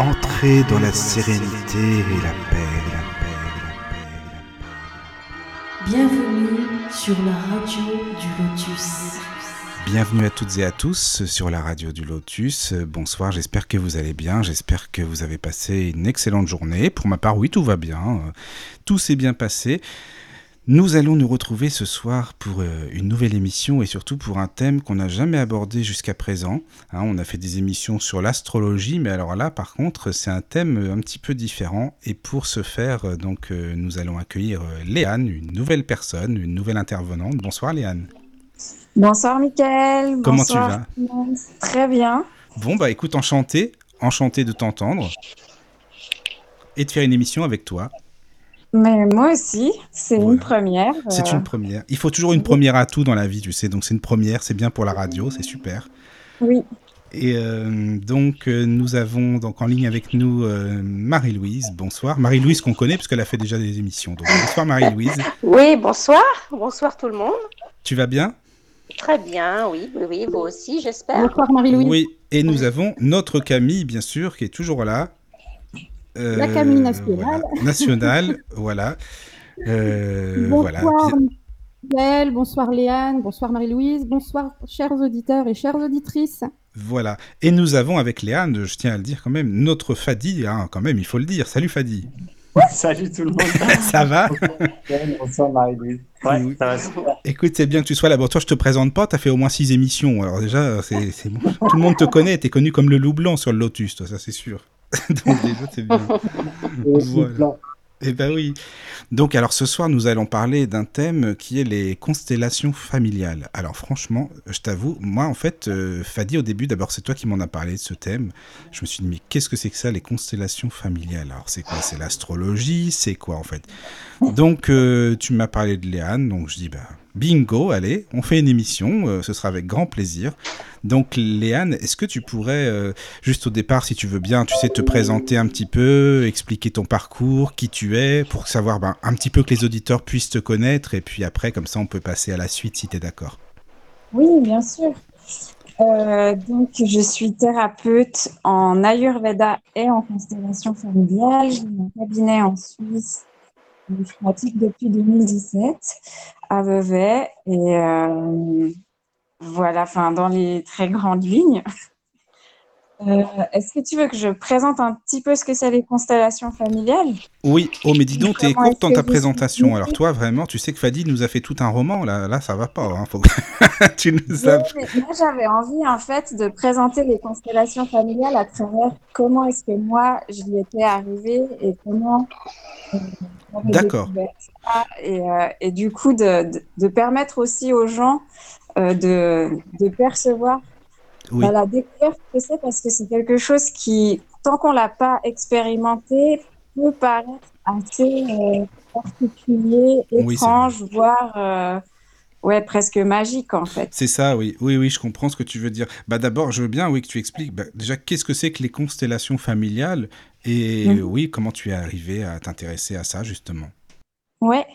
Entrez dans la sérénité et la paix, la paix, la paix, la paix. Bienvenue sur la radio du Lotus. Bienvenue à toutes et à tous sur la radio du Lotus. Bonsoir, j'espère que vous allez bien, j'espère que vous avez passé une excellente journée. Pour ma part, oui, tout va bien, tout s'est bien passé. Nous allons nous retrouver ce soir pour euh, une nouvelle émission et surtout pour un thème qu'on n'a jamais abordé jusqu'à présent. Hein, on a fait des émissions sur l'astrologie, mais alors là, par contre, c'est un thème un petit peu différent. Et pour ce faire, euh, donc, euh, nous allons accueillir Léane, une nouvelle personne, une nouvelle intervenante. Bonsoir Léane. Bonsoir Mickaël. Comment tu vas Très bien. Bon, bah écoute, enchanté, enchanté de t'entendre et de faire une émission avec toi. Mais moi aussi, c'est une première. C'est une euh. première. Il faut toujours une première à tout dans la vie, tu sais. Donc c'est une première, c'est bien pour la radio, c'est super. Oui. Et euh, donc euh, nous avons donc en ligne avec nous Marie-Louise. Bonsoir, Marie-Louise qu'on connaît puisqu'elle a fait déjà des émissions. Donc bonsoir Marie-Louise. Oui, bonsoir, bonsoir tout le monde. Tu vas bien? Très bien, oui, oui, oui, vous aussi, j'espère. Bonsoir Marie-Louise. Oui, et nous avons notre Camille, bien sûr, qui est toujours là. Euh, la Camille nationale. Voilà. Nationale, voilà. Euh, bonsoir voilà. bonsoir Léane, bonsoir Marie-Louise, bonsoir chers auditeurs et chères auditrices. Voilà. Et nous avons avec Léane, je tiens à le dire quand même, notre Fadi, hein, quand même, il faut le dire. Salut Fadi. Salut tout le monde. ça va? Bonsoir Marie-Louise. Ouais, ça va Écoute, c'est bien que tu sois là. Bon, toi, je te présente pas, tu as fait au moins six émissions. Alors déjà, c'est, tout le monde te connaît, tu es connu comme le loup blanc sur le Lotus, toi, ça c'est sûr. Donc c'est bien. voilà. Eh ben oui. Donc alors ce soir nous allons parler d'un thème qui est les constellations familiales. Alors franchement, je t'avoue, moi en fait, euh, Fadi au début, d'abord c'est toi qui m'en as parlé de ce thème. Je me suis dit mais qu'est-ce que c'est que ça les constellations familiales? Alors c'est quoi? C'est l'astrologie? C'est quoi en fait? Donc euh, tu m'as parlé de Léane, donc je dis bah bingo, allez, on fait une émission, euh, ce sera avec grand plaisir. Donc Léane, est-ce que tu pourrais, euh, juste au départ, si tu veux bien, tu sais, te présenter un petit peu, expliquer ton parcours, qui tu es, pour savoir ben, un petit peu que les auditeurs puissent te connaître, et puis après, comme ça, on peut passer à la suite si tu es d'accord. Oui, bien sûr. Euh, donc, je suis thérapeute en Ayurveda et en constellation familiale. J'ai un cabinet en Suisse je pratique depuis 2017 à Vevey et euh, voilà, enfin dans les très grandes lignes. Euh, est-ce que tu veux que je présente un petit peu ce que c'est les constellations familiales? Oui, oh mais dis donc, t'es courte dans ta présentation. Alors toi, vraiment, tu sais que Fadi nous a fait tout un roman, là, là ça va pas. Hein, faut... tu nous as... moi, j'avais envie, en fait, de présenter les constellations familiales à travers comment est-ce que moi, j'y étais arrivée et comment... Euh, D'accord. Et, euh, et, du coup, de, de, permettre aussi aux gens de, de percevoir oui. la découverte que c'est parce que c'est quelque chose qui, tant qu'on l'a pas expérimenté, peut paraître assez euh, particulier, étrange, voire euh, ouais, presque magique en fait. C'est ça, oui. Oui, oui, je comprends ce que tu veux dire. Bah d'abord, je veux bien, oui, que tu expliques. Bah, déjà, qu'est-ce que c'est que les constellations familiales et mmh. oui, comment tu es arrivé à t'intéresser à ça justement? Ouais.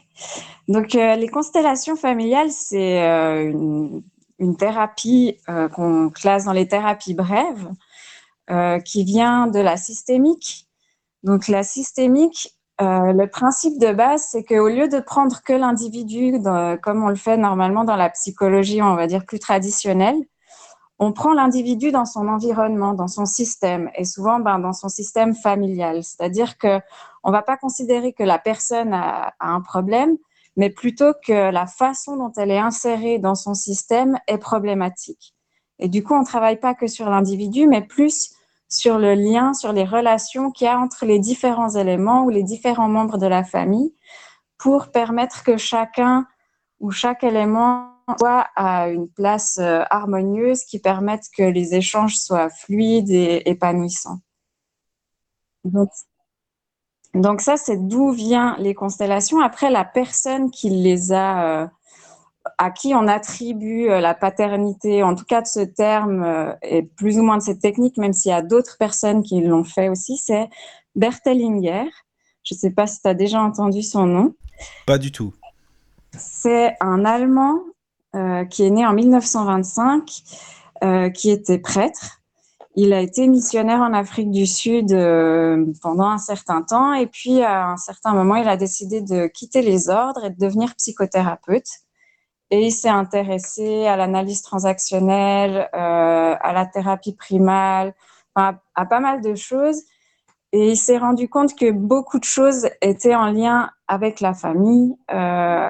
Donc euh, les constellations familiales, c'est une une thérapie euh, qu'on classe dans les thérapies brèves, euh, qui vient de la systémique. Donc la systémique, euh, le principe de base, c'est qu'au lieu de prendre que l'individu, comme on le fait normalement dans la psychologie, on va dire plus traditionnelle, on prend l'individu dans son environnement, dans son système, et souvent ben, dans son système familial. C'est-à-dire que on va pas considérer que la personne a, a un problème, mais plutôt que la façon dont elle est insérée dans son système est problématique. Et du coup, on ne travaille pas que sur l'individu, mais plus sur le lien, sur les relations qu'il y a entre les différents éléments ou les différents membres de la famille pour permettre que chacun ou chaque élément soit à une place euh, harmonieuse qui permette que les échanges soient fluides et épanouissants. Donc, donc ça, c'est d'où viennent les constellations. Après, la personne qui les a, euh, à qui on attribue euh, la paternité, en tout cas de ce terme euh, et plus ou moins de cette technique, même s'il y a d'autres personnes qui l'ont fait aussi, c'est Berthellinger. Je ne sais pas si tu as déjà entendu son nom. Pas du tout. C'est un Allemand qui est né en 1925, qui était prêtre Il a été missionnaire en Afrique du Sud euh, pendant un certain temps et puis à un certain moment, il a décidé de quitter les ordres et de devenir psychothérapeute. Et il s'est intéressé à l'analyse transactionnelle, euh, à la thérapie primale, à, pas mal de choses. Et il s'est rendu compte que beaucoup de choses étaient en lien avec la famille. Euh,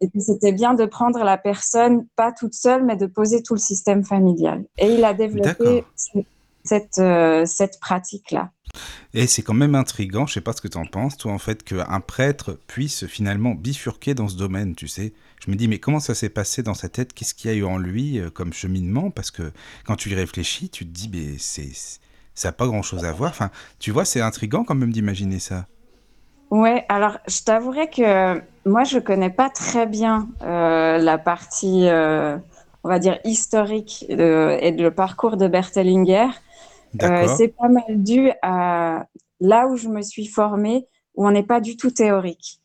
et c'était bien de prendre la personne, pas toute seule, mais de poser tout le système familial. Et il a développé cette, euh, cette pratique-là. Et c'est quand même intriguant, je sais pas ce que tu en penses, toi, en fait, qu'un prêtre puisse finalement bifurquer dans ce domaine, tu sais. Je me dis, mais comment ça s'est passé dans sa tête? Qu'est-ce qu'il y a eu en lui euh, comme cheminement? Parce que quand tu y réfléchis, tu te dis, mais c'est, ça n'a pas grand-chose à voir. Enfin, tu vois, c'est intriguant quand même d'imaginer ça. Ouais, alors je t'avouerai que moi je connais pas très bien euh, la partie, euh, on va dire historique de, et le parcours de Bertelinger. Euh, c'est pas mal dû à là où je me suis formée, où on n'est pas du tout théorique,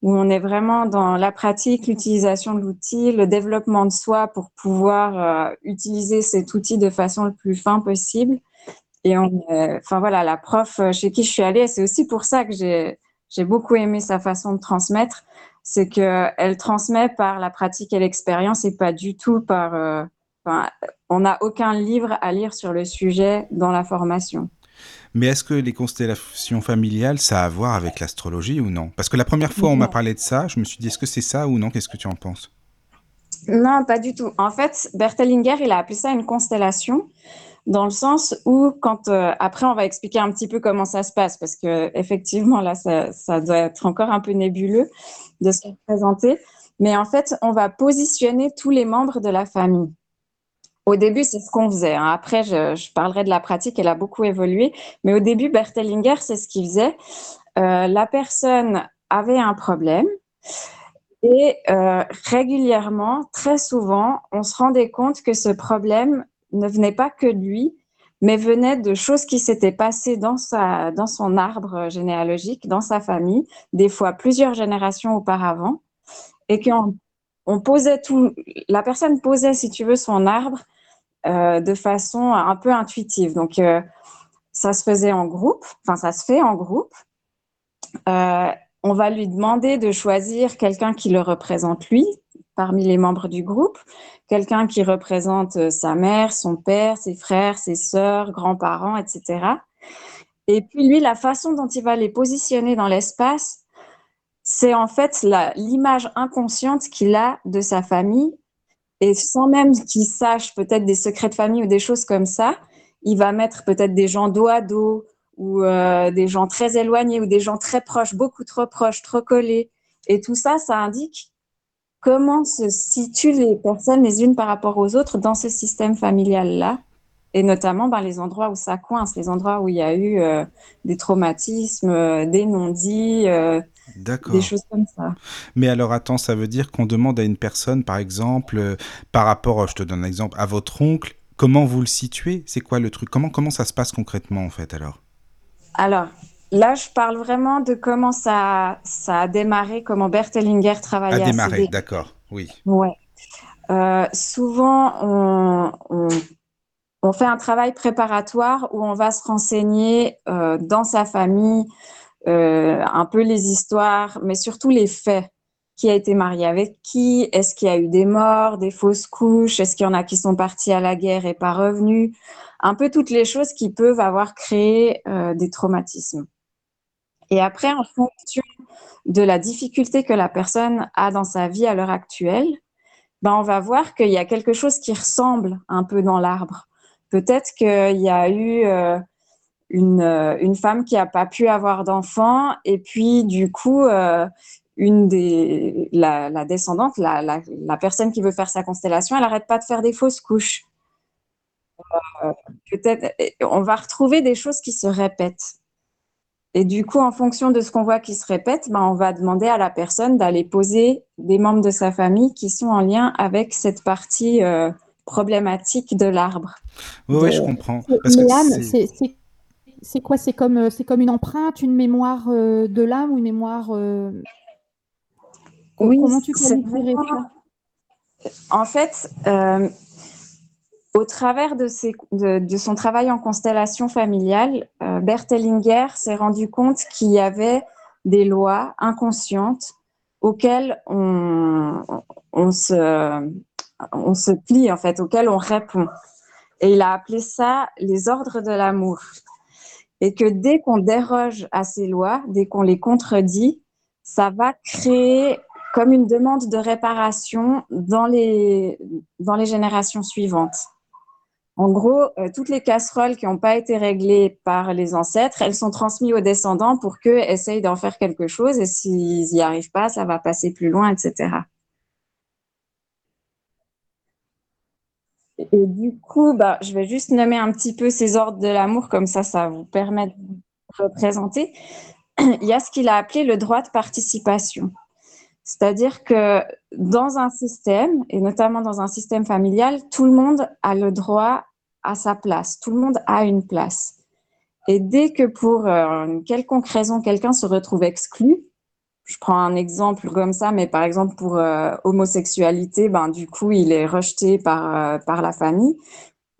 où on est vraiment dans la pratique, l'utilisation de l'outil, le développement de soi pour pouvoir utiliser cet outil de façon le plus fin possible. Et on, enfin voilà, la prof chez qui je suis allée, c'est aussi pour ça que j'ai j'ai beaucoup aimé sa façon de transmettre, c'est qu'elle transmet par la pratique et l'expérience et pas du tout par... Euh, on n'a aucun livre à lire sur le sujet dans la formation. Mais est-ce que les constellations familiales, ça a à voir avec l'astrologie ou non? Parce que la première fois, on m'a parlé de ça, je me suis dit, est-ce que c'est ça ou non? Qu'est-ce que tu en penses? Non, pas du tout. En fait, Bertelinger, il a appelé ça une constellation dans le sens où quand euh, après on va expliquer un petit peu comment ça se passe parce que effectivement là ça, doit être encore un peu nébuleux de se présenter mais en fait on va positionner tous les membres de la famille. Au début c'est ce qu'on faisait hein. après je, je, parlerai de la pratique elle a beaucoup évolué. Mais au début Bertelinger c'est ce qu'il faisait. Euh, la personne avait un problème. Et euh, régulièrement, très souvent, on se rendait compte que ce problème ne venait pas que de lui, mais venait de choses qui s'étaient passées dans, sa, dans son arbre généalogique, dans sa famille, des fois plusieurs générations auparavant, et qu'on on posait tout, la personne posait, si tu veux, son arbre euh, de façon un peu intuitive. Donc, euh, ça se faisait en groupe, enfin, ça se fait en groupe. Euh, on va lui demander de choisir quelqu'un qui le représente lui, parmi les membres du groupe, quelqu'un qui représente euh, sa mère, son père, ses frères, ses sœurs, grands-parents, etc. Et puis lui, la façon dont il va les positionner dans l'espace, c'est en fait l'image inconsciente qu'il a de sa famille. Et sans même qu'il sache peut-être des secrets de famille ou des choses comme ça, il va mettre peut-être des gens dos à dos ou euh, des gens très éloignés ou des gens très proches, beaucoup trop proches, trop collés. Et tout ça, ça indique comment se situent les personnes les unes par rapport aux autres dans ce système familial-là, et notamment ben, les endroits où ça coince, les endroits où il y a eu euh, des traumatismes, euh, des non-dits, euh, des choses comme ça. Mais alors attends, ça veut dire qu'on demande à une personne, par exemple, par rapport, je te donne un exemple, à votre oncle, comment vous le situez? C'est quoi le truc? Comment, comment ça se passe concrètement en fait alors? Alors, Là, je parle vraiment de comment ça, ça a démarré, comment Bertelinger travaillait. A démarré, d'accord, oui. Ouais. Euh, souvent, on, on, on, fait un travail préparatoire où on va se renseigner euh, dans sa famille, euh, un peu les histoires, mais surtout les faits. Qui a été marié avec qui? Est-ce qu'il y a eu des morts, des fausses couches? Est-ce qu'il y en a qui sont partis à la guerre et pas revenus? Un peu toutes les choses qui peuvent avoir créé euh, des traumatismes. Et après, en fonction de la difficulté que la personne a dans sa vie à l'heure actuelle, ben on va voir qu'il y a quelque chose qui ressemble un peu dans l'arbre. Peut-être qu'il y a eu euh, une, euh, une, femme qui n'a pas pu avoir d'enfant et puis du coup, la, descendante, la, personne qui veut faire sa constellation, elle n'arrête pas de faire des fausses couches. Euh, peut-être, on va retrouver des choses qui se répètent. Et du coup, en fonction de ce qu'on voit qui se répète, ben, on va demander à la personne d'aller poser des membres de sa famille qui sont en lien avec cette partie euh, problématique de l'arbre. Oui, oui, je comprends. c'est quoi? C'est comme, euh, comme une empreinte, une mémoire euh, de l'âme ou une mémoire Oui, comment tu ça? En fait, au travers de, son travail en constellation familiale, euh, Bert Hellinger s'est rendu compte qu'il y avait des lois inconscientes auxquelles on, se, plie, en fait, auxquelles on répond. Et il a appelé ça les ordres de l'amour. Et que dès qu'on déroge à ces lois, dès qu'on les contredit, ça va créer comme une demande de réparation dans les générations suivantes. En gros, euh, toutes les casseroles qui n'ont pas été réglées par les ancêtres, elles sont transmises aux descendants pour qu'eux essayent d'en faire quelque chose et s'ils n'y arrivent pas, ça va passer plus loin, etc. Et du coup, bah, je vais juste nommer un petit peu ces ordres de l'amour, comme ça, ça vous permet de représenter. Il y a ce qu'il a appelé le droit de participation. C'est-à-dire que dans un système, et notamment dans un système familial, tout le monde a le droit à sa place, tout le monde a une place. Et dès que pour euh, une quelconque raison, quelqu'un se retrouve exclu, je prends un exemple comme ça, mais par exemple pour euh, homosexualité, ben, du coup, il est rejeté par, euh, par la famille.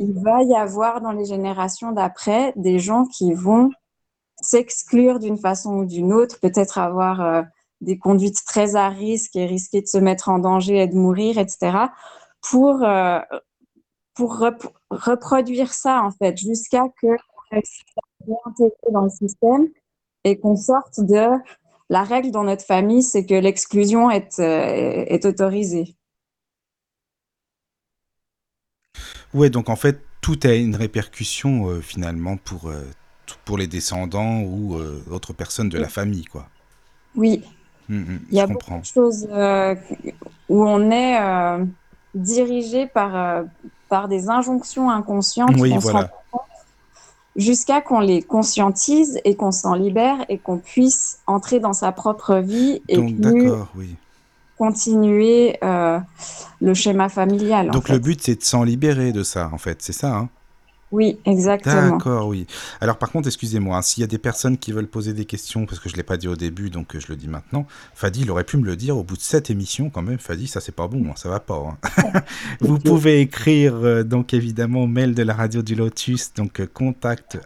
Il va y avoir dans les générations d'après des gens qui vont s'exclure d'une façon ou d'une autre, peut-être avoir des conduites très à risque et risquer de se mettre en danger et de mourir, etc., pour, euh, pour reproduire ça, en fait, jusqu'à que soit intégré dans le système et qu'on sorte de la règle dans notre famille, c'est que l'exclusion est, euh, est autorisée. Oui, donc en fait, tout a une répercussion euh, finalement pour, pour les descendants ou autres personnes de la famille, quoi. Oui, Mm, mm, Il y a beaucoup de choses euh, où on est euh, dirigé par, euh, par des injonctions inconscientes jusqu'à qu'on les conscientise et qu'on s'en libère et qu'on puisse entrer dans sa propre vie et continuer le schéma familial. Donc le but c'est de s'en libérer de ça en fait, c'est ça hein? Oui, exactement. D'accord, oui. Alors par contre, excusez-moi, hein, s'il y a des personnes qui veulent poser des questions, parce que je ne l'ai pas dit au début, donc euh, je le dis maintenant, Fadi, il aurait pu me le dire au bout de cette émission quand même. Fadi, ça c'est pas bon, hein, ça va pas. Hein. Vous pouvez écrire euh, donc évidemment mail de la radio du Lotus, donc euh, contact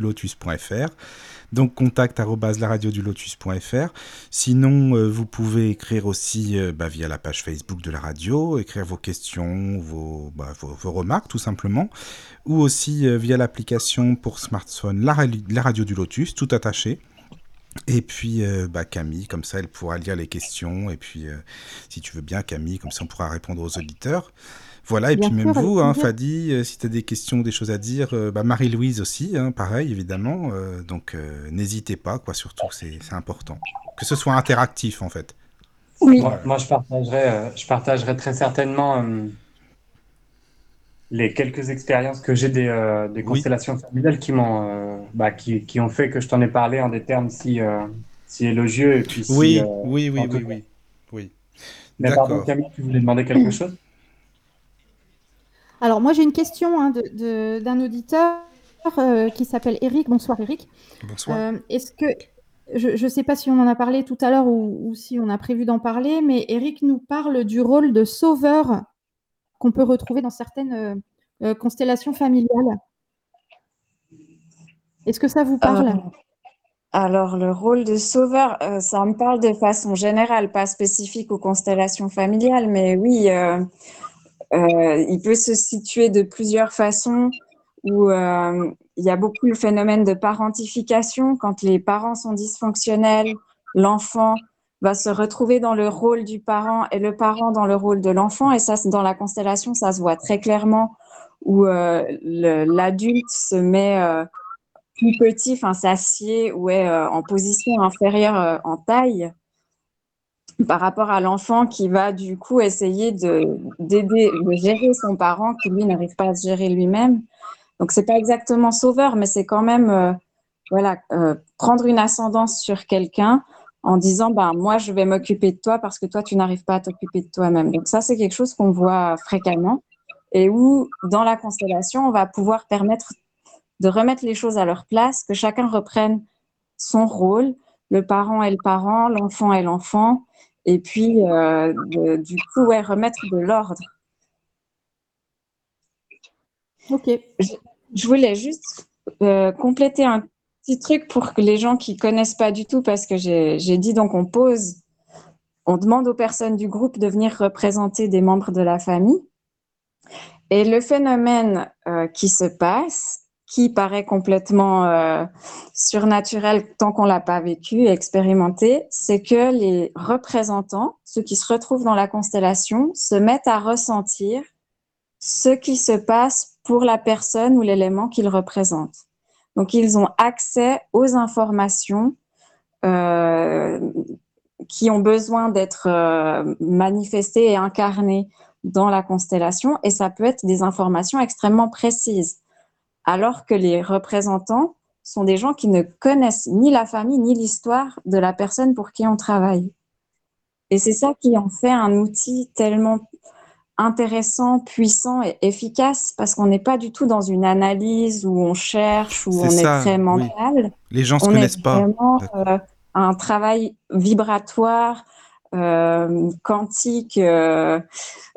lotus.fr donc contact lotus.fr. Sinon, euh, vous pouvez écrire aussi euh, bah, via la page Facebook de la radio, écrire vos questions, vos, bah, remarques tout simplement, ou aussi euh, via l'application pour smartphone la, radio du Lotus, tout attaché. Et puis bah, Camille, comme ça, elle pourra lire les questions. Et puis, si tu veux bien, Camille, comme ça, on pourra répondre aux auditeurs. Voilà, et puis même vous, hein, Fadi, euh, si tu as des questions, des choses à dire, euh, bah, Marie-Louise aussi, hein, pareil, évidemment. Euh, donc n'hésitez pas, quoi, surtout, c'est important. Que ce soit interactif, en fait. Oui. Moi, je, partagerai, je partagerai très certainement les quelques expériences que j'ai des, des, constellations familiales qui, m'ont, bah, qui, qui, ont fait que je t'en ai parlé en des termes si, si élogieux. Et puis oui, oui, oui, oui, oui, oui. Mais pardon, Camille, tu voulais demander quelque chose? Alors, moi, j'ai une question hein, d'un auditeur euh, qui s'appelle Eric. Bonsoir, Eric. Bonsoir. Euh, est-ce que. Je ne sais pas si on en a parlé tout à l'heure ou, si on a prévu d'en parler, mais Eric nous parle du rôle de sauveur qu'on peut retrouver dans certaines euh, constellations familiales. Est-ce que ça vous parle? Alors, le rôle de sauveur, ça me parle de façon générale, pas spécifique aux constellations familiales, mais oui, euh, il peut se situer de plusieurs façons où euh, il y a beaucoup le phénomène de parentification. Quand les parents sont dysfonctionnels, l'enfant va se retrouver dans le rôle du parent et le parent dans le rôle de l'enfant. Et ça, dans la constellation, ça se voit très clairement où euh, l'adulte se met plus petit, enfin s'assied ou est en position inférieure en taille par rapport à l'enfant qui va du coup essayer de d'aider, de gérer son parent qui lui n'arrive pas à se gérer lui-même. Donc c'est pas exactement sauveur, mais c'est quand même euh, voilà euh, prendre une ascendance sur quelqu'un en disant ben moi je vais m'occuper de toi parce que toi tu n'arrives pas à t'occuper de toi-même. Donc ça c'est quelque chose qu'on voit fréquemment et où dans la constellation on va pouvoir permettre de remettre les choses à leur place, que chacun reprenne son rôle, le parent est le parent, l'enfant est l'enfant, et puis, euh, du coup, ouais, remettre de l'ordre. Ok. Je, voulais juste euh, compléter un petit truc pour que les gens qui connaissent pas du tout, parce que j'ai dit donc on pose, on demande aux personnes du groupe de venir représenter des membres de la famille. Et le phénomène euh, qui se passe, qui paraît complètement euh, surnaturel tant qu'on l'a pas vécu et expérimenté, c'est que les représentants, ceux qui se retrouvent dans la constellation, se mettent à ressentir ce qui se passe pour la personne ou l'élément qu'ils représentent. Donc, ils ont accès aux informations euh, qui ont besoin d'être euh, manifestées et incarnées dans la constellation, et ça peut être des informations extrêmement précises alors que les représentants sont des gens qui ne connaissent ni la famille ni l'histoire de la personne pour qui on travaille. Et c'est ça qui en fait un outil tellement intéressant, puissant et efficace parce qu'on n'est pas du tout dans une analyse où on cherche, où on est très mental. Les gens ne se connaissent pas. Vraiment, euh, un travail vibratoire, euh, quantique, euh,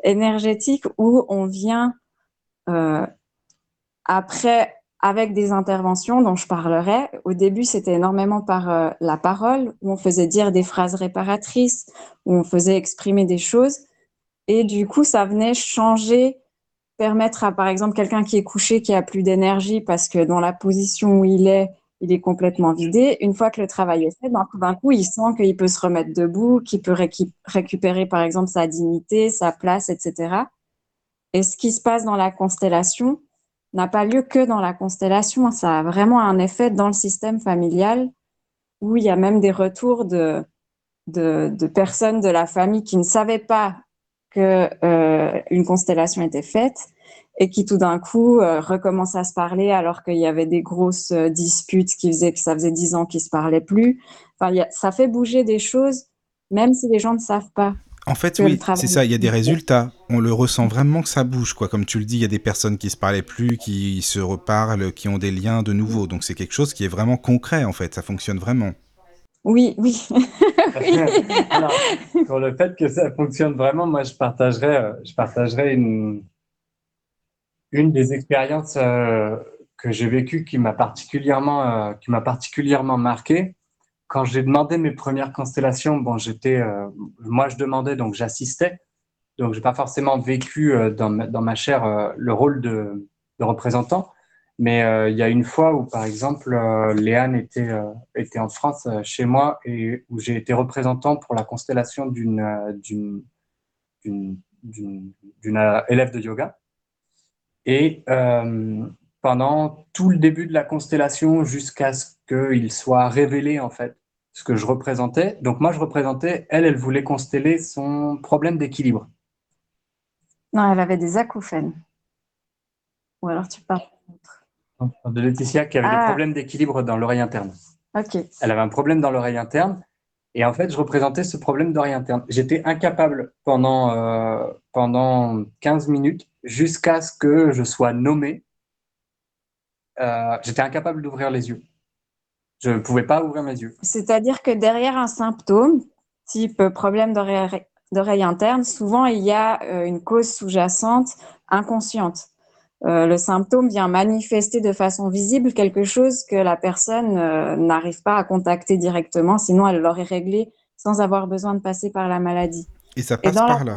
énergétique où on vient après, avec des interventions dont je parlerai, au début, c'était énormément par euh, la parole, où on faisait dire des phrases réparatrices, où on faisait exprimer des choses. Et du coup, ça venait changer, permettre à, par exemple, quelqu'un qui est couché, qui a plus d'énergie parce que dans la position où il est, il est complètement vidé. Une fois que le travail est fait, d'un coup, il sent qu'il peut se remettre debout, qu'il peut récupérer, par exemple, sa dignité, sa place, etc. Et ce qui se passe dans la constellation, n'a pas lieu que dans la constellation. Ça a vraiment un effet dans le système familial où il y a même des retours de, de, personnes de la famille qui ne savaient pas que euh, une constellation était faite et qui tout d'un coup euh, recommencent à se parler alors qu'il y avait des grosses euh, disputes qui faisaient que ça faisait dix ans qu'ils se parlaient plus. Enfin, ça fait bouger des choses même si les gens ne savent pas. En fait, oui, c'est ça. Il y a des résultats. On le ressent vraiment que ça bouge, quoi. Comme tu le dis, il y a des personnes qui se parlaient plus, qui se reparlent, qui ont des liens de nouveau. Donc c'est quelque chose qui est vraiment concret, en fait. Ça fonctionne vraiment. Oui, oui. Alors, pour le fait que ça fonctionne vraiment, moi, je partagerais, euh, je partagerais une, une des expériences euh, que j'ai vécues qui m'a particulièrement, euh, qui m'a particulièrement marqué quand j'ai demandé mes premières constellations, bon, j'étais, euh, moi, je demandais, donc j'assistais. Donc, j'ai pas forcément vécu euh, dans, ma, chair euh, le rôle de, représentant. Mais il y a une fois où, par exemple, Léane était, en France chez moi et où j'ai été représentant pour la constellation d'une élève de yoga. Et pendant tout le début de la constellation jusqu'à ce qu'il soit révélé en fait ce que je représentais. Donc moi je représentais, elle, elle voulait consteller son problème d'équilibre. Non, elle avait des acouphènes. Ou alors tu parles de Laetitia qui avait des ah. problèmes d'équilibre dans l'oreille interne. Ok. Elle avait un problème dans l'oreille interne et en fait je représentais ce problème d'oreille interne. J'étais incapable pendant, euh, pendant 15 minutes jusqu'à ce que je sois nommé. Euh, j'étais incapable d'ouvrir les yeux. Je ne pouvais pas ouvrir mes yeux. C'est-à-dire que derrière un symptôme, type problème d'oreille interne, souvent il y a euh, une cause sous-jacente inconsciente. Euh, le symptôme vient manifester de façon visible quelque chose que la personne euh, n'arrive pas à contacter directement, sinon elle l'aurait réglé sans avoir besoin de passer par la maladie. Et ça passe par là.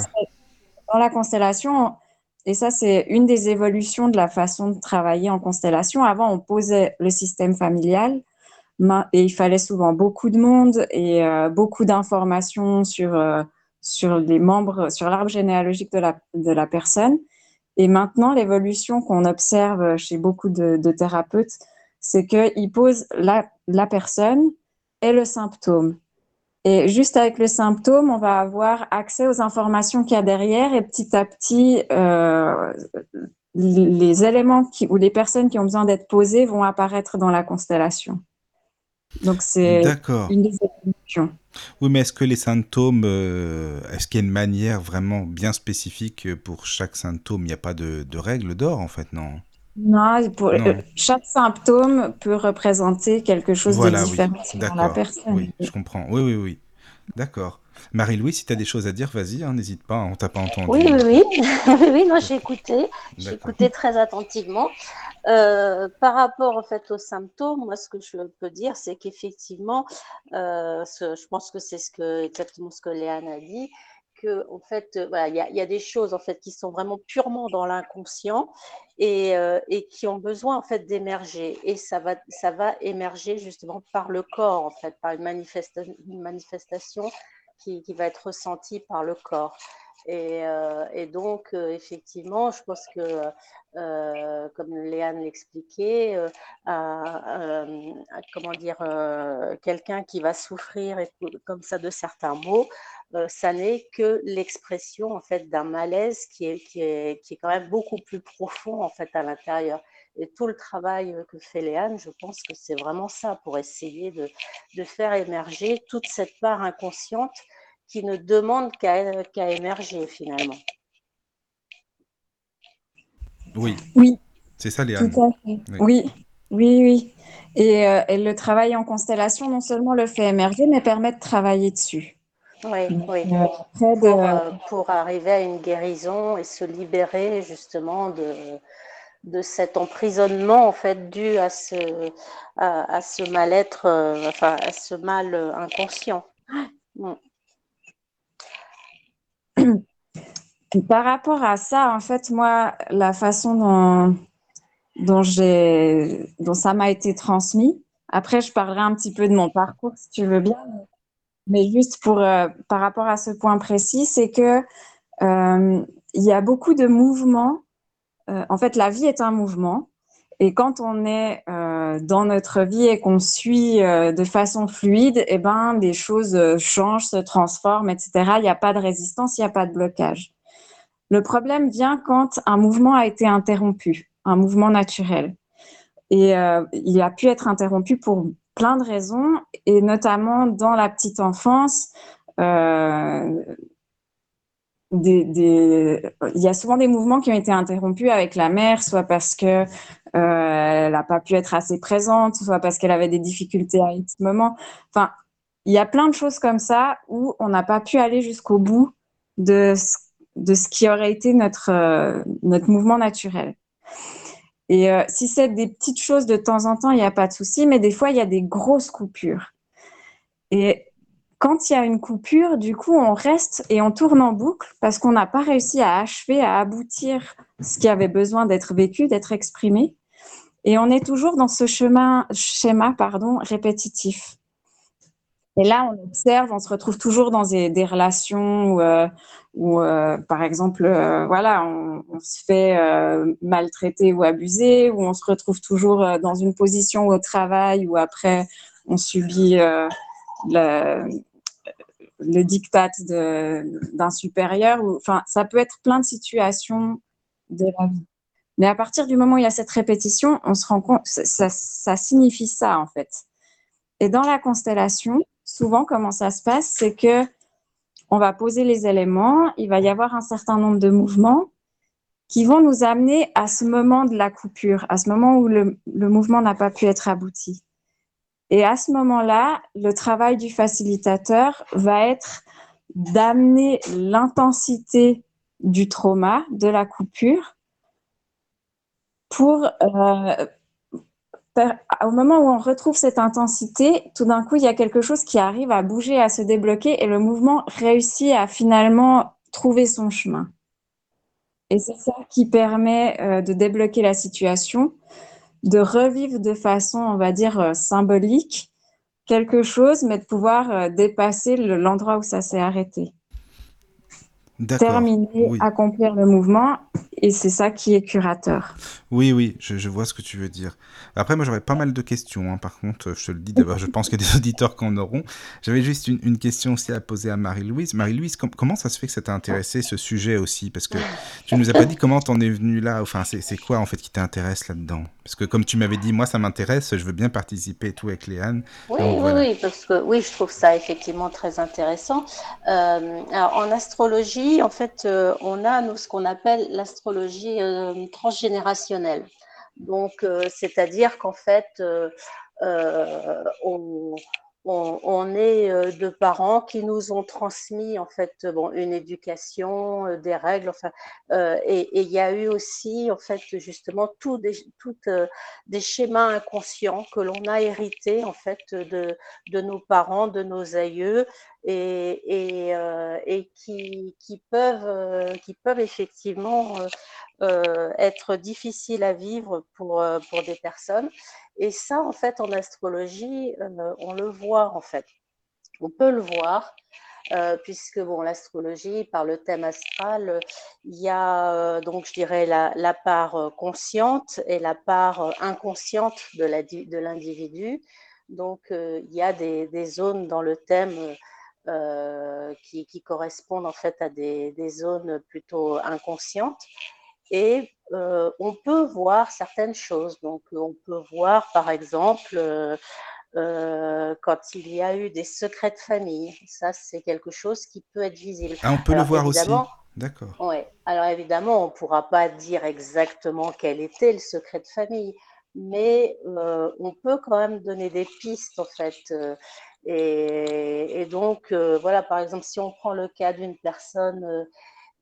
Dans la constellation, et ça c'est une des évolutions de la façon de travailler en constellation. Avant, on posait le système familial et il fallait souvent beaucoup de monde et euh, beaucoup d'informations sur, euh, sur les membres, sur l'arbre généalogique de la, de la personne. Et maintenant, l'évolution qu'on observe chez beaucoup de, thérapeutes, c'est qu'ils posent la, la personne et le symptôme. Et juste avec le symptôme, on va avoir accès aux informations qu'il y a derrière et petit à petit, euh, les éléments ou les personnes qui ont besoin d'être posées vont apparaître dans la constellation. Donc c'est une des évolutions. Oui, mais est-ce que les symptômes, euh, est-ce qu'il y a une manière vraiment bien spécifique pour chaque symptôme? Il n'y a pas de, de règle d'or en fait, non? Non, pour, euh, chaque symptôme peut représenter quelque chose de différent oui. la personne. Oui, je comprends. Oui, oui, oui. D'accord. Marie-Louise, si tu as des choses à dire, vas-y, hein, n'hésite pas, on t'a pas entendu. Oui, oui, oui, oui, non, j'ai écouté, j'ai écouté très attentivement. Euh, par rapport en fait aux symptômes, moi ce que je peux dire, c'est qu'effectivement, euh, je pense que c'est ce que exactement ce que Léane a dit, que en fait, euh, voilà, il y, y, a des choses en fait qui sont vraiment purement dans l'inconscient et, et, qui ont besoin en fait d'émerger. Et ça va, ça va émerger justement par le corps en fait, par une, manifesta une manifestation qui, va être ressentie par le corps. Et, euh, donc, euh, effectivement, je pense que, euh, comme Léane l'expliquait, comment dire, quelqu'un qui va souffrir comme ça de certains mots, ça n'est que l'expression en fait d'un malaise qui est, qui, est, qui est quand même beaucoup plus profond en fait à l'intérieur. Et tout le travail que fait Léane, je pense que c'est vraiment ça pour essayer de, de faire émerger toute cette part inconsciente qui ne demande qu'à émerger finalement. Oui. Oui. C'est ça, Léane. Tout à fait. Oui. oui, oui, Et, euh, et, le travail en constellation, non seulement le fait émerger, mais permet de travailler dessus. Oui, oui. Euh, pour, euh, pour, arriver à une guérison et se libérer justement de, de cet emprisonnement en fait dû à ce, à, ce mal-être, euh, enfin à ce mal inconscient. Mm. Par rapport à ça, en fait, moi, la façon dont, dont, dont ça m'a été transmis, après, je parlerai un petit peu de mon parcours, si tu veux bien, mais juste pour, euh, par rapport à ce point précis, c'est que euh, il y a beaucoup de mouvements. Euh, en fait, la vie est un mouvement. Et quand on est euh, dans notre vie et qu'on suit euh, de façon fluide, eh ben, des choses changent, se transforment, etc. Il n'y a pas de résistance, il n'y a pas de blocage. Le problème vient quand un mouvement a été interrompu, un mouvement naturel. Et il a pu être interrompu pour plein de raisons, et notamment dans la petite enfance. Des, il y a souvent des mouvements qui ont été interrompus avec la mère, soit parce que euh, elle n'a pas pu être assez présente, soit parce qu'elle avait des difficultés à ce moment. Enfin, il y a plein de choses comme ça où on n'a pas pu aller jusqu'au bout de ce, qui aurait été notre, euh, mouvement naturel. Et euh, si c'est des petites choses de temps en temps, il n'y a pas de souci, mais des fois, il y a des grosses coupures. Et quand il y a une coupure, du coup, on reste et on tourne en boucle parce qu'on n'a pas réussi à achever, à aboutir ce qui avait besoin d'être vécu, d'être exprimé. Et on est toujours dans ce chemin, schéma pardon, répétitif. Et là, on observe, on se retrouve toujours dans des, relations où, euh, euh, par exemple, euh, voilà, on, se fait maltraiter ou abuser, où on se retrouve toujours dans une position au travail, où après, on subit euh, le, diktat d'un supérieur. Enfin, ça peut être plein de situations de la vie. Mais à partir du moment où il y a cette répétition, on se rend compte, ça, ça, signifie ça en fait. Et dans la constellation, souvent comment ça se passe, c'est que on va poser les éléments, il va y avoir un certain nombre de mouvements qui vont nous amener à ce moment de la coupure, à ce moment où le mouvement n'a pas pu être abouti. Et à ce moment-là, le travail du facilitateur va être d'amener l'intensité du trauma, de la coupure, pour, euh, au moment où on retrouve cette intensité, tout d'un coup, il y a quelque chose qui arrive à bouger, à se débloquer et le mouvement réussit à finalement trouver son chemin. Et c'est ça qui permet euh, de débloquer la situation, de revivre de façon, on va dire, euh, symbolique quelque chose, mais de pouvoir euh, dépasser l'endroit où ça s'est arrêté terminer, oui. accomplir le mouvement, et c'est ça qui est curateur. Oui, oui, je, je, vois ce que tu veux dire. Après, moi, j'aurais pas mal de questions, hein. par contre, je te le dis d'abord, je pense qu'il y a des auditeurs qui en auront. J'avais juste une, une, question aussi à poser à Marie-Louise. Marie-Louise, com comment ça se fait que ça t'a intéressé, ce sujet aussi? Parce que tu nous as pas dit comment t'en es venu là, enfin, c'est quoi, en fait, qui t'intéresse là-dedans? Parce que, comme tu m'avais dit, moi, ça m'intéresse, je veux bien participer et tout avec Léane. Oui, Donc, oui, voilà. oui, parce que, oui, je trouve ça effectivement très intéressant. Euh, alors, en astrologie, en fait, euh, on a, ce qu'on appelle l'astrologie euh, transgénérationnelle. Donc, euh, c'est-à-dire qu'en fait, on, est de parents qui nous ont transmis en fait bon, une éducation, des règles, enfin, et il y a eu aussi en fait justement tout des, schémas inconscients que l'on a hérités en fait de nos parents, de nos aïeux, et, et, et qui, peuvent, effectivement être difficiles à vivre pour, des personnes. Et ça, en fait, en astrologie, euh, on le voit, en fait. On peut le voir, euh, puisque, bon, l'astrologie, par le thème astral, il y a, euh, donc, je dirais, la, part consciente et la part inconsciente de l'individu. donc, il y a des, zones dans le thème qui, correspondent, en fait, à des, des zones plutôt inconscientes. Et euh, on peut voir certaines choses. Donc, on peut voir, par exemple, euh, euh, quand il y a eu des secrets de famille. Ça, c'est quelque chose qui peut être visible. Ah, on peut le voir aussi. D'accord. Oui. Alors, évidemment, on ne pourra pas dire exactement quel était le secret de famille, mais on peut quand même donner des pistes, en fait. Et, donc, voilà, par exemple, si on prend le cas d'une personne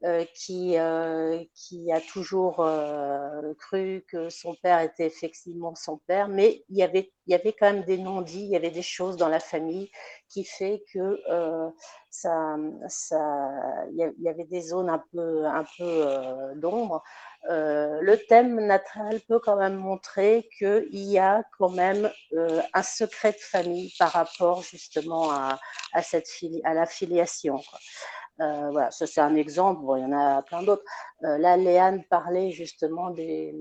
euh, qui, euh, qui a toujours euh, cru que son père était effectivement son père, mais il y avait, il y avait quand même des non-dits, il y avait des choses dans la famille qui fait que ça, ça, il y avait des zones un peu, un peu d'ombre. Le thème naturel peut quand même montrer qu'il y a quand même un secret de famille par rapport justement à, cette à la filiation. Euh, voilà, ça c'est un exemple, il y en a plein d'autres. Euh, là, Léane parlait justement des,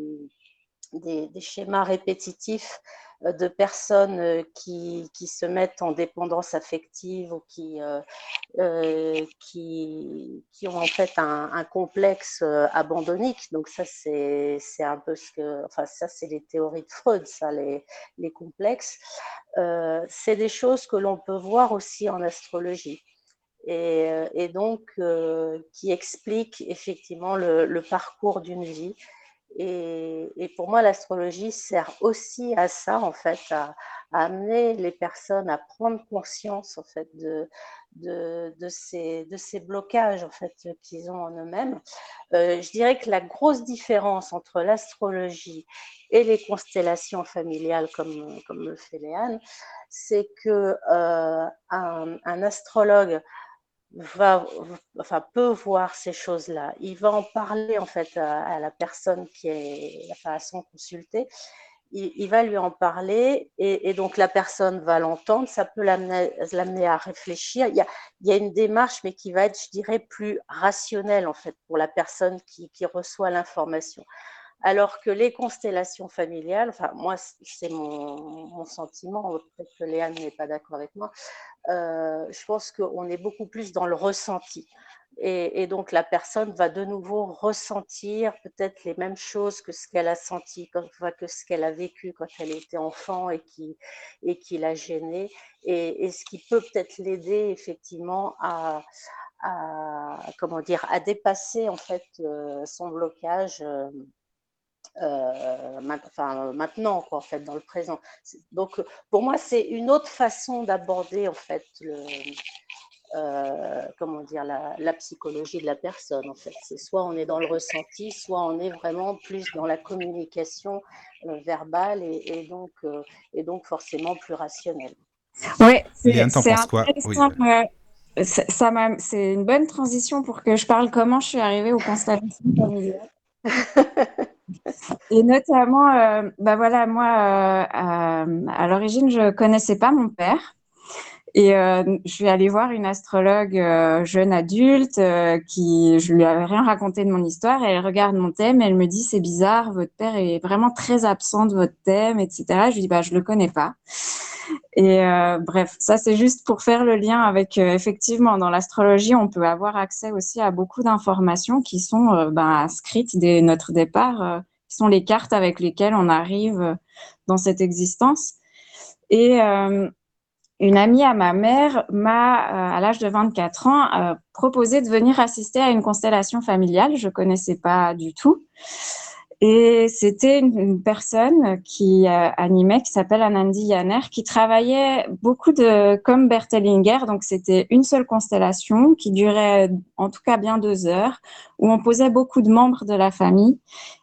des, schémas répétitifs euh, de personnes qui, qui, se mettent en dépendance affective ou qui, qui, qui, ont en fait un, complexe abandonnique. Donc ça, c'est un peu ce que... Enfin, ça, c'est les théories de Freud, ça, les, les complexes. c'est des choses que l'on peut voir aussi en astrologie et, euh, et donc euh, qui explique effectivement le, parcours d'une vie. Et, pour moi, l'astrologie sert aussi à ça, en fait, à, amener les personnes à prendre conscience, en fait, de, de, de, ces, de ces blocages, en fait, qu'ils ont en eux-mêmes. Euh, je dirais que la grosse différence entre l'astrologie et les constellations familiales, comme, comme le fait Léane, c'est que euh, un, un, astrologue va, enfin, peut voir ces choses-là. Il va en parler en fait à, la personne qui est enfin, à son consulté. Il, va lui en parler et, donc la personne va l'entendre. Ça peut l'amener à réfléchir. Il y, a, une démarche, mais qui va être, je dirais, plus rationnelle en fait pour la personne qui reçoit l'information. Alors que les constellations familiales, enfin moi c'est mon, sentiment, peut-être que Léane n'est pas d'accord avec moi, euh, je pense qu'on est beaucoup plus dans le ressenti. Et, donc la personne va de nouveau ressentir peut-être les mêmes choses que ce qu'elle a senti, que ce qu'elle a vécu quand elle était enfant et qui, et qui l'a gênée, et, ce qui peut peut-être l'aider effectivement à, comment dire, à dépasser en fait euh, son blocage. Euh, euh, enfin, maintenant, quoi, en fait, dans le présent. Donc, pour moi, c'est une autre façon d'aborder, en fait, le, euh, comment dire, la, psychologie de la personne, en fait. C'est soit on est dans le ressenti, soit on est vraiment plus dans la communication euh, verbale et, donc, et donc forcément plus rationnelle. Oui, c'est quoi? C'est une bonne transition pour que je parle comment je suis arrivée au constellations familiales. Et notamment, euh, bah voilà, moi, euh, à, l'origine, je connaissais pas mon père. Et euh, je suis allée voir une astrologue jeune adulte qui, je lui avais rien raconté de mon histoire. Elle regarde mon thème et elle me dit c'est bizarre, votre père est vraiment très absent de votre thème, etc. Je lui dis bah je le connais pas. Et bref, ça c'est juste pour faire le lien avec effectivement dans l'astrologie, on peut avoir accès aussi à beaucoup d'informations qui sont inscrites dès notre départ qui sont les cartes avec lesquelles on arrive euh, dans cette existence. Et euh, une amie à ma mère m'a, euh, à l'âge de 24 ans, proposé de venir assister à une constellation familiale. Je ne connaissais pas du tout. Et c'était une, personne qui euh, animait, qui s'appelle Anandi Yanner, qui travaillait beaucoup de comme Bertelinger. Donc c'était une seule constellation qui durait en tout cas bien deux heures, où on posait beaucoup de membres de la famille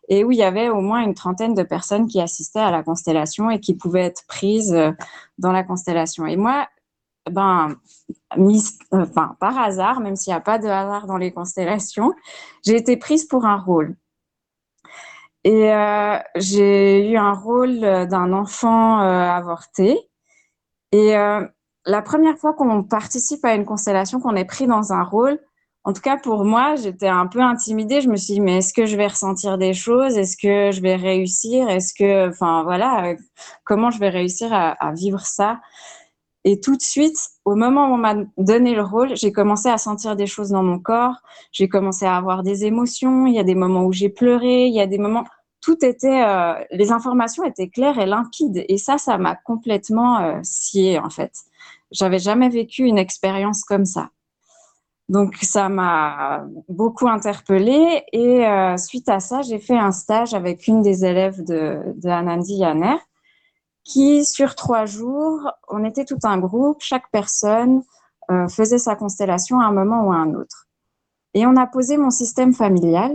et où il y avait au moins une trentaine de personnes qui assistaient à la constellation et qui pouvaient être prises euh, dans la constellation. Et moi, ben, par hasard, même s'il n'y a pas de hasard dans les constellations, j'ai été prise pour un rôle. Et euh, j'ai eu un rôle d'un enfant euh, avorté. Et euh, la première fois qu'on participe à une constellation, qu'on est pris dans un rôle, en tout cas pour moi, j'étais un peu intimidée. Je me suis dit, mais est-ce que je vais ressentir des choses? Est-ce que je vais réussir? Est-ce que, enfin voilà, comment je vais réussir à vivre ça? Et tout de suite, au moment où on m'a donné le rôle, j'ai commencé à sentir des choses dans mon corps. J'ai commencé à avoir des émotions. Il y a des moments où j'ai pleuré. Il y a des moments. Tout était. Euh, les informations étaient claires et limpides. Et ça, ça m'a complètement euh, scié en fait. J'avais jamais vécu une expérience comme ça. Donc ça m'a beaucoup interpellée et euh, suite à ça, j'ai fait un stage avec une des élèves de, de Anandi Yanner qui, sur trois jours, on était tout un groupe, chaque personne euh, faisait sa constellation à un moment ou à un autre. Et on a posé mon système familial.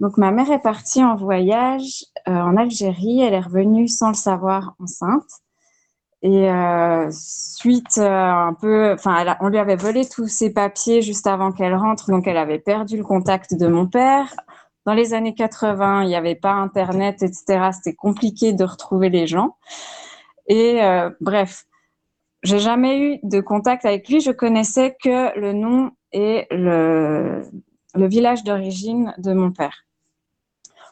Donc, ma mère est partie en voyage euh, en Algérie. Elle est revenue sans le savoir enceinte. Et euh, suite un peu, enfin, on lui avait volé tous ses papiers juste avant qu'elle rentre, donc elle avait perdu le contact de mon père. Dans les années 80, il n'y avait pas Internet, etc. C'était compliqué de retrouver les gens. Et euh, bref, j'ai jamais eu de contact avec lui. Je connaissais que le nom et le, village d'origine de mon père.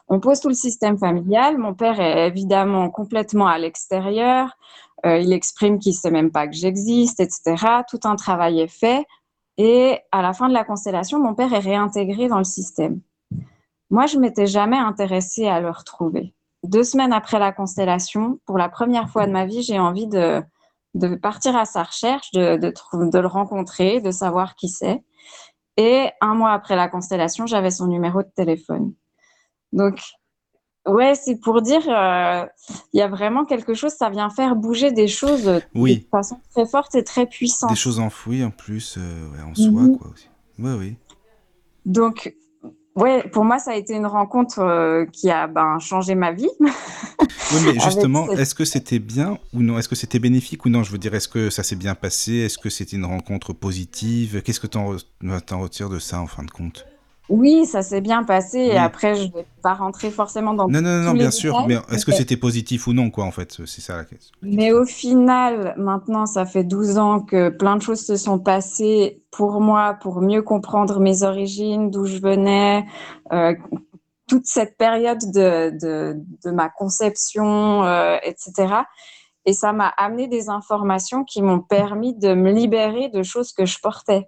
On pose tout le système familial. Mon père est évidemment complètement à l'extérieur. Euh, il exprime qu'il ne sait même pas que j'existe, etc. Tout un travail est fait. Et à la fin de la constellation, mon père est réintégré dans le système. Moi, je m'étais jamais intéressée à le retrouver. Deux semaines après la constellation, pour la première fois de ma vie, j'ai envie de, de partir à sa recherche, de, de, de le rencontrer, de savoir qui c'est. Et un mois après la constellation, j'avais son numéro de téléphone. Donc, ouais, c'est pour dire, euh, il y a vraiment quelque chose, ça vient faire bouger des choses oui. de façon très forte et très puissante. Des choses enfouies en plus, euh, ouais, en soi, Mhm. quoi. Aussi. Ouais, oui. Donc, ouais, pour moi, ça a été une rencontre euh, qui a ben, changé ma vie. Oui, mais justement, cette- est-ce que c'était bien ou non? Est-ce que c'était bénéfique ou non? Je veux dire, est-ce que ça s'est bien passé? Est-ce que c'était une rencontre positive? Qu'est-ce que tu en, retires de ça en fin de compte? Oui, ça s'est bien passé. Oui. Et après, je ne vais pas rentrer forcément dans Non, non, non, tous les bien sûr. détails, Mais est-ce que c'était positif ou non, quoi, en fait C'est ça la question. Mais au final, maintenant, ça fait 12 ans que plein de choses se sont passées pour moi, pour mieux comprendre mes origines, d'où je venais, euh, toute cette période de, de, de ma conception, euh, etc. Et ça m'a amené des informations qui m'ont permis de me libérer de choses que je portais,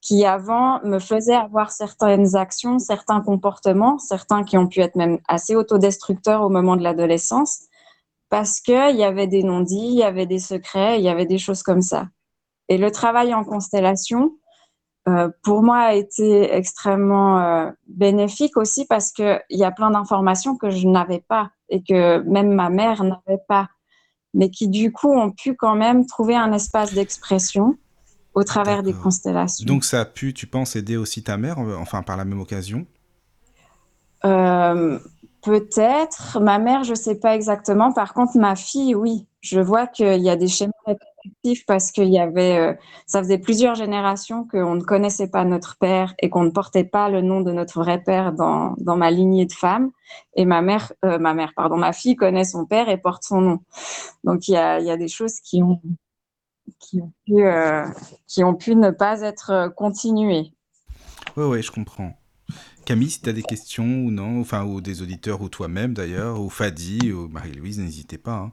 qui avant me faisaient avoir certaines actions, certains comportements, certains qui ont pu être même assez autodestructeurs au moment de l'adolescence parce qu'il y avait des non-dits, il y avait des secrets, il y avait des choses comme ça. Et le travail en constellation, euh, pour moi, a été extrêmement euh, bénéfique aussi parce qu'il y a plein d'informations que je n'avais pas et que même ma mère n'avait pas, mais qui du coup ont pu quand même trouver un espace d'expression au travers des constellations. Donc ça a pu, tu penses, aider aussi ta mère, euh, enfin par la même occasion? Euh, Peut-être. Ma mère, je sais pas exactement. Par contre, ma fille, oui. Je vois qu'il y a des schémas répétitifs parce qu'il y avait, euh, ça faisait plusieurs générations qu'on ne connaissait pas notre père et qu'on ne portait pas le nom de notre vrai père dans, dans ma lignée de femmes. Et ma mère, euh, ma mère, pardon, ma fille connaît son père et porte son nom. Donc il y a, il y a des choses qui ont, qui ont pu, euh, qui ont pu ne pas être euh, continuées. Ouais, ouais, je comprends. Camille, si tu as des questions ou non, enfin, ou des auditeurs, ou toi-même d'ailleurs, ou Fadi, ou Marie-Louise, n'hésitez pas. hein.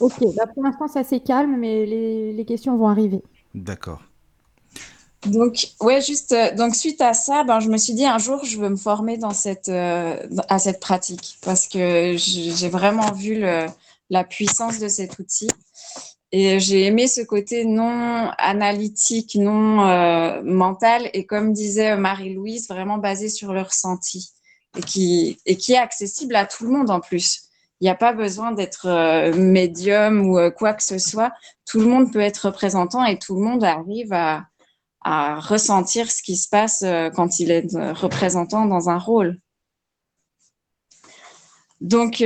Ok, bah pour l'instant, ça c'est calme, mais les, les questions vont arriver. D'accord. Donc, ouais, juste, euh, donc suite à ça, ben, je me suis dit un jour, je veux me former dans cette, euh, à cette pratique parce que j'ai vraiment vu le, la puissance de cet outil et j'ai aimé ce côté non analytique, non euh, mental et comme disait Marie-Louise, vraiment basé sur le ressenti. et qui, est accessible à tout le monde en plus. Il n'y a pas besoin d'être euh, médium ou euh, quoi que ce soit. Tout le monde peut être représentant et tout le monde arrive à, à ressentir ce qui se passe quand il est représentant dans un rôle. Donc,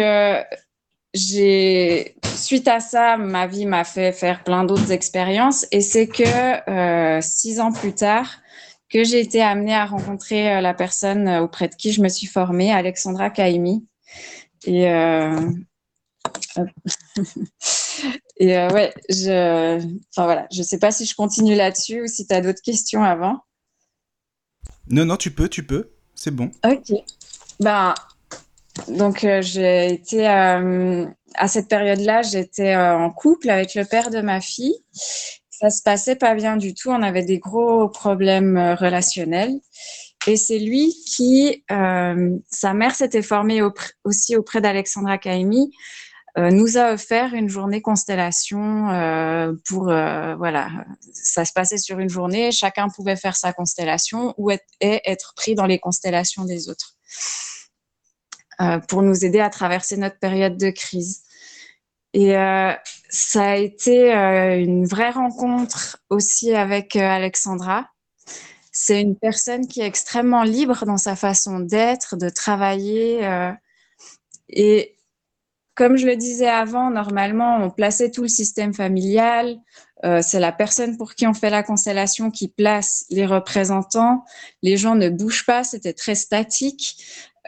j'ai suite à ça, ma vie m'a fait faire plein d'autres expériences et c'est que six ans plus tard que j'ai été amenée à rencontrer la personne auprès de qui je me suis formée, Alexandra Kaimi, et, euh... et euh, ouais, je, enfin voilà, je sais pas si je continue là-dessus ou si tu as d'autres questions avant. Non, non, tu peux, tu peux, c'est bon. Ok. Ben, donc euh, j'ai été euh, à cette période-là, j'étais euh, en couple avec le père de ma fille. Ça se passait pas bien du tout. On avait des gros problèmes relationnels. Et c'est lui qui, sa mère s'était formée aussi auprès d'Alexandra Kaimi, euh, nous a offert une journée constellation pour, voilà, ça se passait sur une journée, chacun pouvait faire sa constellation ou être, pris dans les constellations des autres pour nous aider à traverser notre période de crise. Et euh, ça a été une vraie rencontre aussi avec Alexandra c'est une personne qui est extrêmement libre dans sa façon d'être, de travailler. Euh, et comme je le disais avant, normalement, on plaçait tout le système familial. Euh, c'est la personne pour qui on fait la constellation qui place les représentants. Les gens ne bougent pas, c'était très statique.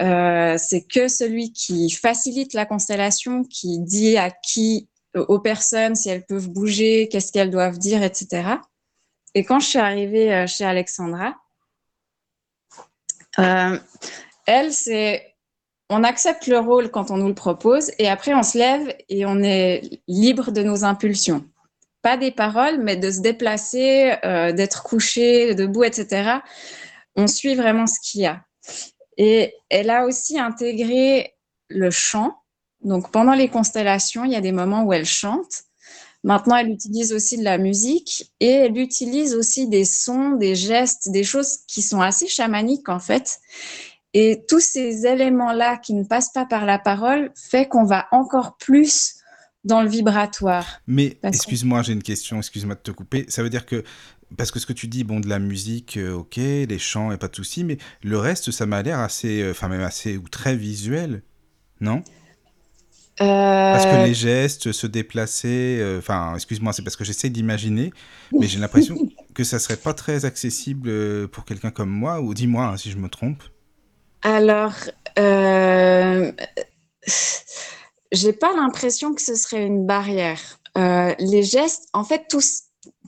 Euh, c'est que celui qui facilite la constellation, qui dit à qui, aux personnes, si elles peuvent bouger, qu'est-ce qu'elles doivent dire, etc. Et quand je suis arrivée euh, chez Alexandra, euh, elle, c'est on accepte le rôle quand on nous le propose et après on se lève et on est libre de nos impulsions. Pas des paroles, mais de se déplacer, euh, d'être couché, debout, etc. On suit vraiment ce qu'il y a. Et elle a aussi intégré le chant. Donc pendant les constellations, il y a des moments où elle chante. Maintenant, elle utilise aussi de la musique et elle utilise aussi des sons, des gestes, des choses qui sont assez chamaniques en fait. Et tous ces éléments-là qui ne passent pas par la parole fait qu'on va encore plus dans le vibratoire. Mais excuse-moi, j'ai une question, excuse-moi de te couper. Ça veut dire que, parce que ce que tu dis, bon, de la musique, euh, ok, les chants, et pas de souci, mais le reste, ça m'a l'air assez, euh, enfin même assez ou très visuel, non? Euh, Parce que les gestes, se déplacer, euh, enfin, excuse-moi, c'est parce que j'essaie d'imaginer, mais j'ai l'impression que ça serait pas très accessible pour quelqu'un comme moi, ou dis-moi hein, si je me trompe. Alors, euh, j'ai pas l'impression que ce serait une barrière. Les gestes, en fait, tout, ce-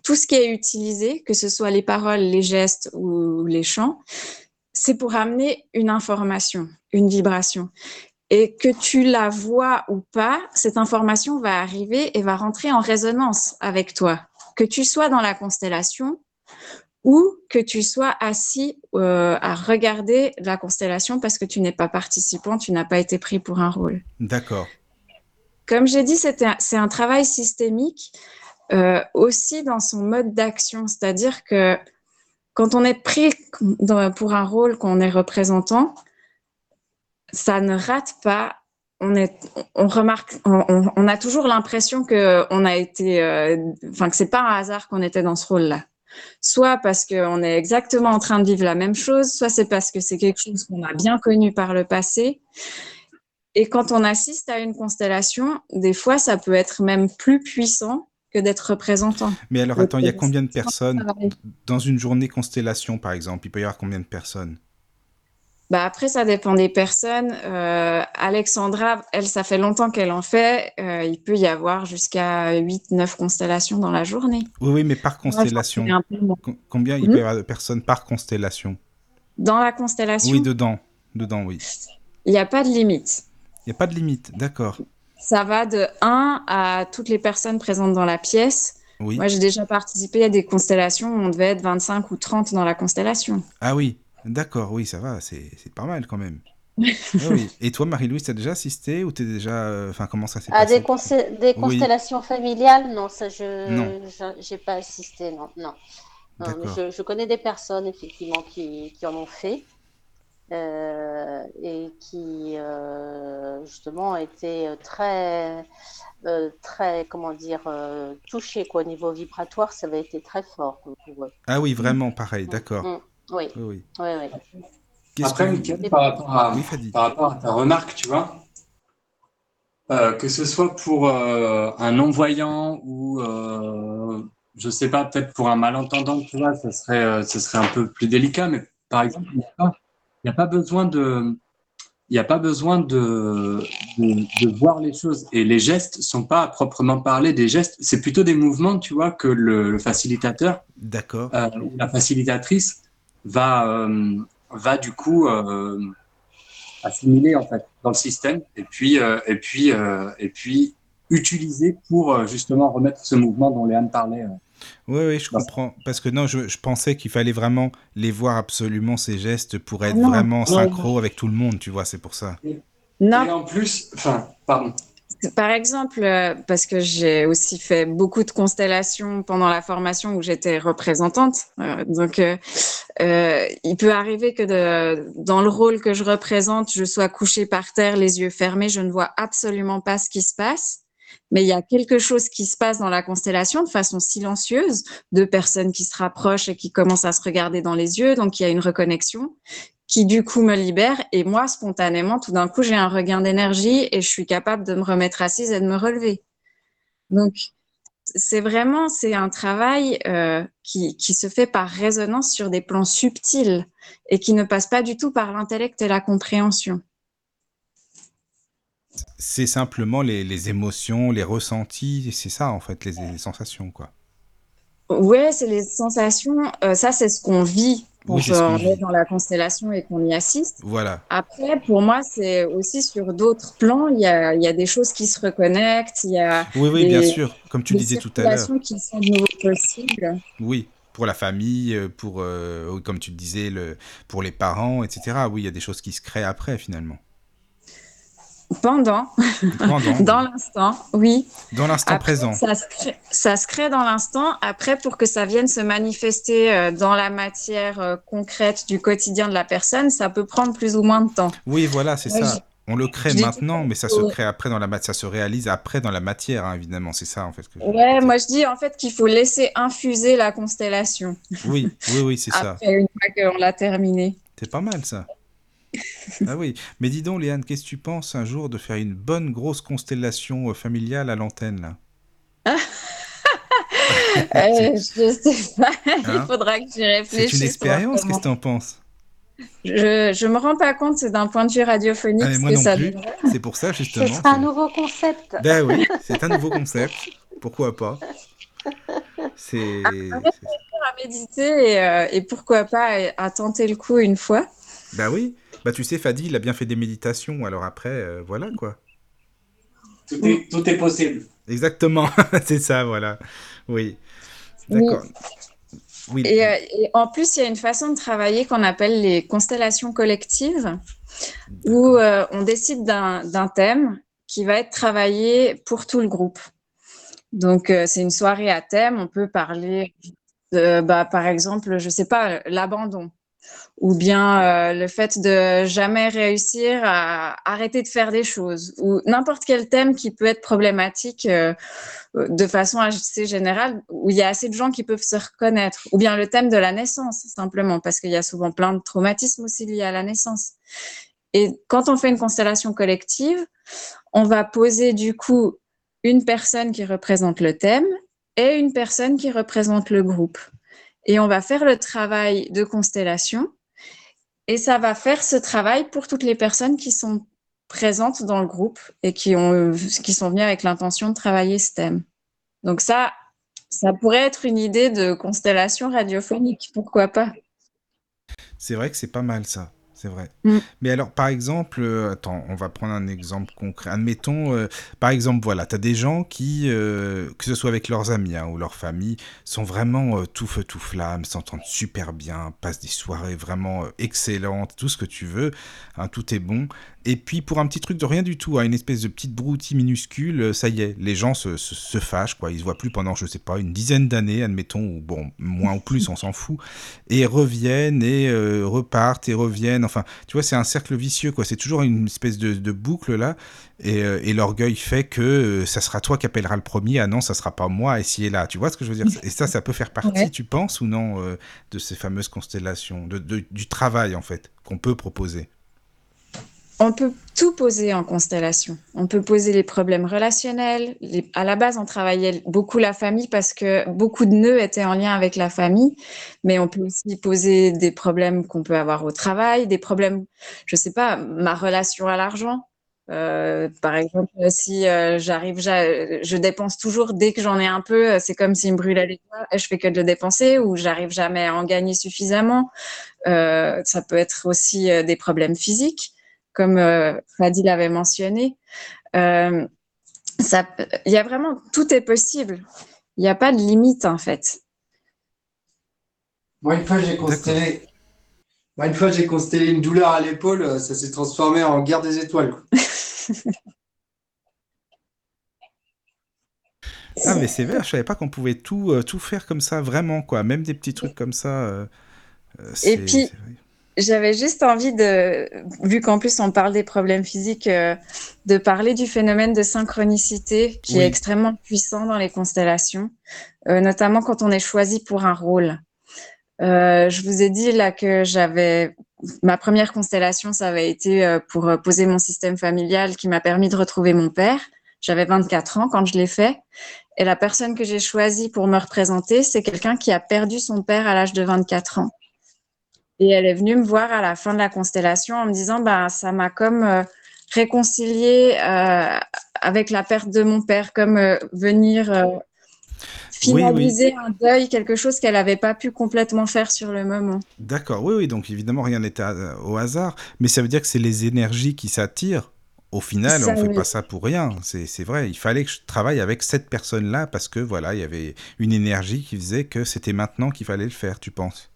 tout ce qui est utilisé, que ce soit les paroles, les gestes ou les chants, c'est pour amener une information, une vibration. Et que tu la vois ou pas, cette information va arriver et va rentrer en résonance avec toi. Que tu sois dans la constellation ou que tu sois assis euh, à regarder la constellation parce que tu n'es pas participant, tu n'as pas été pris pour un rôle. D'accord. Comme j'ai dit, un- c'est un travail systémique euh, aussi dans son mode d'action, c'est-à-dire que quand on est pris pour un rôle, qu'on est représentant, ça ne rate pas. On, a toujours l'impression que on a euh, que c'est pas un hasard qu'on était dans ce rôle-là. Soit parce qu'on est exactement en train de vivre la même chose, soit c'est parce que c'est quelque chose qu'on a bien connu par le passé. Et quand on assiste à une constellation, des fois, ça peut être même plus puissant que d'être représentant. Mais alors, attends, il y a combien de personnes dans une journée constellation, par exemple? Il peut y avoir combien de personnes? Bah après, ça dépend des personnes. Euh, Alexandra, elle, ça fait longtemps qu'elle en fait. Euh, il peut y avoir jusqu'à 8-9 constellations dans la journée. Oui, oui, mais par constellation. Combien il Mhm. peut y avoir de personnes par constellation? Dans la constellation, Oui, dedans. Dedans, oui. il n'y a pas de limite. Il n'y a pas de limite, d'accord. Ça va de 1 à toutes les personnes présentes dans la pièce. Oui. Moi, j'ai déjà participé à des constellations où on devait être 25 ou 30 dans la constellation. Ah oui, d'accord, oui, ça va, c'est pas mal quand même. Ah oui. Et toi, Marie-Louise, t'as déjà assisté ou t'es déjà... euh, Enfin, comment ça s'est passé des, des Oui. constellations familiales, non, ça je j'ai pas assisté, non, non. Non, mais D'accord. je, je connais des personnes effectivement qui, qui en ont fait. Et qui justement était très très comment dire touché quoi au niveau vibratoire ça avait été très fort pour eux. ah oui vraiment pareil d'accord mm. oui. oui oui, oui. après par, rapport à, par rapport à ta remarque tu vois euh, que ce soit pour euh, un non-voyant ou, euh, je sais pas, peut-être pour un malentendant, tu vois, ça serait, euh, ce serait un peu plus délicat. Mais par exemple, il n'y a, pas besoin de, il n'y a pas besoin de, de, de, voir les choses. Et les gestes sont pas à proprement parler des gestes. C'est plutôt des mouvements, tu vois, que le, le facilitateur, d'accord, ou la facilitatrice va, va du coup assimiler en fait dans le système et puis euh, et puis euh, et puis utiliser pour euh, justement remettre ce mouvement dont Léane parlait. Oui, oui, je comprends. Parce que non, je, je pensais qu'il fallait vraiment les voir absolument, ces gestes, pour être vraiment synchro avec tout le monde, tu vois, c'est pour ça. Non. Et en plus, enfin, pardon. Par exemple, euh, parce que j'ai aussi fait beaucoup de constellations pendant la formation où j'étais représentante. Euh, donc, euh, euh, il peut arriver que de, dans le rôle que je représente, je sois couchée par terre, les yeux fermés, je ne vois absolument pas ce qui se passe. Mais il y a quelque chose qui se passe dans la constellation de façon silencieuse, deux personnes qui se rapprochent et qui commencent à se regarder dans les yeux, donc il y a une reconnexion qui du coup me libère et moi spontanément tout d'un coup j'ai un regain d'énergie et je suis capable de me remettre assise et de me relever. Donc c'est vraiment c'est un travail euh, qui, qui se fait par résonance sur des plans subtils et qui ne passe pas du tout par l'intellect et la compréhension. C'est simplement les, les, émotions, les ressentis, c'est ça en fait, les, les sensations quoi. Ouais, c'est les sensations. Euh, ça, c'est ce qu'on vit quand oui, on est dans la constellation et qu'on y assiste. Voilà. Après, pour moi, c'est aussi sur d'autres plans, il y a, il y a des choses qui se reconnectent, il y a oui, oui, des, bien sûr, comme tu disais tout à l'heure. qui sont de nouveau possibles. Oui, pour la famille, pour, euh, comme tu disais, le, pour les parents, etc. Oui, il y a des choses qui se créent après, finalement. Pendant, Pendant dans l'instant, oui. Dans l'instant présent. Ça se, crée, ça se crée dans l'instant. Après, pour que ça vienne se manifester euh, dans la matière euh, concrète du quotidien de la personne, ça peut prendre plus ou moins de temps. Oui, voilà, c'est ça. On le crée maintenant, mais ça se crée après dans la matière, ça se réalise après dans la matière, hein, évidemment. C'est ça, en fait. Que ouais, moi je dis en fait qu'il faut laisser infuser la constellation. Oui, oui, oui, c'est ça. Après, une fois qu'on l'a terminé. C'est pas mal, ça. Ah oui, mais dis donc, Léane, qu'est-ce que tu penses un jour de faire une bonne grosse constellation euh, familiale à l'antenne là? Euh, Je sais pas, hein? il faudra que j'y réfléchisse. C'est une expérience, qu'est-ce que tu en penses? Je, je me rends pas compte, c'est d'un point de vue radiophonique. Ah, moi non ça plus. C'est pour ça justement. C'est un nouveau concept. Ben oui, c'est un nouveau concept. Pourquoi pas? C'est. À, à méditer et, euh, et, pourquoi pas à, tenter le coup une fois. Bah oui. Bah tu sais, Fadi, il a bien fait des méditations, alors après, euh, voilà quoi. Tout est, tout est possible. Exactement, c'est ça, voilà. Oui. D'accord. Oui. Et, euh, et, en plus, il y a une façon de travailler qu'on appelle les constellations collectives, où euh, on décide d'un thème qui va être travaillé pour tout le groupe. Donc, euh, c'est une soirée à thème. On peut parler, de, bah, par exemple, je sais pas, l'abandon ou bien euh, le fait de jamais réussir à arrêter de faire des choses, ou n'importe quel thème qui peut être problématique euh, de façon assez générale, où il y a assez de gens qui peuvent se reconnaître, ou bien le thème de la naissance, simplement, parce qu'il y a souvent plein de traumatismes aussi liés à la naissance. Et quand on fait une constellation collective, on va poser du coup une personne qui représente le thème et une personne qui représente le groupe. Et on va faire le travail de constellation. Et ça va faire ce travail pour toutes les personnes qui sont présentes dans le groupe et qui, ont, qui sont venues avec l'intention de travailler ce thème. Donc ça, ça pourrait être une idée de constellation radiophonique, pourquoi pas. C'est vrai que c'est pas mal ça c'est vrai. Mm. Mais alors, par exemple, euh, attends, on va prendre un exemple concret. Admettons, euh, par exemple, voilà, tu as des gens qui, euh, que ce soit avec leurs amis hein, ou leur famille, sont vraiment tout feu, tout flamme, s'entendent super bien, passent des soirées vraiment excellentes, tout ce que tu veux, hein, tout est bon. Et puis pour un petit truc de rien du tout, à une espèce de petite broutille minuscule, euh, ça y est, les gens se, se, fâchent, quoi. Ils se voient plus pendant, je sais pas, une dizaine d'années, admettons, ou bon, moins ou plus, on s'en fout, et reviennent et euh, repartent et reviennent. Enfin, tu vois, c'est un cercle vicieux, quoi. C'est toujours une espèce de, de boucle là, et, euh, et l'orgueil fait que ça sera toi qui appellera le premier. Ah non, ça sera pas moi. Et si est là, tu vois ce que je veux dire? Et ça, ça peut faire partie, tu penses ou non, de ces fameuses constellations, de, de, du travail en fait qu'on peut proposer? On peut tout poser en constellation. On peut poser les problèmes relationnels. À la base, on travaillait beaucoup la famille parce que beaucoup de nœuds étaient en lien avec la famille. Mais on peut aussi poser des problèmes qu'on peut avoir au travail, des problèmes, je sais pas, ma relation à l'argent. Euh, par exemple, si euh, j'arrive, je dépense toujours dès que j'en ai un peu, c'est comme s'il me brûlait les doigts je fais que de le dépenser ou j'arrive jamais à en gagner suffisamment. Euh, ça peut être aussi des problèmes physiques comme euh, Fadi l'avait mentionné. Euh, il y a vraiment, tout est possible. Il n'y a pas de limite en fait. Moi, une fois, j'ai constellé, Moi, une fois, j'ai constellé une douleur à l'épaule, ça s'est transformé en guerre des étoiles. ah, mais c'est vrai, je savais pas qu'on pouvait tout, euh, tout faire comme ça, vraiment, quoi. Même des petits trucs comme ça. Euh, Et puis, j'avais juste envie de, vu qu'en plus on parle des problèmes physiques, euh, de parler du phénomène de synchronicité qui est extrêmement puissant dans les constellations, euh, notamment quand on est choisi pour un rôle. Euh, je vous ai dit là que j'avais ma première constellation, ça avait été euh, pour poser mon système familial qui m'a permis de retrouver mon père. J'avais 24 ans quand je l'ai fait. Et la personne que j'ai choisie pour me représenter, c'est quelqu'un qui a perdu son père à l'âge de 24 ans. Et elle est venue me voir à la fin de la constellation en me disant, bah, ça m'a comme euh, réconcilié euh, avec la perte de mon père, comme euh, venir finaliser oui, oui. un deuil, quelque chose qu'elle n'avait pas pu complètement faire sur le moment. D'accord, oui, oui, donc évidemment rien n'était au hasard, mais ça veut dire que c'est les énergies qui s'attirent. Au final, ça, on ne fait pas ça pour rien, c'est vrai. Il fallait que je travaille avec cette personne-là parce que voilà, il y avait une énergie qui faisait que c'était maintenant qu'il fallait le faire, tu penses?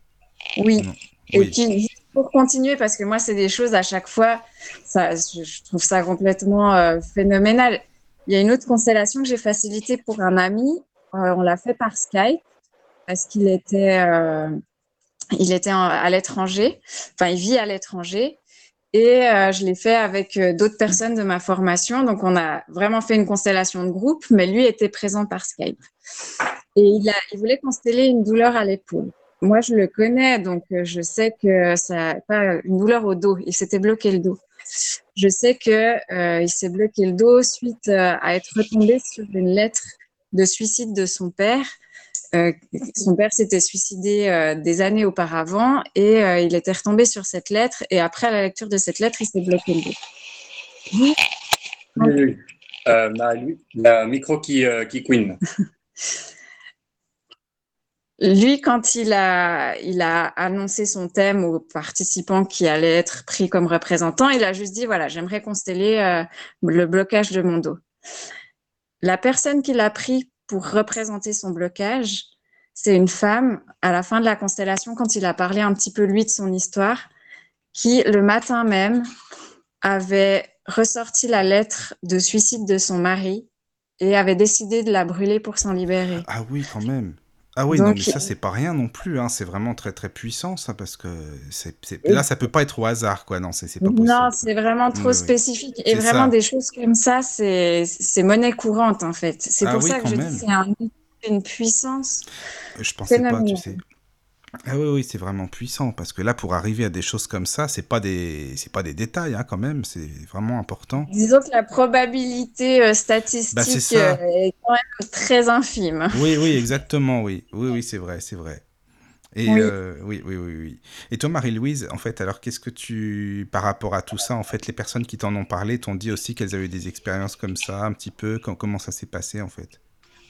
Oui. Non. Et oui. puis, pour continuer, parce que moi, c'est des choses à chaque fois, ça, je trouve ça complètement euh, phénoménal. Il y a une autre constellation que j'ai facilitée pour un ami. Euh, on l'a fait par Skype parce qu'il était, euh, il était en, à l'étranger. Enfin, il vit à l'étranger. Et je l'ai fait avec d'autres personnes de ma formation. Donc, on a vraiment fait une constellation de groupe, mais lui était présent par Skype. Et il, a, il voulait consteller une douleur à l'épaule moi, je le connais, donc euh, je sais que ça pas une douleur au dos. Il s'était bloqué le dos. Je sais que euh, il s'est bloqué le dos suite euh, à être retombé sur une lettre de suicide de son père. Euh, son père s'était suicidé euh, des années auparavant et il était retombé sur cette lettre. Et après la lecture de cette lettre, il s'est bloqué le dos. Oui, oui. Marie, le micro qui, qui queen. Lui, quand il a, a annoncé son thème aux participants qui allaient être pris comme représentants, il a juste dit, voilà, j'aimerais consteller euh, le blocage de mon dos. La personne qui l'a pris pour représenter son blocage, c'est une femme, à la fin de la constellation, quand il a parlé un petit peu, lui, de son histoire, qui, le matin même, avait ressorti la lettre de suicide de son mari et avait décidé de la brûler pour s'en libérer. Ah oui, quand même. Ah oui, Donc, non, mais ça, c'est pas rien non plus. Hein. C'est vraiment très, très puissant, ça, parce que c'est, c'est... là, ça peut pas être au hasard, quoi. Non, c'est, c'est pas possible. Non, c'est vraiment trop oui, spécifique. Oui. Et vraiment ça. des choses comme ça, c'est, c'est monnaie courante, en fait. C'est ah pour oui, ça que je même. dis c'est un, une puissance. Je pensais pas, tu sais. Ah oui, oui, c'est vraiment puissant parce que là, pour arriver à des choses comme ça, c'est pas des, c'est pas des détails hein, quand même, c'est vraiment important. Disons que la probabilité euh, statistique bah, est, euh, est, quand même très infime. Oui, oui, exactement, oui, oui, oui, c'est vrai, c'est vrai. Et oui. Euh, oui, oui, oui, oui. Et toi, Marie-Louise, en fait, alors qu'est-ce que tu, par rapport à tout ça, en fait, les personnes qui t'en ont parlé t'ont dit aussi qu'elles avaient eu des expériences comme ça, un petit peu, quand, comment ça s'est passé, en fait?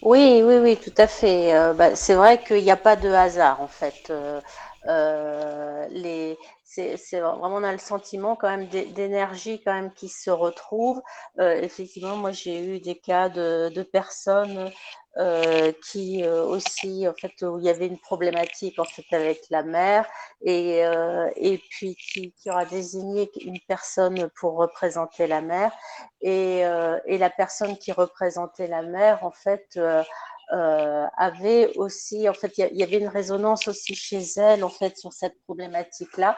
Oui, oui, oui, tout à fait. Euh, bah, c'est vrai qu'il n'y a pas de hasard en fait. Euh, les, c'est, vraiment on a le sentiment quand même d'énergie quand même qui se retrouve. effectivement, moi j'ai eu des cas de, personnes euh, qui euh, aussi, en fait, où il y avait une problématique en fait avec la mère et, euh, et puis qui, qui, aura désigné une personne pour représenter la mère et, et la personne qui représentait la mère, en fait, avait aussi, en fait, il y, avait une résonance aussi chez elle, en fait, sur cette problématique-là.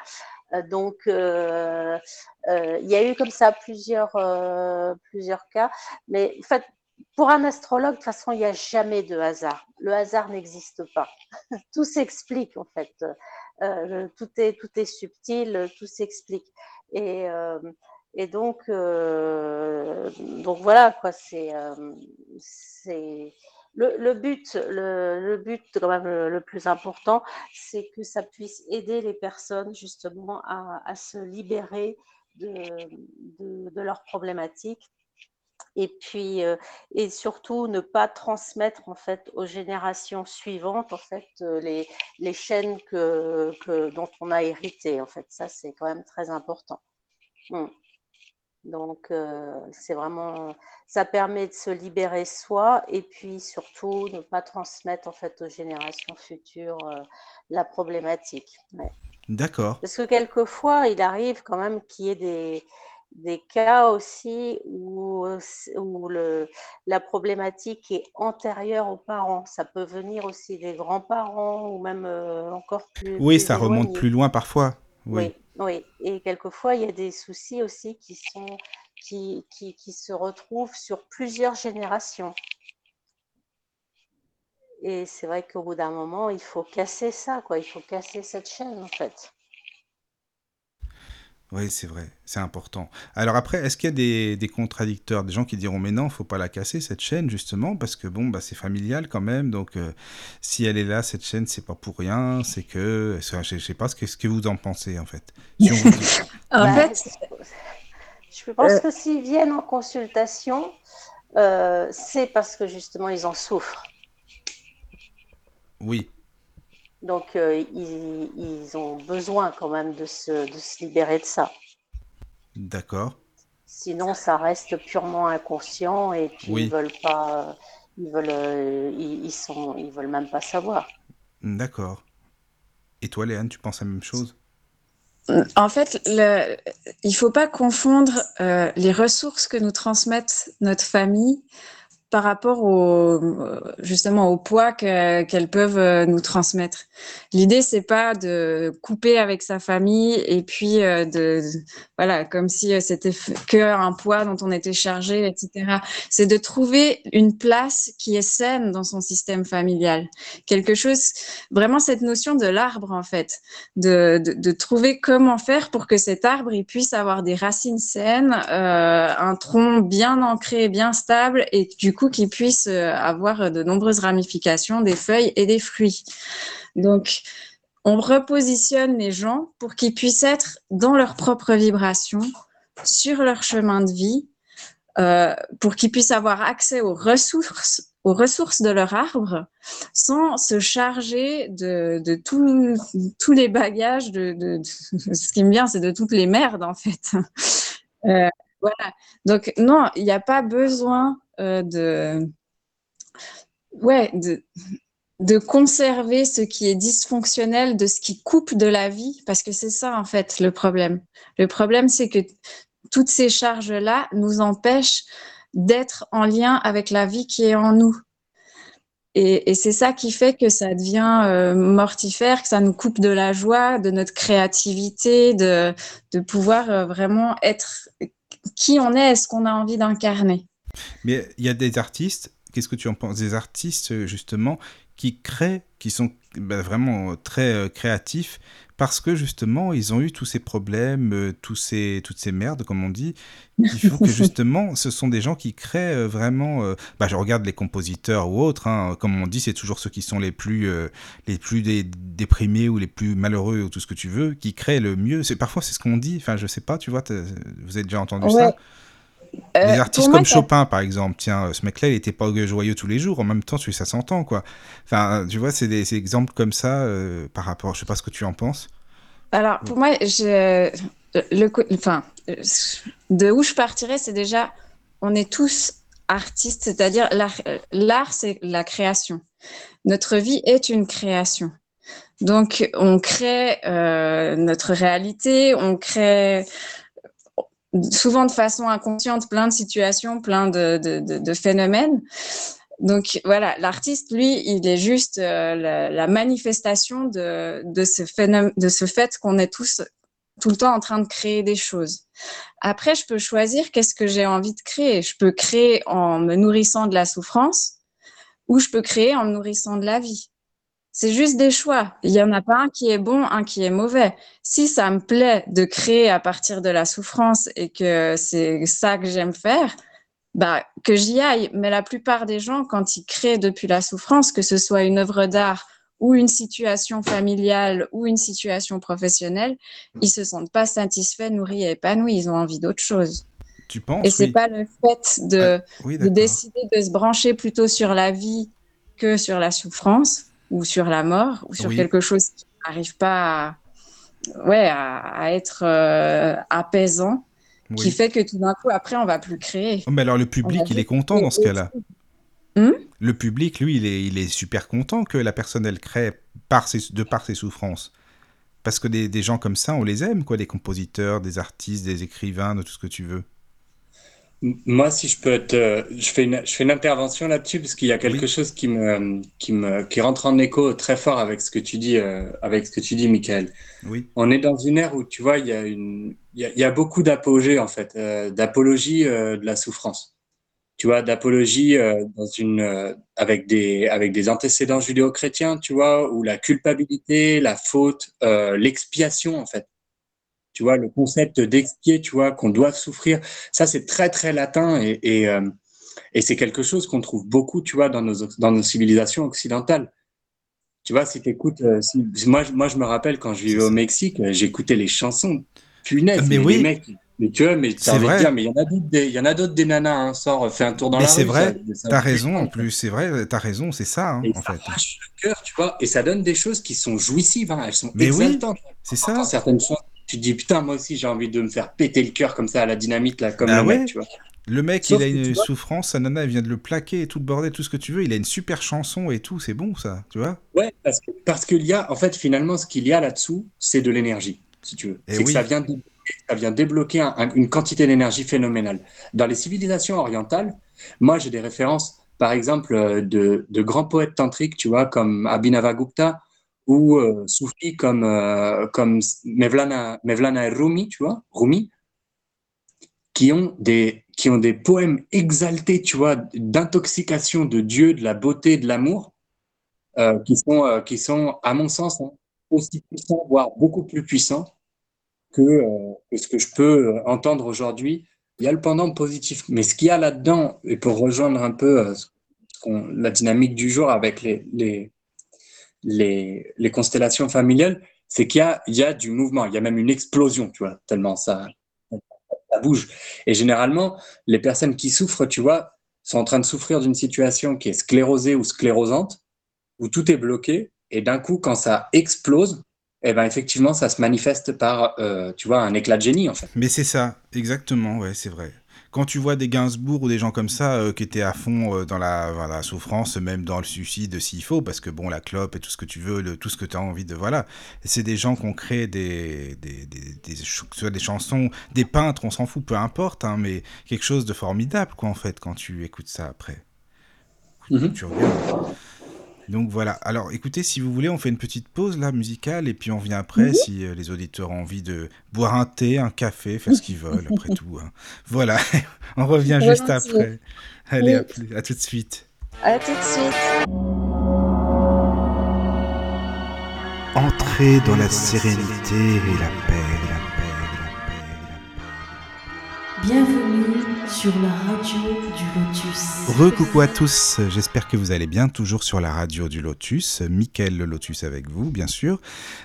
Donc, euh, euh, il y a eu comme ça plusieurs, euh, plusieurs cas. Mais en fait, pour un astrologue, de toute façon, il n'y a jamais de hasard. Le hasard n'existe pas. tout s'explique, en fait. Euh, tout, est, tout est subtil, tout s'explique. Et, euh, et donc, euh, donc voilà, quoi, c'est. c'est le, but, le, but quand même le, plus important, c'est que ça puisse aider les personnes justement à, se libérer de leurs problématiques. Et puis euh, et surtout ne pas transmettre en fait aux générations suivantes en fait euh, les, les chaînes que, que, dont on a hérité en fait. Ça c'est quand même très important. Mmh. Donc euh, c'est vraiment ça permet de se libérer soi et puis surtout ne pas transmettre en fait aux générations futures la problématique d'accord parce que quelquefois il arrive quand même qu'il y ait des des cas aussi où, où le, la problématique est antérieure aux parents. Ça peut venir aussi des grands-parents ou même euh, encore plus. Oui, ça remonte plus loin parfois. Oui. oui. Et quelquefois, il y a des soucis aussi qui, sont, qui, se retrouvent sur plusieurs générations. Et c'est vrai qu'au bout d'un moment, il faut casser ça, quoi. Il faut casser cette chaîne, en fait. Oui, c'est vrai, c'est important. Alors après, est-ce qu'il y a des, des, contradicteurs, des gens qui diront mais non, faut pas la casser cette chaîne justement parce que bon bah c'est familial quand même, donc euh, si elle est là cette chaîne c'est pas pour rien, c'est que je, ne sais pas ce que, ce que vous en pensez en fait. en fait, je pense euh. que s'ils viennent en consultation, euh, c'est parce que justement ils en souffrent. Oui. Donc, euh, ils, ils, ont besoin quand même de se, de se libérer de ça. D'accord. Sinon, ça reste purement inconscient et puis ils veulent pas, ils veulent, euh, ils, ils, sont, ils veulent même pas savoir. D'accord. Et toi, Léane, tu penses la même chose? En fait, le, il faut pas confondre euh, les ressources que nous transmettent notre famille par rapport au justement au poids qu'elles peuvent euh, nous transmettre. L'idée c'est pas de couper avec sa famille et puis euh, de voilà comme si euh, c'était que un poids dont on était chargé, etc. C'est de trouver une place qui est saine dans son système familial. Quelque chose vraiment cette notion de l'arbre en fait, de, de, trouver comment faire pour que cet arbre il puisse avoir des racines saines, euh, un tronc bien ancré, bien stable et du coup qui puissent euh, avoir de nombreuses ramifications, des feuilles et des fruits. Donc, on repositionne les gens pour qu'ils puissent être dans leur propre vibration, sur leur chemin de vie, euh, pour qu'ils puissent avoir accès aux ressources, aux ressources de leur arbre, sans se charger de, tous les bagages. De, ce qui me vient, c'est de toutes les merdes en fait. Euh, voilà. Donc non, il n'y a pas besoin euh, de, ouais, de, de conserver ce qui est dysfonctionnel, de ce qui coupe de la vie, parce que c'est ça en fait le problème. Le problème, c'est que toutes ces charges-là nous empêchent d'être en lien avec la vie qui est en nous. Et, c'est ça qui fait que ça devient euh, mortifère, que ça nous coupe de la joie, de notre créativité, de, de pouvoir euh, vraiment être qui on est, est-ce qu'on a envie d'incarner. Mais il y a des artistes, qu'est-ce que tu en penses? Des artistes, justement, qui créent, qui sont bah, vraiment très euh, créatifs, parce que justement, ils ont eu tous ces problèmes, euh, tous ces, toutes ces merdes, comme on dit, qui font que justement, ce sont des gens qui créent euh, vraiment. bah, je regarde les compositeurs ou autres, hein, comme on dit, c'est toujours ceux qui sont les plus, les plus déprimés ou les plus malheureux ou tout ce que tu veux, qui créent le mieux. C'est parfois c'est ce qu'on dit. Enfin, je sais pas, tu vois, vous avez déjà entendu ça? Les artistes comme Chopin, par exemple, tiens, ce mec-là, il était pas joyeux tous les jours. En même temps, ça s'entend, quoi. Enfin, tu vois, c'est des, exemples comme ça par rapport. Je sais pas ce que tu en penses. Alors, pour moi, je, le, enfin, de où je partirais, c'est déjà, on est tous artistes, c'est-à-dire l'art, c'est la création. Notre vie est une création. Donc, on crée euh, notre réalité, on crée souvent de façon inconsciente plein de situations, plein de, de, phénomènes. Donc voilà, l'artiste, lui, il est juste euh, la, manifestation de, de, ce phénomène, de ce fait qu'on est tous tout le temps en train de créer des choses. Après, je peux choisir qu'est-ce que j'ai envie de créer. Je peux créer en me nourrissant de la souffrance ou je peux créer en me nourrissant de la vie. C'est juste des choix. Il n'y en a pas un qui est bon, un qui est mauvais. Si ça me plaît de créer à partir de la souffrance et que c'est ça que j'aime faire, bah, que j'y aille. Mais la plupart des gens, quand ils créent depuis la souffrance, que ce soit une œuvre d'art ou une situation familiale ou une situation professionnelle, ils se sentent pas satisfaits, nourris et épanouis. Ils ont envie d'autre chose. Tu penses Et c'est n'est pas le fait de, de, décider de se brancher plutôt sur la vie que sur la souffrance ou sur la mort ou sur quelque chose qui n'arrive pas à, ouais, à, être euh, apaisant, qui fait que tout d'un coup, après, on va plus créer. Oh, mais alors le public, il est content dans ce cas-là. Hmm? le public, lui, il est, il est super content que la personne, elle crée par ses, de par ses souffrances. Parce que des, des, gens comme ça, on les aime, quoi, des compositeurs, des artistes, des écrivains, de tout ce que tu veux. Moi, si je peux te, je fais une, je fais une intervention là-dessus parce qu'il y a quelque chose qui me, qui me, qui rentre en écho très fort avec ce que tu dis, euh, avec ce que tu dis, Michael. Oui. On est dans une ère où tu vois, il y a une, il y a, il y a beaucoup d'apogées en fait, euh, d'apologie euh, de la souffrance tu vois, d'apologie euh, dans une avec des avec des antécédents judéo-chrétiens, tu vois, où la culpabilité, la faute, l'expiation en fait. Tu vois, le concept d'expier, tu vois, qu'on doit souffrir, ça c'est très très latin et et, et c'est quelque chose qu'on trouve beaucoup, tu vois, dans nos dans nos civilisations occidentales. Tu vois, si tu écoutes, moi, moi je me rappelle quand je vivais au Mexique, j'écoutais les chansons punaise, mais, oui. mecs, mais tu vois, mais c'est vrai. Dire, mais il y en a d'autres, d'autres des nanas, hein, sort, fait un tour dans mais la rue. c'est vrai, t'as raison en plus, c'est vrai, t'as raison, c'est ça, hein, et en ça fait. le cœur, tu vois, et ça donne des choses qui sont jouissives, hein, elles sont mais exaltantes. Oui, c'est ça. Certaines choses, tu te dis putain, moi aussi j'ai envie de me faire péter le cœur comme ça à la dynamite là, comme ah le ouais. mec, tu vois. Le mec, Sauf il a une souffrance, sa nana, elle vient de le plaquer et tout le bordel, tout ce que tu veux. Il a une super chanson et tout, c'est bon ça, tu vois Ouais, parce que parce qu'il y a, en fait, finalement, ce qu'il y a là-dessous, c'est de l'énergie, si tu veux. C'est oui. que ça vient de ça vient débloquer un, une quantité d'énergie phénoménale. Dans les civilisations orientales, moi j'ai des références, par exemple, euh, de, de, grands poètes tantriques, tu vois, comme Abhinavagupta ou euh, soufis comme, euh, comme Mevlana, Mevlana Rumi, tu vois, Rumi, qui ont des, qui ont des poèmes exaltés, tu vois, d'intoxication de Dieu, de la beauté, de l'amour, euh, qui, sont, qui sont, à mon sens, hein, aussi puissants, voire beaucoup plus puissants euh, que, ce que je peux entendre aujourd'hui. Il y a le pendant positif, mais ce qu'il y a là-dedans, et pour rejoindre un peu la dynamique du jour avec les, les, les, les constellations familiales, c'est qu'il y a, il y a du mouvement, il y a même une explosion, tu vois, tellement ça, ça bouge. Et généralement, les personnes qui souffrent, tu vois, sont en train de souffrir d'une situation qui est sclérosée ou sclérosante, où tout est bloqué, et d'un coup, quand ça explose, eh ben effectivement, ça se manifeste par, euh, tu vois, un éclat de génie, en fait. Mais c'est ça, exactement, ouais, c'est vrai. Quand tu vois des Gainsbourg ou des gens comme ça euh, qui étaient à fond euh, dans la, la, souffrance, même dans le suicide s'il faut, parce que bon, la clope et tout ce que tu veux, le, tout ce que tu as envie de. Voilà. C'est des gens qui ont créé des, des, des, des, des chansons, des peintres, on s'en fout, peu importe, hein, mais quelque chose de formidable, quoi, en fait, quand tu écoutes ça après. Mm -hmm. Tu regardes. Donc voilà. Alors écoutez, si vous voulez, on fait une petite pause là musicale et puis on vient après mmh. si euh, les auditeurs ont envie de boire un thé, un café, faire ce qu'ils veulent après tout. Hein. Voilà, on revient juste après. Allez, Oui. à, plus- à tout de suite. À tout de suite. Entrez dans la sérénité et la paix, la paix, la paix, la paix. Bienvenue sur la radio du Lotus. Recoucou à tous, j'espère que vous allez bien, toujours sur la radio du Lotus, Mickaël le Lotus avec vous, bien sûr.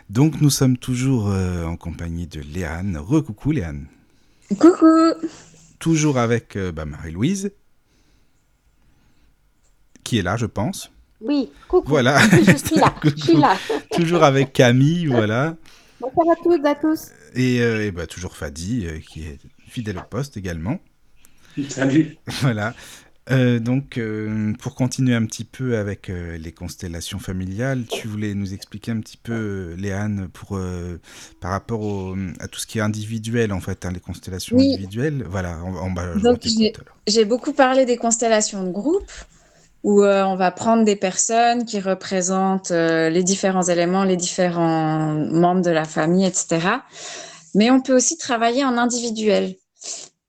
Donc nous sommes toujours euh, en compagnie de Léane. Recoucou Léane. Coucou. toujours avec bah, Marie-Louise, qui est là, je pense. Oui, coucou. Voilà. je suis là. je suis là. toujours avec Camille, voilà. Bonsoir à toutes et à tous. Et, euh, bah, toujours Fadi, euh, qui est fidèle au poste également. Salut. Voilà. Euh, donc, pour continuer un petit peu avec les constellations familiales, tu voulais nous expliquer un petit peu, Léane, pour, par rapport à tout ce qui est individuel, en fait, hein, les constellations individuelles. Voilà, on, Donc, j'ai beaucoup parlé des constellations de groupe où euh, on va prendre des personnes qui représentent euh, les différents éléments, les différents membres de la famille, etc. Mais on peut aussi travailler en individuel.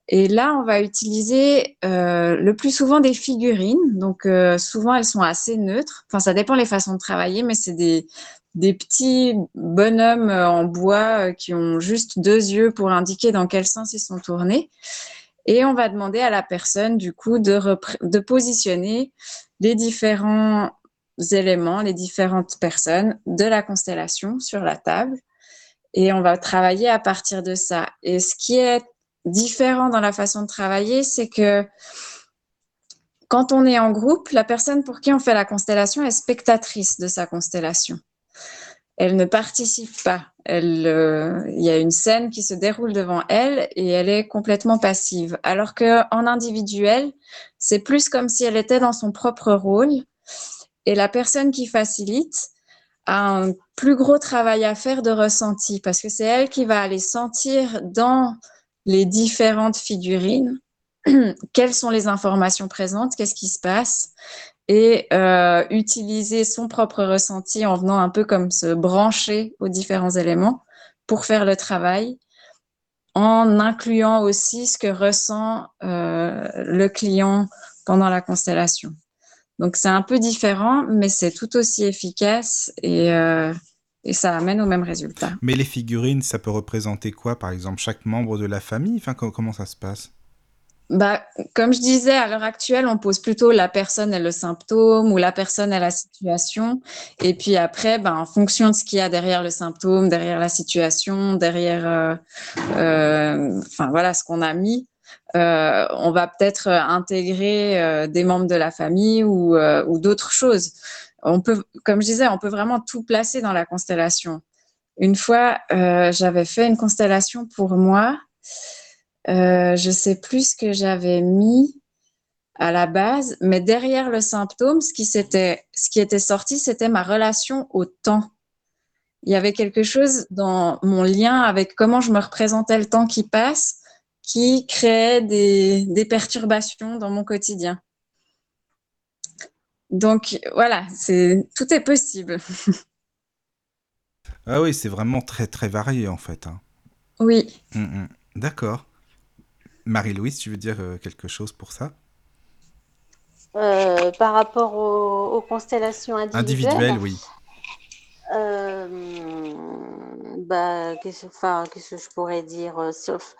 Et là, on va utiliser euh, le plus souvent des figurines. Donc, souvent, elles sont assez neutres. Enfin, ça dépend les façons de travailler, mais c'est des, des petits bonhommes en bois qui ont juste deux yeux pour indiquer dans quel sens ils sont tournés. Et on va demander à la personne, du coup, de, de positionner les différents éléments, les différentes personnes de la constellation sur la table. Et on va travailler à partir de ça. Et ce qui est différent dans la façon de travailler, c'est que quand on est en groupe, la personne pour qui on fait la constellation est spectatrice de sa constellation elle ne participe pas. Euh, il y a une scène qui se déroule devant elle et elle est complètement passive. Alors que en individuel, c'est plus comme si elle était dans son propre rôle et la personne qui facilite a un plus gros travail à faire de ressenti parce que c'est elle qui va aller sentir dans les différentes figurines. Quelles sont les informations présentes, qu'est-ce qui se passe, et euh, utiliser son propre ressenti en venant un peu comme se brancher aux différents éléments pour faire le travail, en incluant aussi ce que ressent euh, le client pendant la constellation. Donc c'est un peu différent, mais c'est tout aussi efficace et, euh, et ça amène au même résultat. Mais les figurines, ça peut représenter quoi Par exemple, chaque membre de la famille? Enfin, Comment ça se passe? Bah, comme je disais, à l'heure actuelle, on pose plutôt la personne et le symptôme ou la personne et la situation. Et puis après, bah, en fonction de ce qu'il y a derrière le symptôme, derrière la situation, derrière, euh, euh, voilà, ce qu'on a mis, euh, on va peut-être intégrer euh, des membres de la famille ou, euh, d'autres choses. On peut, comme je disais, on peut vraiment tout placer dans la constellation. Une fois, j'avais fait une constellation pour moi. Euh, je sais plus ce que j'avais mis à la base, mais derrière le symptôme, ce qui, ce qui était sorti, c'était ma relation au temps. Il y avait quelque chose dans mon lien avec comment je me représentais le temps qui passe qui créait des, des perturbations dans mon quotidien. Donc voilà, c'est tout est possible. ah oui, c'est vraiment très très varié en fait. Hein. Oui. Mm, mm. D'accord. Marie-Louise, tu veux dire euh, quelque chose pour ça? Euh, Par rapport aux, constellations individuelles Individuelles, oui. Euh, bah, qu'est-ce, que je pourrais dire sauf,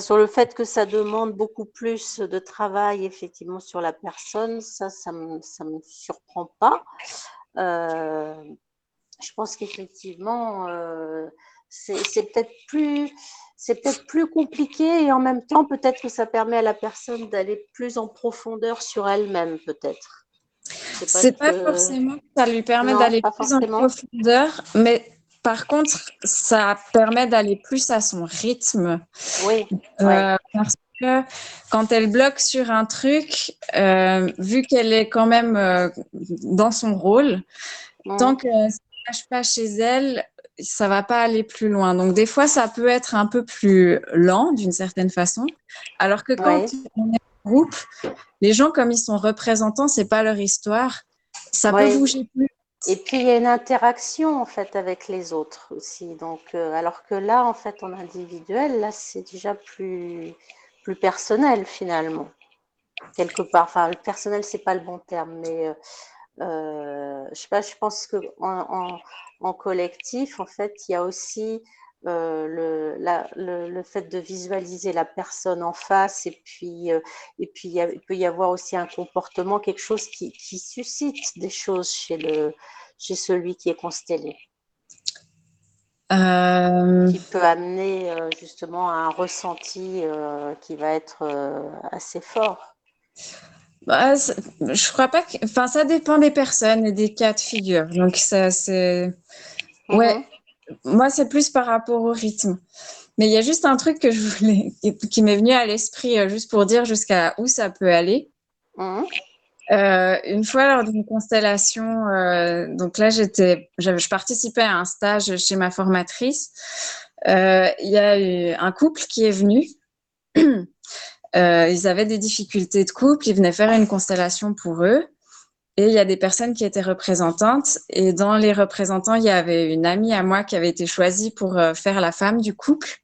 sur le fait que ça demande beaucoup plus de travail effectivement sur la personne, ça, ça ne me, me, surprend pas. je pense qu'effectivement, c'est peut-être plus c'est peut-être plus compliqué et en même temps, peut-être que ça permet à la personne d'aller plus en profondeur sur elle-même, peut-être. C'est pas, pas forcément que ça lui permet d'aller plus en profondeur, mais par contre, ça permet d'aller plus à son rythme. Oui. Euh, parce que quand elle bloque sur un truc, euh, vu qu'elle est quand même euh, dans son rôle, tant que ça ne cache pas chez elle, ça va pas aller plus loin. Donc des fois, ça peut être un peu plus lent d'une certaine façon, alors que quand on est en groupe, les gens comme ils sont représentants, c'est pas leur histoire, ça peut bouger plus. Et puis il y a une interaction en fait avec les autres aussi. Donc euh, alors que là, en fait, en individuel, là, c'est déjà plus plus personnel finalement quelque part. Enfin, le personnel, c'est pas le bon terme, mais euh, euh, je sais pas, je pense que en, collectif, en fait, il y a aussi euh, le, la, le, fait de visualiser la personne en face et puis, euh, et puis il, peut y avoir aussi un comportement, quelque chose qui, qui, suscite des choses chez, le, chez celui qui est constellé. Euh, qui peut amener justement à un ressenti qui va être assez fort bah, je crois pas que. Enfin, ça dépend des personnes et des cas de figure. Donc, ça, c'est. Ouais. Mhm. Moi, c'est plus par rapport au rythme. Mais il y a juste un truc que je voulais, qui m'est venu à l'esprit, juste pour dire jusqu'à où ça peut aller. Mhm. Euh, une fois lors d'une constellation, euh, donc là j'étais, je participais à un stage chez ma formatrice. Euh, il y a eu un couple qui est venu. ils avaient des difficultés de couple, ils venaient faire une constellation pour eux. Et il y a des personnes qui étaient représentantes. Et dans les représentants, il y avait une amie à moi qui avait été choisie pour faire la femme du couple.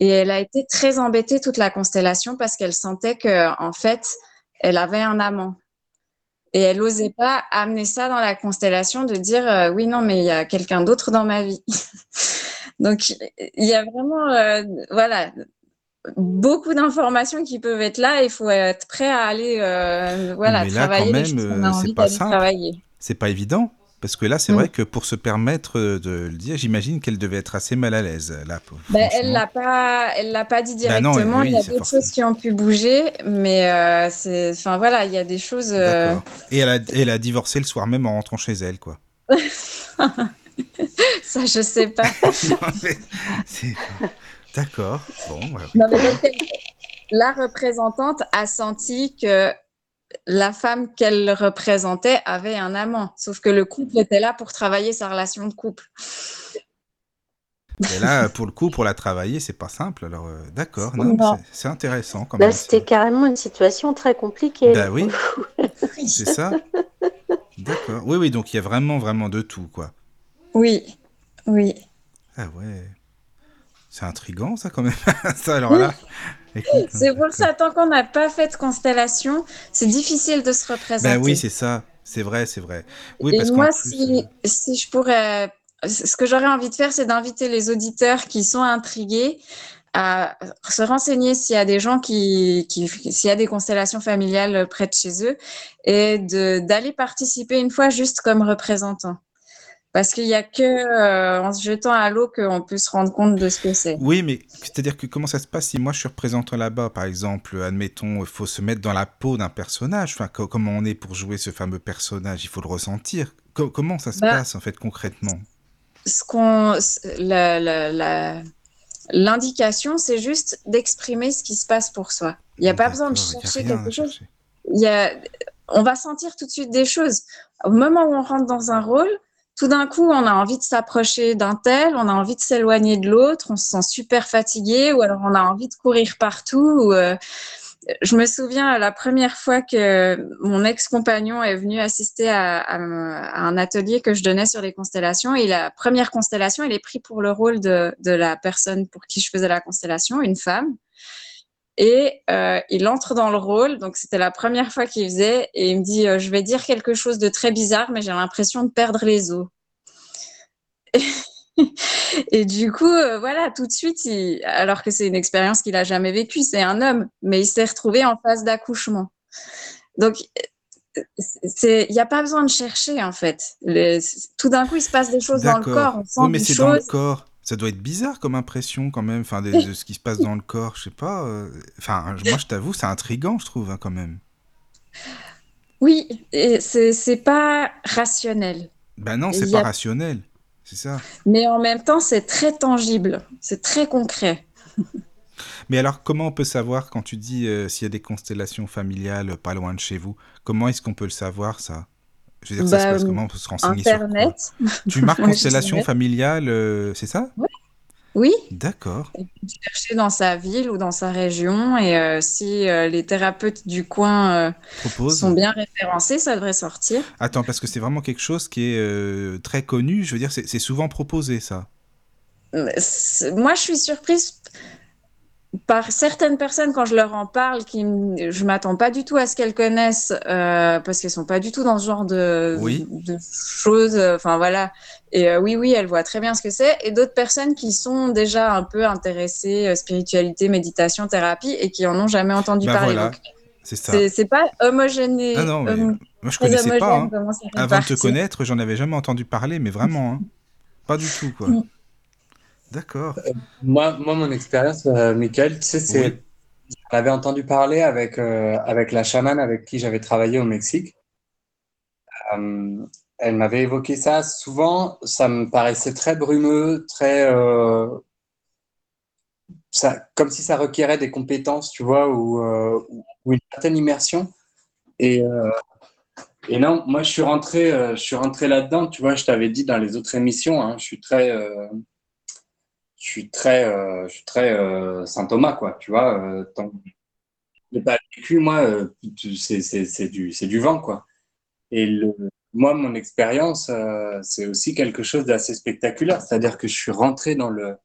Et elle a été très embêtée toute la constellation parce qu'elle sentait que, en fait, elle avait un amant. Et elle n'osait pas amener ça dans la constellation de dire euh, oui, non, mais il y a quelqu'un d'autre dans ma vie. Donc, il y a vraiment, euh, voilà, beaucoup d'informations qui peuvent être là. Il faut être prêt à aller, euh, voilà, mais là, travailler. Quand même, c'est pas simple. C'est pas évident. Parce que là, c'est mm. vrai que pour se permettre de le dire, j'imagine qu'elle devait être assez mal à l'aise. Là, ben, elle l'a pas, elle l'a pas dit bah directement. il y a d'autres choses qui ont pu bouger, mais euh, c'est, enfin voilà, il y a des choses. Euh, Et elle a, elle a divorcé le soir même en rentrant chez elle, quoi. Ça, je sais pas. D'accord. Bon. la représentante a senti que la femme qu'elle représentait avait un amant, sauf que le couple était là pour travailler sa relation de couple. Et là, pour le coup, pour la travailler, c'est pas simple. Alors, euh, d'accord, c'est intéressant. Quand Là, c'était carrément une situation très compliquée. Bah oui, c'est ça. D'accord. Oui, oui, donc il y a vraiment, vraiment de tout, quoi. Oui, oui. Ah ouais. C'est intriguant, ça, quand même. ça, alors là. C'est pour ça, tant qu'on n'a pas fait de constellation, c'est difficile de se représenter. Ben oui, c'est ça. C'est vrai, c'est vrai. Oui, Et moi, si, euh, si, je pourrais. Ce que j'aurais envie de faire, c'est d'inviter les auditeurs qui sont intrigués à se renseigner s'il y a des gens qui, qui s'il y a des constellations familiales près de chez eux et d'aller participer une fois juste comme représentant. Parce qu'il n'y a que euh, en se jetant à l'eau qu'on peut se rendre compte de ce que c'est. Oui, mais c'est-à-dire que comment ça se passe si moi je suis représentant là-bas, par exemple, admettons, il faut se mettre dans la peau d'un personnage. Enfin, comment on est pour jouer ce fameux personnage? Il faut le ressentir. comment ça se bah, passe en fait concrètement? Ce qu'on, l'indication, c'est juste d'exprimer ce qui se passe pour soi. Il n'y a pas besoin de chercher quelque chose. Il y a... On va sentir tout de suite des choses. Au moment où on rentre dans un rôle, tout d'un coup, on a envie de s'approcher d'un tel, on a envie de s'éloigner de l'autre, on se sent super fatigué, ou alors on a envie de courir partout. Euh, je me souviens la première fois que mon ex-compagnon est venu assister à, un atelier que je donnais sur les constellations. Et la première constellation, il est pris pour le rôle de, la personne pour qui je faisais la constellation, une femme. Et euh, il entre dans le rôle, donc c'était la première fois qu'il faisait, et il me dit euh, Je vais dire quelque chose de très bizarre, mais j'ai l'impression de perdre les os. et du coup, euh, voilà, tout de suite, alors que c'est une expérience qu'il n'a jamais vécue, c'est un homme, mais il s'est retrouvé en phase d'accouchement. Donc, il n'y a pas besoin de chercher, en fait. tout d'un coup, il se passe des choses dans le corps. oui, mais c'est dans le corps. Ça doit être bizarre comme impression quand même, enfin, de, ce qui se passe dans le corps, je sais pas. Euh, enfin, moi, je t'avoue, c'est intrigant, je trouve, hein, quand même. Oui, et c'est pas rationnel. Ben non, c'est pas rationnel, c'est ça. Mais en même temps, c'est très tangible, c'est très concret. Mais alors, comment on peut savoir quand tu dis euh, s'il y a des constellations familiales pas loin de chez vous? Comment est-ce qu'on peut le savoir, ça? Je veux dire, ça se passe bah, comment? On peut se renseigner Internet. Tu marques constellation familiale, euh, c'est ça? Oui. Oui. D'accord. Chercher dans sa ville ou dans sa région et euh, si euh, les thérapeutes du coin sont bien référencés, ça devrait sortir. Attends, parce que c'est vraiment quelque chose qui est très connu. Je veux dire, c'est souvent proposé ça. Moi, je suis surprise par certaines personnes, quand je leur en parle, qui je m'attends pas du tout à ce qu'elles connaissent, euh, parce qu'elles sont pas du tout dans ce genre de, de choses. Enfin voilà. Et euh, oui, oui, elles voient très bien ce que c'est. Et d'autres personnes qui sont déjà un peu intéressées euh, spiritualité, méditation, thérapie, et qui en ont jamais entendu bah parler. Voilà. C'est pas homogène. Ah non, mais moi je connaissais pas. Hein. Avant de te connaître, j'en avais jamais entendu parler, mais vraiment, hein. pas du tout quoi. D'accord. moi, moi, mon expérience, Michael, tu sais, c'est. J'avais entendu parler avec, avec la chamane avec qui j'avais travaillé au Mexique. elle m'avait évoqué ça. Souvent, ça me paraissait très brumeux, très comme si ça requérait des compétences, tu vois, ou, euh, une certaine immersion. Et, euh, et, non, moi, je suis rentré, euh, je suis rentré là-dedans, tu vois, je t'avais dit dans les autres émissions, hein, je suis très, je suis très, je suis très Saint Thomas, quoi, tu vois. tant que pas vécu, moi, c'est du, du vent, quoi. Et le, moi, mon expérience, c'est aussi quelque chose d'assez spectaculaire, c'est-à-dire que je suis rentré dans le,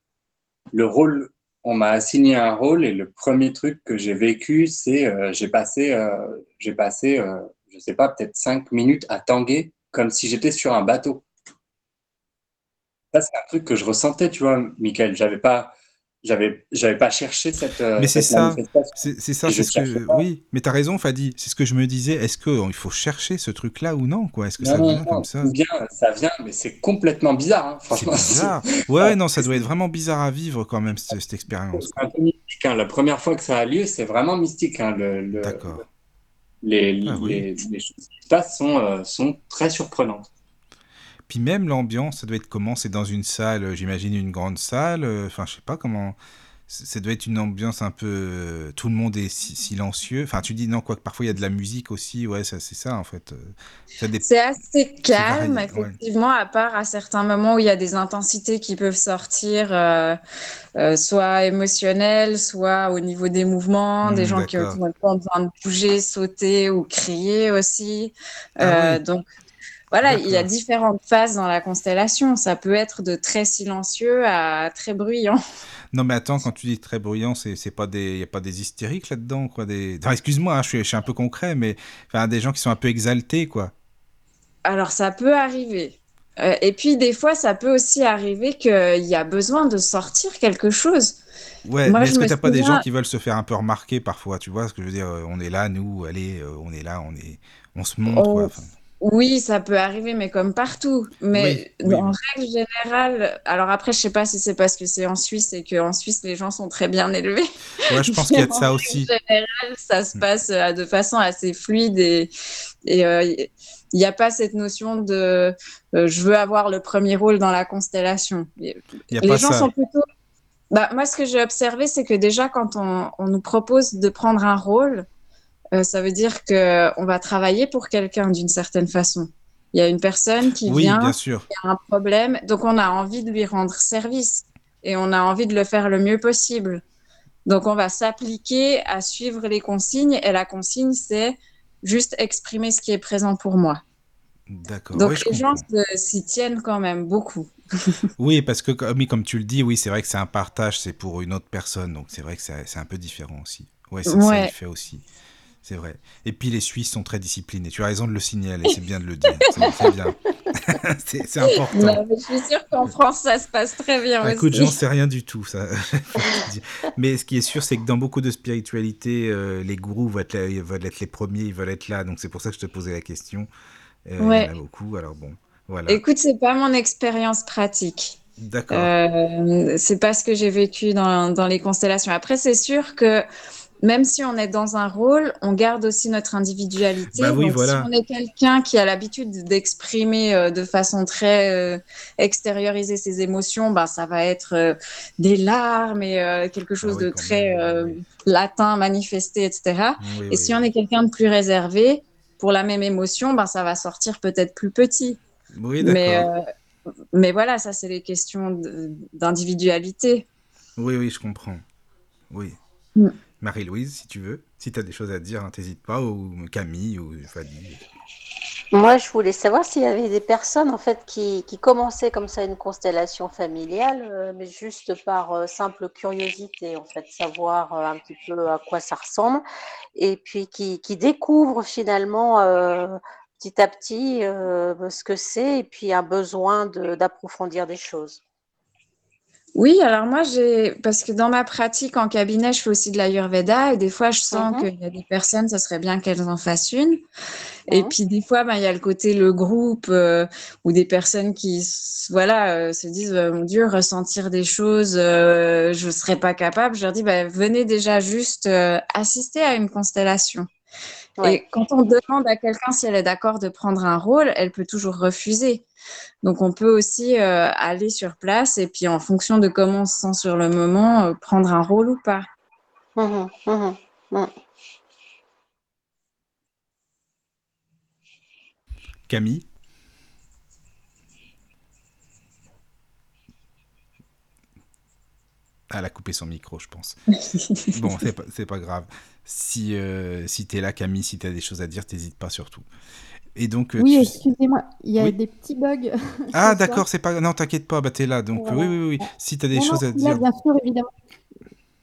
le rôle on m'a assigné un rôle et le premier truc que j'ai vécu, c'est euh, j'ai passé, euh, j'ai passé, euh, je sais pas, peut-être cinq minutes à tanguer comme si j'étais sur un bateau. Ça, c'est un truc que je ressentais, tu vois, Michael. J'avais pas, j'avais j'avais pas cherché cette euh, mais c'est ça. c'est ça c'est ce que oui mais tu as raison Fadi. C'est ce que je me disais. Est-ce que il faut chercher ce truc là ou non quoi? Est-ce que ça vient comme ça? ça vient mais c'est complètement bizarre hein, franchement. bizarre. ouais non ça doit être vraiment bizarre à vivre quand même cette, expérience. C'est un peu mystique hein. la première fois que ça a lieu c'est vraiment mystique hein. le, d'accord. les, ah les, les, choses qui se passent sont, euh, sont très surprenantes puis même l'ambiance, ça doit être comment? C'est dans une salle, euh, j'imagine une grande salle. Euh, enfin, je sais pas comment. Ça doit être une ambiance un peu. Euh, tout le monde est silencieux. Enfin, tu dis non, quoi que parfois il y a de la musique aussi. Ouais, c'est ça en fait. C'est assez calme, effectivement, à part à certains moments où il y a des intensités qui peuvent sortir, soit émotionnelles, soit au niveau des mouvements, des mmh, gens qui ont besoin de bouger, sauter ou crier aussi. Ah donc, voilà, il y a différentes phases dans la constellation. Ça peut être de très silencieux à très bruyant. Non, mais attends, quand tu dis très bruyant, c'est pas des, y a pas des hystériques là-dedans, quoi. Des, excuse-moi, hein, je, suis, je suis un peu concret, mais enfin, des gens qui sont un peu exaltés, quoi. Alors, ça peut arriver. Euh, et puis, des fois, ça peut aussi arriver qu'il y a besoin de sortir quelque chose. Ouais, mais est-ce que t'as pas des gens qui veulent se faire un peu remarquer parfois, tu vois ce que je veux dire On est là, nous, allez, euh, on est là, on est, on se montre, quoi. Oui, ça peut arriver, mais comme partout. Mais en règle générale, alors après, je sais pas si c'est parce que c'est en Suisse et qu'en Suisse, les gens sont très bien élevés. Ouais, je pense qu'il y a de ça aussi. En général, ça se mm. passe euh, de façon assez fluide et il euh, n'y a pas cette notion de euh, je veux avoir le premier rôle dans la constellation. les gens sont plutôt. Bah, moi, ce que j'ai observé, c'est que déjà, quand on, on nous propose de prendre un rôle, euh, ça veut dire qu'on va travailler pour quelqu'un d'une certaine façon. Il y a une personne qui vient, qui a un problème, donc on a envie de lui rendre service et on a envie de le faire le mieux possible. Donc on va s'appliquer à suivre les consignes et la consigne, c'est juste exprimer ce qui est présent pour moi. D'accord. Donc les gens s'y tiennent quand même beaucoup. oui, parce que comme tu le dis, oui, c'est vrai que c'est un partage, c'est pour une autre personne, donc c'est vrai que c'est un peu différent aussi. Ouais, ça, ouais. ça fait aussi. C'est vrai. Et puis les Suisses sont très disciplinés. Tu as raison de le signaler, c'est bien de le dire. C'est bien. c'est important. je suis sûre qu'en France, ça se passe très bien. Bah, écoute, j'en sais rien du tout. Ça. mais ce qui est sûr, c'est que dans beaucoup de spiritualités, euh, les gourous veulent être, veulent être, les premiers, ils veulent être là. Donc c'est pour ça que je te posais la question. Euh, Il y en a beaucoup. Alors bon, voilà. Écoute, c'est pas mon expérience pratique. D'accord. Euh, c'est pas ce que j'ai vécu dans, dans les constellations. Après, c'est sûr que même si on est dans un rôle, on garde aussi notre individualité. Bah Donc, si on est quelqu'un qui a l'habitude d'exprimer euh, de façon très euh, extériorisée ses émotions, bah, ça va être euh, des larmes et quelque chose ah de très latin, manifesté, etc. et si on est quelqu'un de plus réservé, pour la même émotion, bah, ça va sortir peut-être plus petit. Oui, mais, mais voilà, ça, c'est les questions d'individualité. Oui, oui, je comprends. Oui. Mm. Marie-Louise, si tu veux, si tu as des choses à dire, n'hésite hein, pas, ou Camille, ou Fadi. Moi, je voulais savoir s'il y avait des personnes en fait qui, commençaient comme ça une constellation familiale, euh, mais juste par euh, simple curiosité, en fait, savoir euh, un petit peu à quoi ça ressemble, et puis qui, découvrent finalement petit à petit ce que c'est, et puis un besoin d'approfondir des choses. Oui, alors moi, j'ai, parce que dans ma pratique en cabinet, je fais aussi de l'Ayurveda et des fois, je sens Mhm. qu'il y a des personnes, ça serait bien qu'elles en fassent une. Et puis, des fois, ben, il y a le côté, le groupe, euh, ou des personnes qui, voilà, euh, se disent, euh, mon Dieu, ressentir des choses, euh, je ne serais pas capable. Je leur dis, ben, venez déjà juste euh, assister à une constellation. Ouais. Et quand on demande à quelqu'un si elle est d'accord de prendre un rôle, elle peut toujours refuser. Donc, on peut aussi euh, aller sur place et puis, en fonction de comment on se sent sur le moment, euh, prendre un rôle ou pas. Mhm. Mhm. Camille? Elle a coupé son micro, je pense. Bon, c'est pas, grave. Si, euh, si t'es là, Camille, si t'as des choses à dire, t'hésites pas surtout. Et donc, euh, Oui, tu- excusez-moi, il y a Oui. des petits bugs. Ah, d'accord, c'est pas. Non, t'inquiète pas, bah t'es là. Donc, Voilà. oui, oui, oui. Si t'as des Non, non, choses à là, dire. bien sûr, évidemment.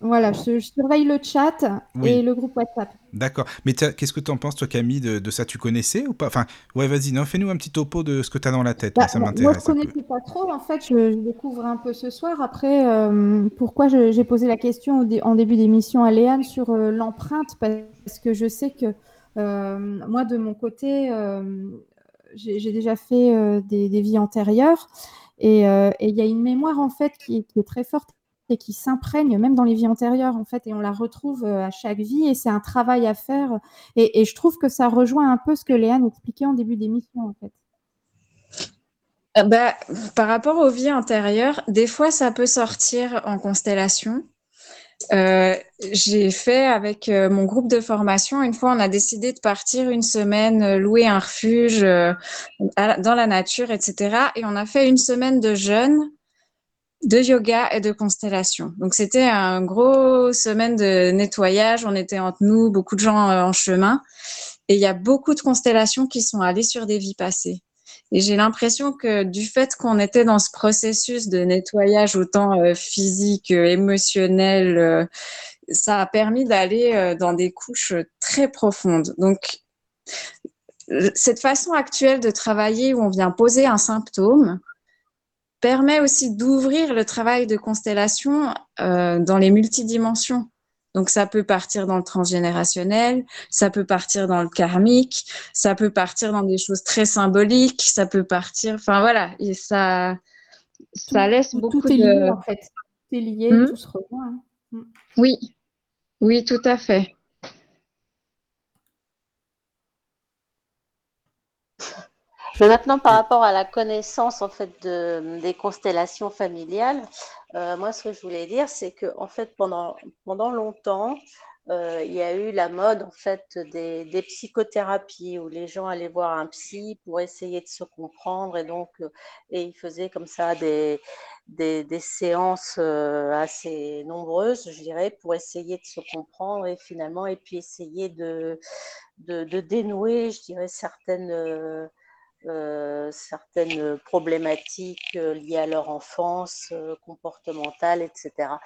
Voilà, je, je surveille le chat Oui. et le groupe WhatsApp. D'accord. Mais qu'est-ce que t'en penses, toi, Camille, de, de ça? Tu connaissais ou pas? Enfin, ouais, vas-y, fais-nous un petit topo de ce que t'as dans la tête. Bah, ça moi, je m'intéresse peu. connaissais pas trop. En fait, je, je découvre un peu ce soir. Après, euh, pourquoi j'ai posé la question dé- en début d'émission à Léane sur euh, l'empreinte? Parce que je sais que euh, moi, de mon côté, j'ai déjà fait des, des vies antérieures et il y a une mémoire en fait qui est très forte et qui s'imprègne même dans les vies antérieures en fait et on la retrouve euh, à chaque vie et c'est un travail à faire et, je trouve que ça rejoint un peu ce que Léane expliquait en début d'émission en fait. Euh, bah, par rapport aux vies antérieures, des fois, ça peut sortir en constellation. Euh, j'ai fait avec mon groupe de formation, une fois, on a décidé de partir une semaine, louer un refuge dans la nature, etc. Et on a fait une semaine de jeûne, de yoga et de constellation. Donc, c'était un gros semaine de nettoyage. On était entre nous, beaucoup de gens euh, en chemin. Et il y a beaucoup de constellations qui sont allées sur des vies passées. Et j'ai l'impression que du fait qu'on était dans ce processus de nettoyage autant euh, physique, euh, émotionnel, ça a permis d'aller dans des couches très profondes. Donc, cette façon actuelle de travailler où on vient poser un symptôme permet aussi d'ouvrir le travail de constellation euh, dans les multidimensions. Donc ça peut partir dans le transgénérationnel, ça peut partir dans le karmique, ça peut partir dans des choses très symboliques, ça peut partir, enfin voilà, et ça, ça laisse Tout, beaucoup tout est de. en fait. Tout est lié, Hmm. tout se rejoint. hein. Hmm. Oui, oui, tout à fait. Mais maintenant, par rapport à la connaissance en fait de, des constellations familiales, euh, moi, ce que je voulais dire, c'est que en fait, pendant pendant longtemps, euh, il y a eu la mode en fait des, des psychothérapies où les gens allaient voir un psy pour essayer de se comprendre et donc euh, et ils faisaient comme ça des des, des séances euh, assez nombreuses, je dirais, pour essayer de se comprendre et finalement et puis essayer de de, de dénouer, je dirais, certaines certaines problématiques euh, liées à leur enfance, euh, comportementale, etc.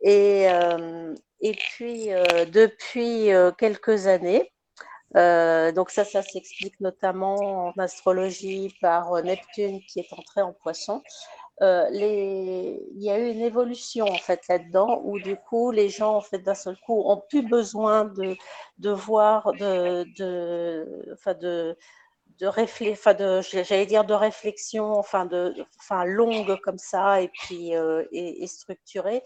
Et, euh, et puis, euh, depuis euh, quelques années, euh, donc ça, ça s'explique notamment en astrologie par euh, Neptune qui est entré en poisson. Euh, les... Il y a eu une évolution en fait là-dedans où du coup les gens en fait d'un seul coup ont plus besoin de, de voir de, de, enfin de, de de j'allais dire de réflexion enfin de enfin longue comme ça et puis euh, et, structurée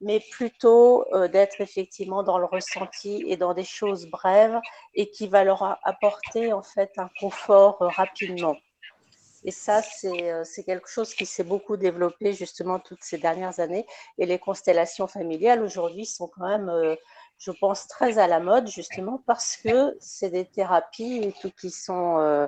mais plutôt euh, d'être effectivement dans le ressenti et dans des choses brèves et qui va leur apporter en fait un confort euh, rapidement et ça, c'est quelque chose qui s'est beaucoup développé justement toutes ces dernières années. Et les constellations familiales aujourd'hui sont quand même, je pense, très à la mode justement parce que c'est des thérapies qui sont, euh,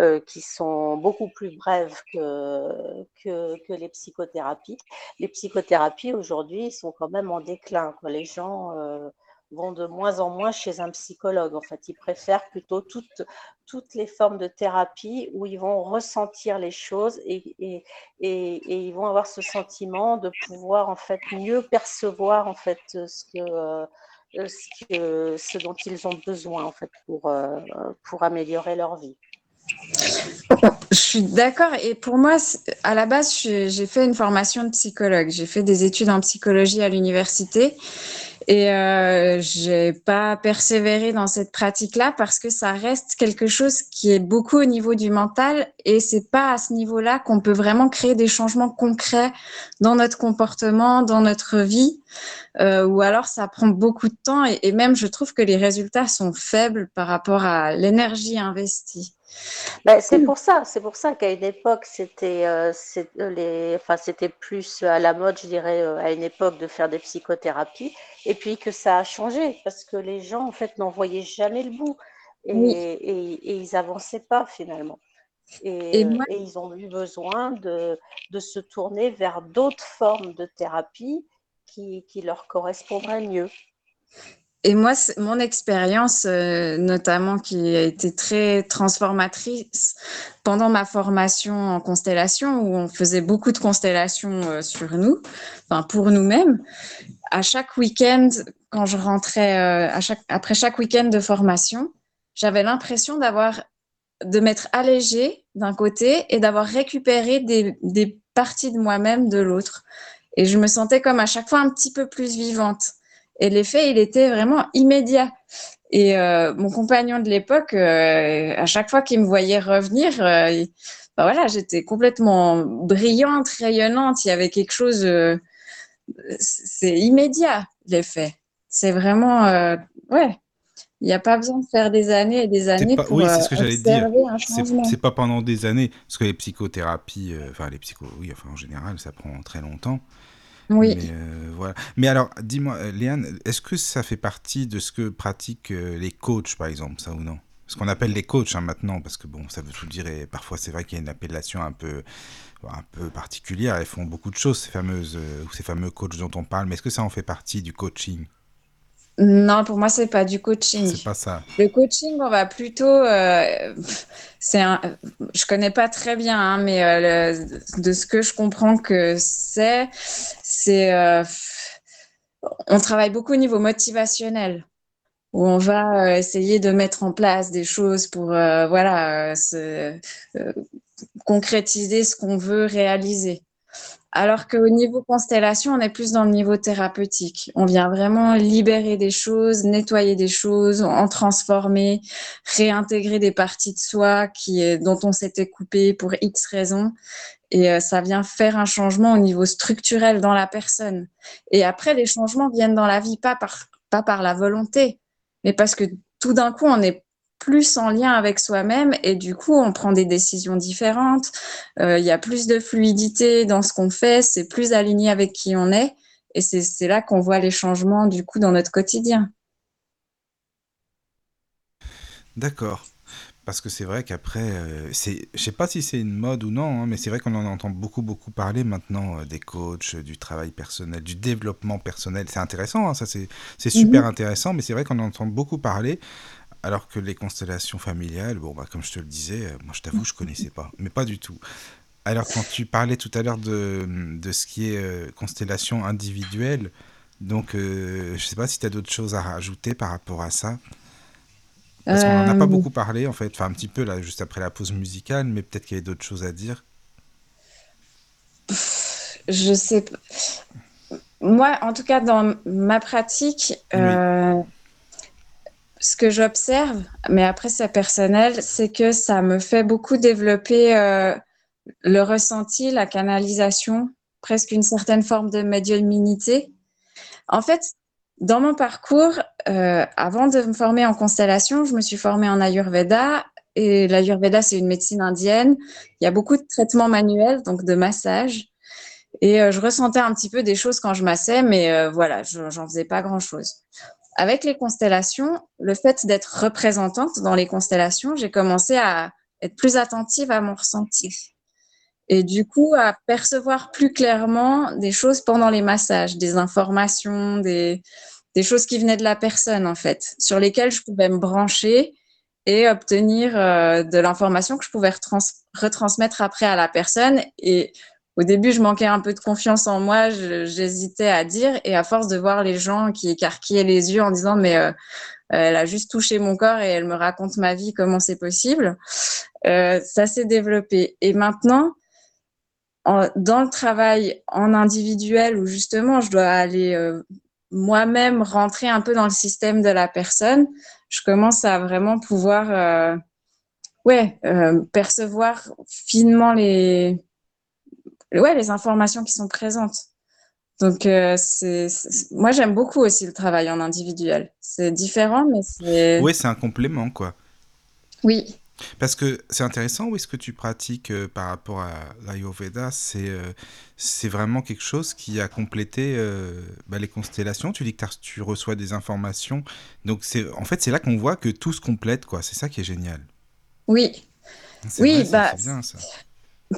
euh, qui sont beaucoup plus brèves que, que, les psychothérapies. Les psychothérapies aujourd'hui sont quand même en déclin. Les gens euh, vont de moins en moins chez un psychologue. En fait, ils préfèrent plutôt toutes, toutes les formes de thérapie où ils vont ressentir les choses et, et, et, ils vont avoir ce sentiment de pouvoir en fait mieux percevoir en fait ce que, ce, dont ils ont besoin en fait pour, euh, pour améliorer leur vie. Je suis d'accord. Et pour moi, à la base, j'ai fait une formation de psychologue. J'ai fait des études en psychologie à l'université. Et euh, j'ai pas persévéré dans cette pratique-là parce que ça reste quelque chose qui est beaucoup au niveau du mental et c'est pas à ce niveau-là qu'on peut vraiment créer des changements concrets dans notre comportement, dans notre vie, euh, ou alors ça prend beaucoup de temps et, et même je trouve que les résultats sont faibles par rapport à l'énergie investie. Ben, c'est pour ça, c'est pour ça qu'à une époque, c'était euh, euh, les, enfin, c'était plus à la mode, je dirais, euh, à une époque de faire des psychothérapies, et puis que ça a changé parce que les gens, en fait, n'en voyaient jamais le bout et, et, ils avançaient pas finalement. Et, ils ont eu besoin de, de se tourner vers d'autres formes de thérapie qui, qui leur correspondraient mieux. Et moi, mon expérience, euh, notamment qui a été très transformatrice pendant ma formation en constellation, où on faisait beaucoup de constellations euh, sur nous, enfin pour nous-mêmes. À chaque week-end, quand je rentrais, euh, après chaque week-end de formation, j'avais l'impression d'avoir, de m'être allégée d'un côté et d'avoir récupéré des parties de moi-même de l'autre. Et je me sentais comme à chaque fois un petit peu plus vivante. Et l'effet, il était vraiment immédiat. Et euh, mon compagnon de l'époque, euh, à chaque fois qu'il me voyait revenir, euh, bah voilà, j'étais complètement brillante, rayonnante. Il y avait quelque chose, c'est immédiat l'effet. C'est vraiment, ouais. Il n'y a pas besoin de faire des années et des années pour oui, ce que j'allais dire. C'est pas pendant des années, parce que les psychothérapies, enfin les psycho, oui, enfin en général, ça prend très longtemps. Oui. Mais, euh, voilà. Mais alors, dis-moi, euh, Léane, est-ce que ça fait partie de ce que pratiquent euh, les coachs, par exemple, ça ou non? Ce qu'on appelle les coachs hein, maintenant, parce que bon, ça veut tout dire, et parfois c'est vrai qu'il y a une appellation un peu, un peu particulière. Elles font beaucoup de choses, ces fameuses, ces fameux coachs dont on parle. Mais est-ce que ça en fait partie du coaching? Non, pour moi, c'est pas du coaching. C'est pas ça. Le coaching, on va plutôt. Euh, c'est un. Je connais pas très bien, hein, mais euh, de ce que je comprends que c'est, c'est. Euh, on travaille beaucoup au niveau motivationnel, où on va essayer de mettre en place des choses pour, voilà, se, concrétiser ce qu'on veut réaliser. Alors qu'au niveau constellation, on est plus dans le niveau thérapeutique. On vient vraiment libérer des choses, nettoyer des choses, en transformer, réintégrer des parties de soi qui, dont on s'était coupé pour X raisons. Et euh, ça vient faire un changement au niveau structurel dans la personne. Et après, les changements viennent dans la vie, pas par, pas par la volonté, mais parce que tout d'un coup, on est plus en lien avec soi-même et du coup, on prend des décisions différentes. Euh, il y a plus de fluidité dans ce qu'on fait, c'est plus aligné avec qui on est et c'est là qu'on voit les changements du coup dans notre quotidien. D'accord. Parce que c'est vrai qu'après, euh, c'est, je sais pas si c'est une mode ou non, hein, mais c'est vrai qu'on en entend beaucoup, beaucoup parler maintenant euh, des coachs, du travail personnel, du développement personnel. C'est intéressant, hein, ça c'est, c'est super mhm. intéressant, mais c'est vrai qu'on en entend beaucoup parler. Alors que les constellations familiales, bon, bah, comme je te le disais, euh, moi je t'avoue, je connaissais pas, mais pas du tout. Alors quand tu parlais tout à l'heure de, de ce qui est euh, constellation individuelle, donc euh, je sais pas si tu as d'autres choses à rajouter par rapport à ça. Parce qu'on n'en a pas beaucoup parlé en fait, enfin un petit peu là, juste après la pause musicale, mais peut-être qu'il y avait d'autres choses à dire. Je sais pas. Moi, en tout cas, dans ma pratique, ce que j'observe, mais après c'est personnel, c'est que ça me fait beaucoup développer euh, le ressenti, la canalisation, presque une certaine forme de médiumnité. En fait, dans mon parcours, euh, avant de me former en constellation, je me suis formée en Ayurveda. Et l'Ayurveda, c'est une médecine indienne. Il y a beaucoup de traitements manuels, donc de massage. Et euh, je ressentais un petit peu des choses quand je massais, mais voilà, j'en faisais pas grand-chose avec les constellations, le fait d'être représentante dans les constellations, j'ai commencé à être plus attentive à mon ressenti. Et du coup, à percevoir plus clairement des choses pendant les massages, des informations, des, choses qui venaient de la personne, en fait, sur lesquelles je pouvais me brancher et obtenir euh, de l'information que je pouvais retransmettre après à la personne. Et au début, je manquais un peu de confiance en moi, j'hésitais à dire, et à force de voir les gens qui écarquillaient les yeux en disant mais euh, elle a juste touché mon corps et elle me raconte ma vie, comment c'est possible, ça s'est développé. Et maintenant, dans le travail en individuel où justement je dois aller moi-même rentrer un peu dans le système de la personne, je commence à vraiment pouvoir euh, ouais, euh, percevoir finement les, ouais, les informations qui sont présentes. Donc, euh, c'est, moi, j'aime beaucoup aussi le travail en individuel. C'est différent, mais c'est. Oui, c'est un complément, quoi. Oui. Parce que c'est intéressant, où est-ce que tu pratiques euh, par rapport à l'Ayurveda? C'est euh, c'est vraiment quelque chose qui a complété bah, les constellations. Tu dis que tu reçois des informations. Donc, en fait, c'est là qu'on voit que tout se complète, quoi. C'est ça qui est génial. Oui. Oui, bah, bien, ça.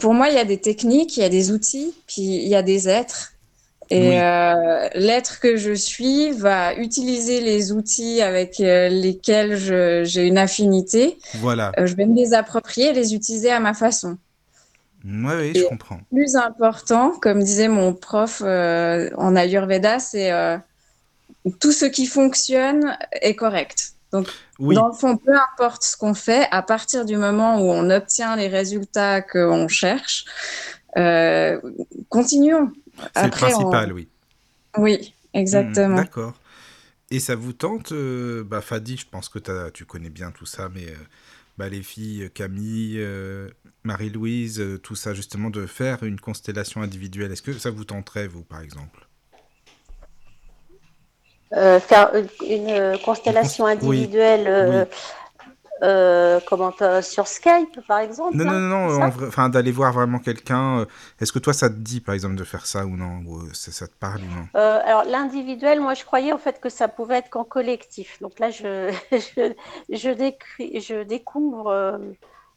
Pour moi, il y a des techniques, il y a des outils, puis il y a des êtres. Et euh, l'être que je suis va utiliser les outils avec euh, lesquels j'ai une affinité. Voilà. Euh, je vais me les approprier et les utiliser à ma façon. Oui, oui, je comprends. Plus important, comme disait mon prof en Ayurveda, c'est tout ce qui fonctionne est correct. Donc, dans le fond, peu importe ce qu'on fait, à partir du moment où on obtient les résultats qu'on cherche, continuons. C'est le principal, oui. Oui, exactement. Hmm, d'accord. Et ça vous tente, euh, bah, Fadi, je pense que tu connais bien tout ça, mais euh, bah, les filles, Camille, euh, Marie-Louise, tout ça, justement, de faire une constellation individuelle. Est-ce que ça vous tenterait, vous, par exemple? Faire une, constellation individuelle euh, comment sur Skype par exemple Non, non, non, enfin d'aller voir vraiment quelqu'un. Euh, est-ce que toi ça te dit par exemple de faire ça ou non ou, euh, ça, te parle ou non? Alors l'individuel, moi je croyais en fait que ça pouvait être qu'en collectif. Donc là je, je, je, je découvre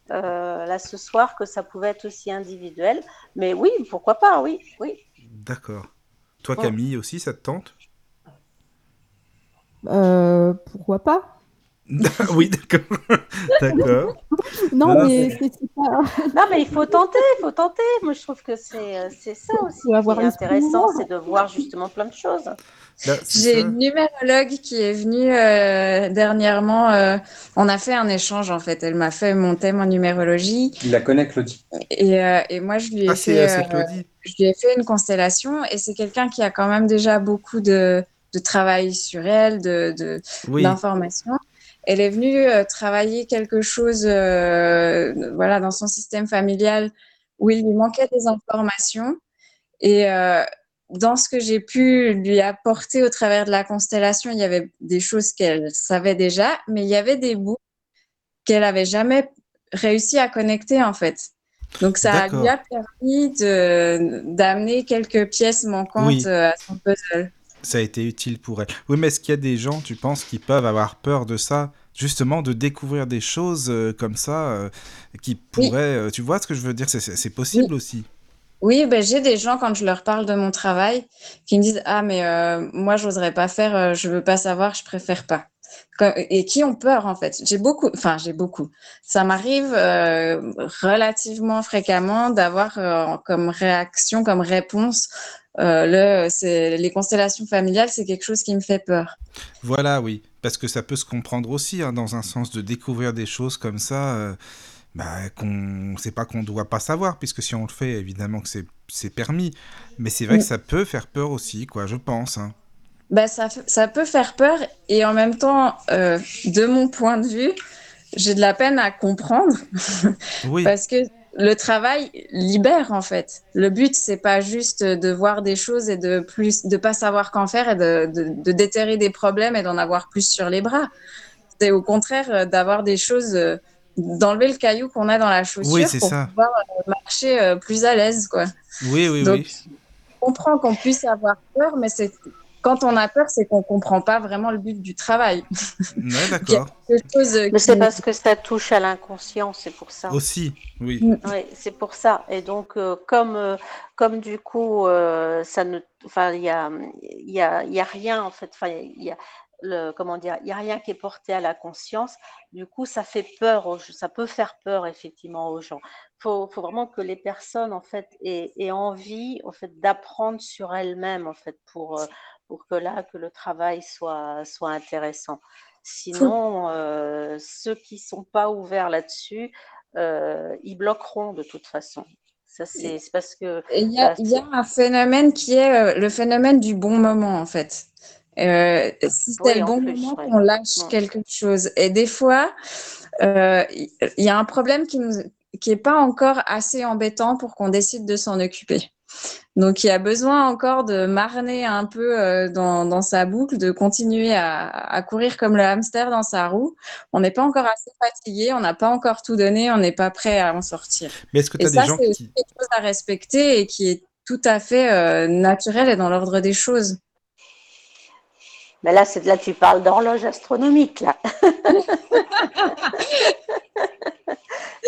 là ce soir que ça pouvait être aussi individuel. Mais oui, pourquoi pas, oui, oui. D'accord. Toi Camille aussi, ça te tente? Pourquoi pas? Oui, d'accord. d'accord. Non, mais Non, mais il faut tenter, il faut tenter. Moi, je trouve que c'est euh, ça aussi qui est intéressant, c'est de voir justement plein de choses. Bah, J'ai une numérologue qui est venue euh, dernièrement. Euh, on a fait un échange en fait. Elle m'a fait mon thème en numérologie. Il la connaît, Claudie. Et, et moi, je lui ai ah, fait. je lui ai fait une constellation et c'est quelqu'un qui a quand même déjà beaucoup de, de travail sur elle, de d'informations. Oui elle est venue euh, travailler quelque chose euh, voilà, dans son système familial où il lui manquait des informations. Et euh, dans ce que j'ai pu lui apporter au travers de la constellation, il y avait des choses qu'elle savait déjà, mais il y avait des bouts qu'elle n'avait jamais réussi à connecter en fait. Donc ça lui a permis d'amener quelques pièces manquantes à son puzzle ça a été utile pour elle. Oui, mais est-ce qu'il y a des gens, tu penses, qui peuvent avoir peur de ça Justement, de découvrir des choses euh, comme ça, euh, qui pourraient... Euh, tu vois ce que je veux dire C'est possible aussi. Oui, ben, j'ai des gens, quand je leur parle de mon travail, qui me disent Ah, mais moi, je n'oserais pas faire, je veux pas savoir, je préfère pas. Et qui ont peur, en fait. J'ai beaucoup, enfin, j'ai beaucoup. Ça m'arrive relativement fréquemment d'avoir comme réaction, comme réponse euh, le, c'est, les constellations familiales, c'est quelque chose qui me fait peur. Voilà, oui, parce que ça peut se comprendre aussi, hein, dans un sens de découvrir des choses comme ça, euh, bah, qu'on sait pas qu'on doit pas savoir, puisque si on le fait, évidemment que c'est, c'est permis. Mais c'est vrai que mm. ça peut faire peur aussi, quoi, je pense. Hein. Bah, ça, ça peut faire peur, et en même temps, euh, de mon point de vue, j'ai de la peine à comprendre. Oui. parce que le travail libère en fait. Le but c'est pas juste de voir des choses et de plus de pas savoir qu'en faire et de, de, déterrer des problèmes et d'en avoir plus sur les bras. C'est au contraire euh, d'avoir des choses, euh, d'enlever le caillou qu'on a dans la chaussure pour pouvoir euh, marcher plus à l'aise quoi. Oui oui Donc, oui. Je comprends qu'on puisse avoir peur, mais c'est quand on a peur, c'est qu'on comprend pas vraiment le but du travail. Ouais, d'accord. Mais c'est parce que ça touche à l'inconscient, c'est pour ça. Aussi, oui. Mm. Oui, c'est pour ça. Et donc, euh, comme, euh, comme du coup, euh, ça ne, enfin, il y a, y a, y a rien en fait. Enfin, il y a le, comment dire, il y a rien qui est porté à la conscience. Du coup, ça fait peur, ça peut faire peur effectivement aux gens. Faut, faut vraiment que les personnes en fait aient, aient envie en fait d'apprendre sur elles-mêmes en fait pour pour que là, que le travail soit, soit intéressant. Sinon, euh, ceux qui ne sont pas ouverts là-dessus, ils bloqueront de toute façon. Ça, c'est parce que. Il y, a, y a un phénomène qui est le phénomène du bon moment, en fait. Euh, si c'est le bon moment qu'on lâche quelque chose. Et des fois, il y a un problème qui n'est pas encore assez embêtant pour qu'on décide de s'en occuper. Donc, il y a besoin encore de marner un peu euh, dans, dans, sa boucle, de continuer à, à, courir comme le hamster dans sa roue. On n'est pas encore assez fatigué, on n'a pas encore tout donné, on n'est pas prêt à en sortir. Mais est-ce que tu as des gens c'est aussi quelque chose à respecter et qui est tout à fait euh, naturel et dans l'ordre des choses. Mais là, c'est là tu parles d'horloge astronomique là.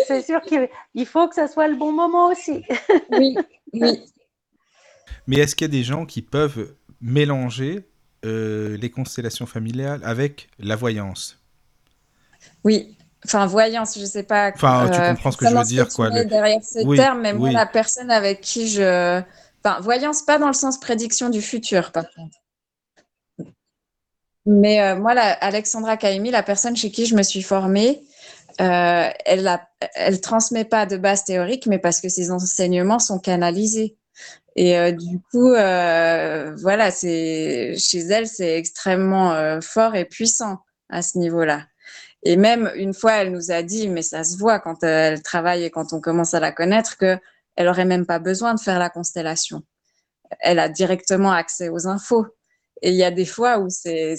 c'est sûr qu'il faut que ça soit le bon moment aussi. oui, oui. Mais est-ce qu'il y a des gens qui peuvent mélanger euh, les constellations familiales avec la voyance? Oui. Enfin, voyance, je ne sais pas. Enfin, tu comprends ce que je veux dire, quoi. Le... Derrière ce Oui, terme, mais moi, la personne avec qui je. Enfin, voyance, pas dans le sens prédiction du futur, par contre. Mais euh, moi, la, Alexandra Kaimi, la personne chez qui je me suis formée, euh, elle ne transmet pas de base théorique, mais parce que ses enseignements sont canalisés. Et euh, du coup, euh, voilà, c'est chez elle, c'est extrêmement euh, fort et puissant à ce niveau-là. Et même une fois, elle nous a dit, mais ça se voit quand elle travaille et quand on commence à la connaître, que elle aurait même pas besoin de faire la constellation. Elle a directement accès aux infos. Et il y a des fois où c'est,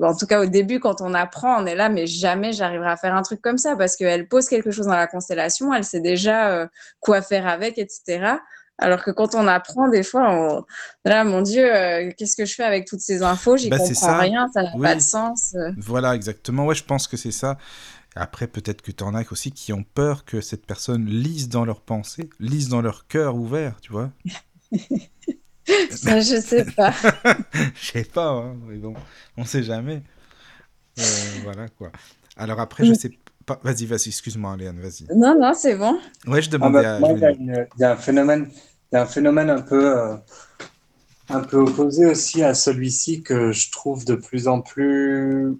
en tout cas au début, quand on apprend, on est là, mais jamais j'arriverai à faire un truc comme ça parce qu'elle pose quelque chose dans la constellation, elle sait déjà euh, quoi faire avec, etc. Alors que quand on apprend, des fois, on... là, mon Dieu, euh, qu'est-ce que je fais avec toutes ces infos? J'y Bah, comprends ça. rien, ça n'a Oui. pas de sens. euh. Voilà, exactement. Ouais, je pense que c'est ça. Après, peut-être que tu en as aussi qui ont peur que cette personne lise dans leurs pensées, lise dans leur cœur ouvert, tu vois. Ça, je sais pas. Je sais pas, hein, mais bon, on sait jamais. Euh, voilà quoi. Alors après, je sais pas. Vas-y, vas-y, excuse-moi, Léane, vas-y. Non, non, c'est bon. Ouais, je Ah demandais bah, à. il y, a y un phénomène, il y a un phénomène un peu, euh, un peu opposé aussi à celui-ci que je trouve de plus en plus,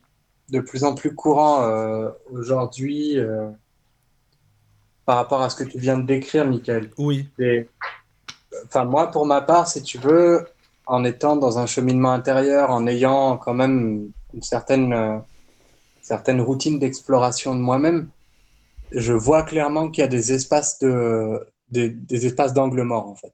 de plus en plus courant euh, aujourd'hui euh, par rapport à ce que tu viens de décrire, Michael. Oui, Et, enfin, moi, pour ma part, si tu veux, en étant dans un cheminement intérieur, en ayant quand même une certaine, euh, certaine routine d'exploration de moi-même, je vois clairement qu'il y a des espaces de, des, des espaces d'angle mort, en fait.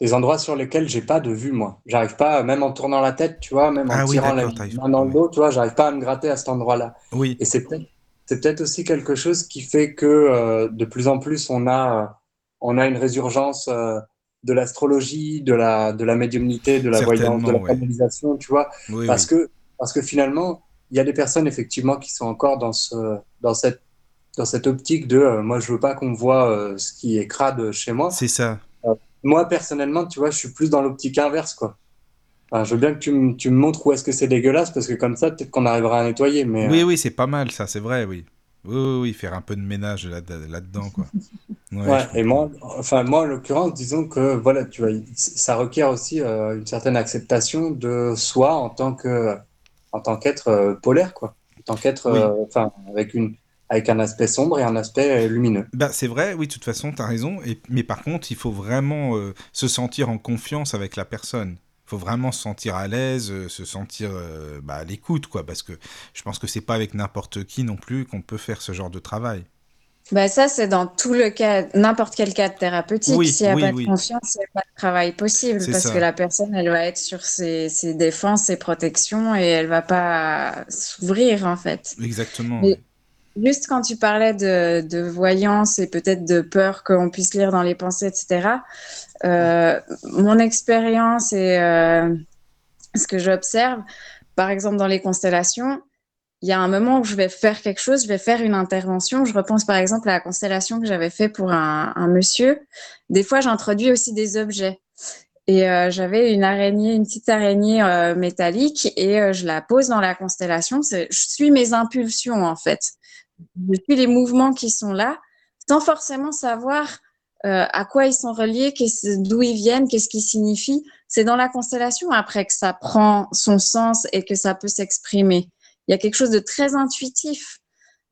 Des endroits sur lesquels j'ai pas de vue, moi. J'arrive pas, même en tournant la tête, tu vois, même en Ah oui, tirant la d'accord, t'arrives main dans le dos, tu vois, j'arrive pas à me gratter à cet endroit-là. oui, Et c'est peut-être, aussi quelque chose qui fait que euh, de plus en plus on a, on a une résurgence euh, de l'astrologie, de la, de la médiumnité, de la voyance, de la canalisation, tu vois, oui, parce oui. que, parce que finalement, il y a des personnes effectivement qui sont encore dans ce, dans cette, dans cette optique de, euh, moi je veux pas qu'on voit euh, ce qui est crade chez moi. C'est ça. Moi personnellement, tu vois, je suis plus dans l'optique inverse, quoi. Enfin, je veux bien que tu, me- tu me montres où est-ce que c'est dégueulasse, parce que comme ça, peut-être qu'on arrivera à nettoyer, mais. Oui, oui, c'est pas mal, ça, c'est vrai, oui. Oui, oui, oui, faire un peu de ménage là- là-dedans, quoi. Ouais, Ouais, je et comprends. moi, enfin moi en l'occurrence, disons que voilà, tu vois, ça requiert aussi euh, une certaine acceptation de soi en tant que, en tant qu'être euh, polaire, quoi, en tant qu'être, Oui. euh, enfin avec une, avec un aspect sombre et un aspect euh, lumineux. Bah, c'est vrai, oui, de toute façon, tu as raison. Et, mais par contre, il faut vraiment euh, se sentir en confiance avec la personne. Il faut vraiment se sentir à l'aise, euh, se sentir euh, bah, à l'écoute, quoi. Parce que je pense que c'est pas avec n'importe qui non plus qu'on peut faire ce genre de travail. Bah, ça, c'est dans tout le cas, n'importe quel cadre thérapeutique. Oui, S'il n'y a oui, pas de oui. confiance, il n'y a pas de travail possible parce ça. que la personne, elle va être sur ses, ses défenses, ses protections et elle va pas s'ouvrir, en fait. Exactement. Mais-. Juste quand tu parlais de, voyance et peut-être de peur qu'on puisse lire dans les pensées, etc., euh, mon expérience et euh, ce que j'observe, par exemple dans les constellations, il y a un moment où je vais faire quelque chose, je vais faire une intervention. Je repense par exemple à la constellation que j'avais fait pour un, monsieur. Des fois, j'introduis aussi des objets. Et euh, j'avais une araignée, une petite araignée métallique, et je la pose dans la constellation. Je suis mes impulsions en fait. Je suis les mouvements qui sont là, sans forcément savoir euh, à quoi ils sont reliés, d'où ils viennent, qu'est-ce qu'ils signifient. C'est dans la constellation après que ça prend son sens et que ça peut s'exprimer. Il y a quelque chose de très intuitif.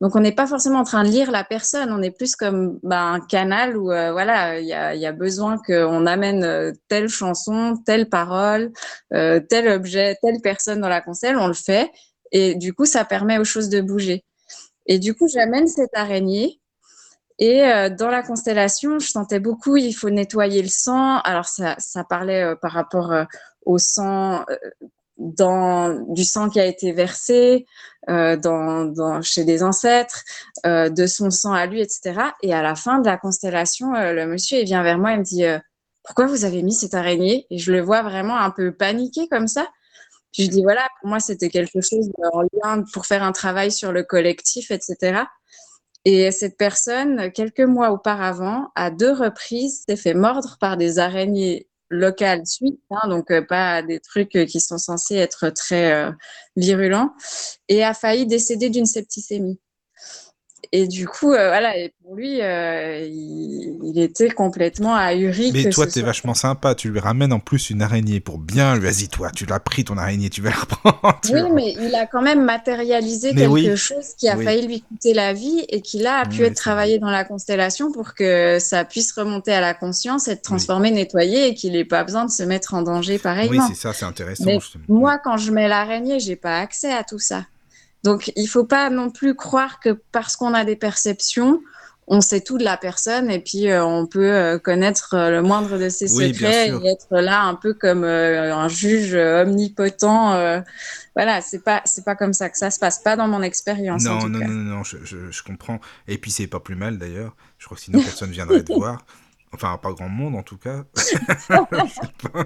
Donc, on n'est pas forcément en train de lire la personne, on est plus comme bah, un canal où euh, voilà, il y a, besoin qu'on amène euh, telle chanson, telle parole, tel objet, telle personne dans la constelle, on le fait. Et du coup, ça permet aux choses de bouger. Et du coup, j'amène cette araignée. Et dans la constellation, je sentais beaucoup, il faut nettoyer le sang. Alors, ça, parlait par rapport au sang dans du sang qui a été versé euh, dans, chez des ancêtres, euh, de son sang à lui, etc. Et à la fin de la constellation, euh, le monsieur vient vers moi et me dit euh, pourquoi vous avez mis cette araignée? Et je le vois vraiment un peu paniqué comme ça. Je dis voilà, pour moi c'était quelque chose en lien pour faire un travail sur le collectif, etc. Et cette personne, quelques mois auparavant, à deux reprises, s'est fait mordre par des araignées local suite, hein, donc euh, pas des trucs euh, qui sont censés être très euh, virulents, et a failli décéder d'une septicémie. Et du coup, euh, voilà, et pour lui, euh, il, il, était complètement ahuri. Mais toi, t'es vachement sympa. Tu lui ramènes en plus une araignée pour bien. Vas-y, toi, tu l'as pris ton araignée, tu vas la reprendre. Oui, mais il a quand même matérialisé mais quelque oui. chose qui a oui. failli lui coûter la vie et qui là a pu oui, être travaillé dans la constellation pour que ça puisse remonter à la conscience, être transformé, nettoyé et qu'il n'ait pas besoin de se mettre en danger pareillement. Oui, c'est ça, c'est intéressant. Mais moi, quand je mets l'araignée, j'ai pas accès à tout ça. Donc, il ne faut pas non plus croire que parce qu'on a des perceptions, on sait tout de la personne et puis euh, on peut euh, connaître euh, le moindre de ses oui, secrets et être là un peu comme un juge omnipotent. Voilà, c'est pas c'est pas comme ça que ça se passe, pas dans mon expérience. Non, non, non, non, non, je, je, je, comprends. Et puis c'est pas plus mal d'ailleurs. Je crois que sinon personne viendrait te voir. Enfin, pas grand monde en tout cas.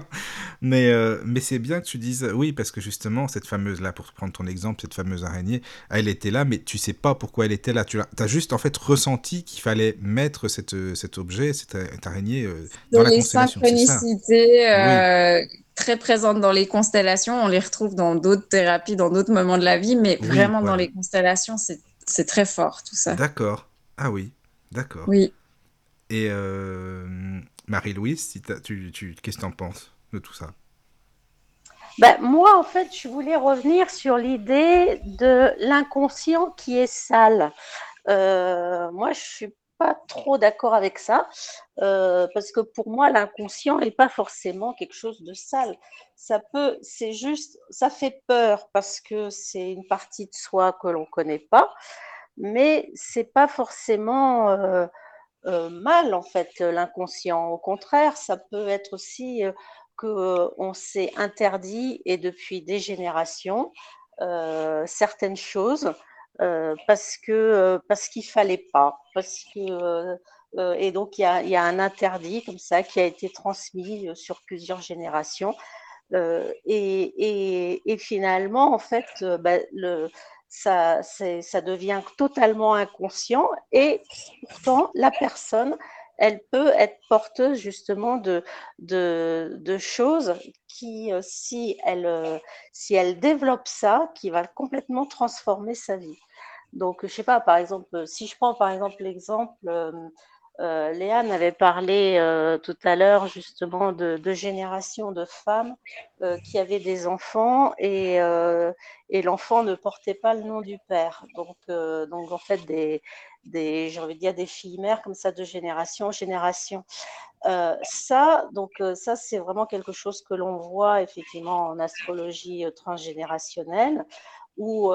mais euh, mais c'est bien que tu dises oui, parce que justement, cette fameuse là, pour prendre ton exemple, cette fameuse araignée, elle était là, mais tu sais pas pourquoi elle était là. Tu as, as juste en fait ressenti qu'il fallait mettre cette, cet objet, cette, araignée euh, dans la les constellation. synchronicités euh, oui. très présentes dans les constellations, on les retrouve dans d'autres thérapies, dans d'autres moments de la vie, mais oui, vraiment dans les constellations, c'est très fort tout ça. D'accord. Ah oui, d'accord. Oui. Et euh, Marie-Louise, tu, qu'est-ce que tu en penses de tout ça? Ben, Moi, en fait, je voulais revenir sur l'idée de l'inconscient qui est sale. Euh, moi, je suis pas trop d'accord avec ça, euh, parce que pour moi, l'inconscient n'est pas forcément quelque chose de sale. Ça peut, c'est juste, ça fait peur parce que c'est une partie de soi que l'on connaît pas, mais c'est pas forcément mal en fait l'inconscient. Au contraire, ça peut être aussi euh, que euh, on s'est interdit et depuis des générations euh, certaines choses euh, parce que parce qu'il fallait pas, parce que et donc il y a, y a, un interdit comme ça qui a été transmis sur plusieurs générations. Et, et, et, finalement, en fait, bah, le, ça, ça devient totalement inconscient et pourtant la personne, elle peut être porteuse justement de, de, choses qui, euh, si elle, euh, si elle développe ça, qui va complètement transformer sa vie. Donc, je sais pas, par exemple, si je prends par exemple l'exemple, euh, Léane avait parlé euh, tout à l'heure justement de, de générations de femmes euh, qui avaient des enfants et, euh, et l'enfant ne portait pas le nom du père. Donc, donc en fait, des, dire des filles mères comme ça de génération en génération. Ça, donc ça, c'est vraiment quelque chose que l'on voit effectivement en astrologie transgénérationnelle où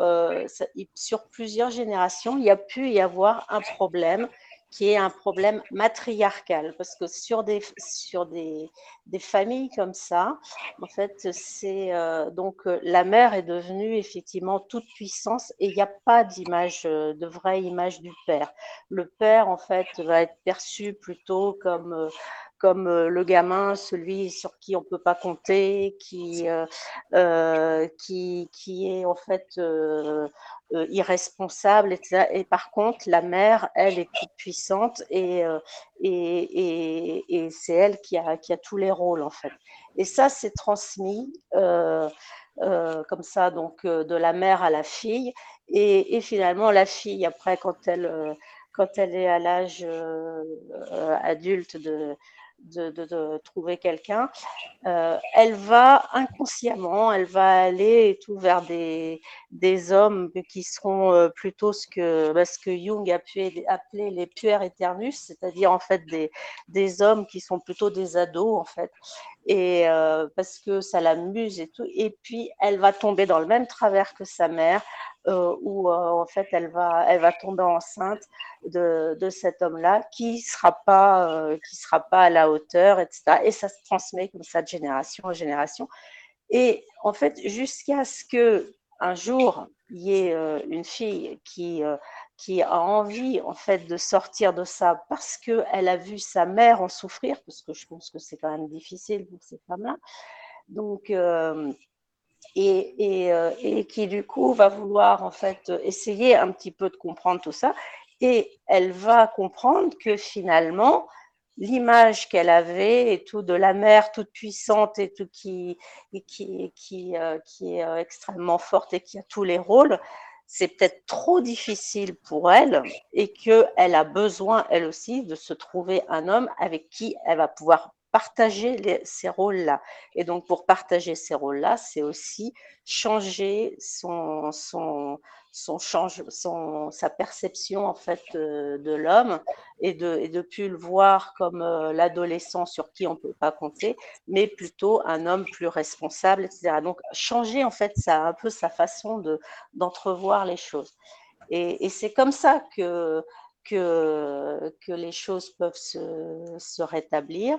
sur plusieurs générations, il y a pu y avoir un problème qui est un problème matriarcal, parce que sur des, sur des, des familles comme ça, en fait, c'est euh, donc euh, la mère est devenue effectivement toute puissance et il n'y a pas d'image, euh, de vraie image du père. Le père, en fait, va être perçu plutôt comme comme euh, le gamin, celui sur qui on peut pas compter, qui euh, euh, qui qui est en fait euh, irresponsable, etc. Et par contre, la mère, elle est toute puissante et et, et, et c'est elle qui a qui a tous les rôles en fait. Et ça, c'est transmis. comme ça, donc de la mère à la fille, et, et finalement la fille, après, quand elle, quand elle est à l'âge adulte de, de, trouver quelqu'un, euh, elle va inconsciemment, elle va aller tout vers des, des hommes qui seront euh, plutôt ce que, bah, ce que Jung a pu appeler les puer eternus, c'est-à-dire en fait des, des hommes qui sont plutôt des ados en fait, et euh, parce que ça l'amuse et tout, et puis elle va tomber dans le même travers que sa mère, euh, où euh, en fait elle va, elle va tomber enceinte de, cet homme-là qui sera pas, euh, sera pas à la hauteur, etc. Et ça se transmet comme ça de génération en génération. Et en fait, jusqu'à ce que un jour il y ait une fille qui qui a envie en fait de sortir de ça parce que elle a vu sa mère en souffrir, parce que je pense que c'est quand même difficile pour ces femmes-là. Donc et, euh, et, qui du coup va vouloir en fait essayer un petit peu de comprendre tout ça. Et elle va comprendre que finalement, l'image qu'elle avait et tout de la mère toute puissante et tout qui, qui, qui, euh, qui est euh, extrêmement forte et qui a tous les rôles, c'est peut-être trop difficile pour elle et qu'elle a besoin, elle aussi, de se trouver un homme avec qui elle va pouvoir partager ces rôles-là. Et donc, pour partager ces rôles-là, c'est aussi changer son, son, son change, son, sa perception en fait euh, de, l'homme et de, et de plus le voir comme euh, l'adolescent sur qui on ne peut pas compter, mais plutôt un homme plus responsable, etc. Donc, changer en fait ça, un peu sa façon de, d'entrevoir les choses. Et, et c'est comme ça que, que, que les choses peuvent se, se rétablir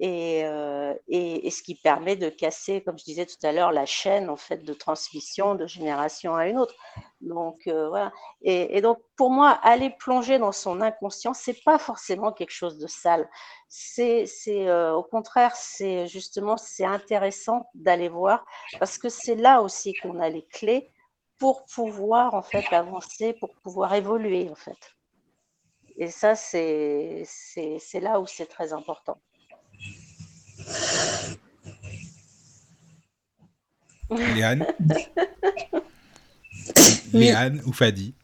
euh, et, ce qui permet de casser, comme je disais tout à l'heure, la chaîne en fait de transmission de génération à une autre. Donc euh, voilà. Et, donc pour moi, aller plonger dans son inconscient, c'est pas forcément quelque chose de sale. C'est, euh, au contraire, c'est justement c'est intéressant d'aller voir parce que c'est là aussi qu'on a les clés pour pouvoir en fait avancer, pour pouvoir évoluer en fait. Et ça, c'est là où c'est très important. Léane Léane ou Fadi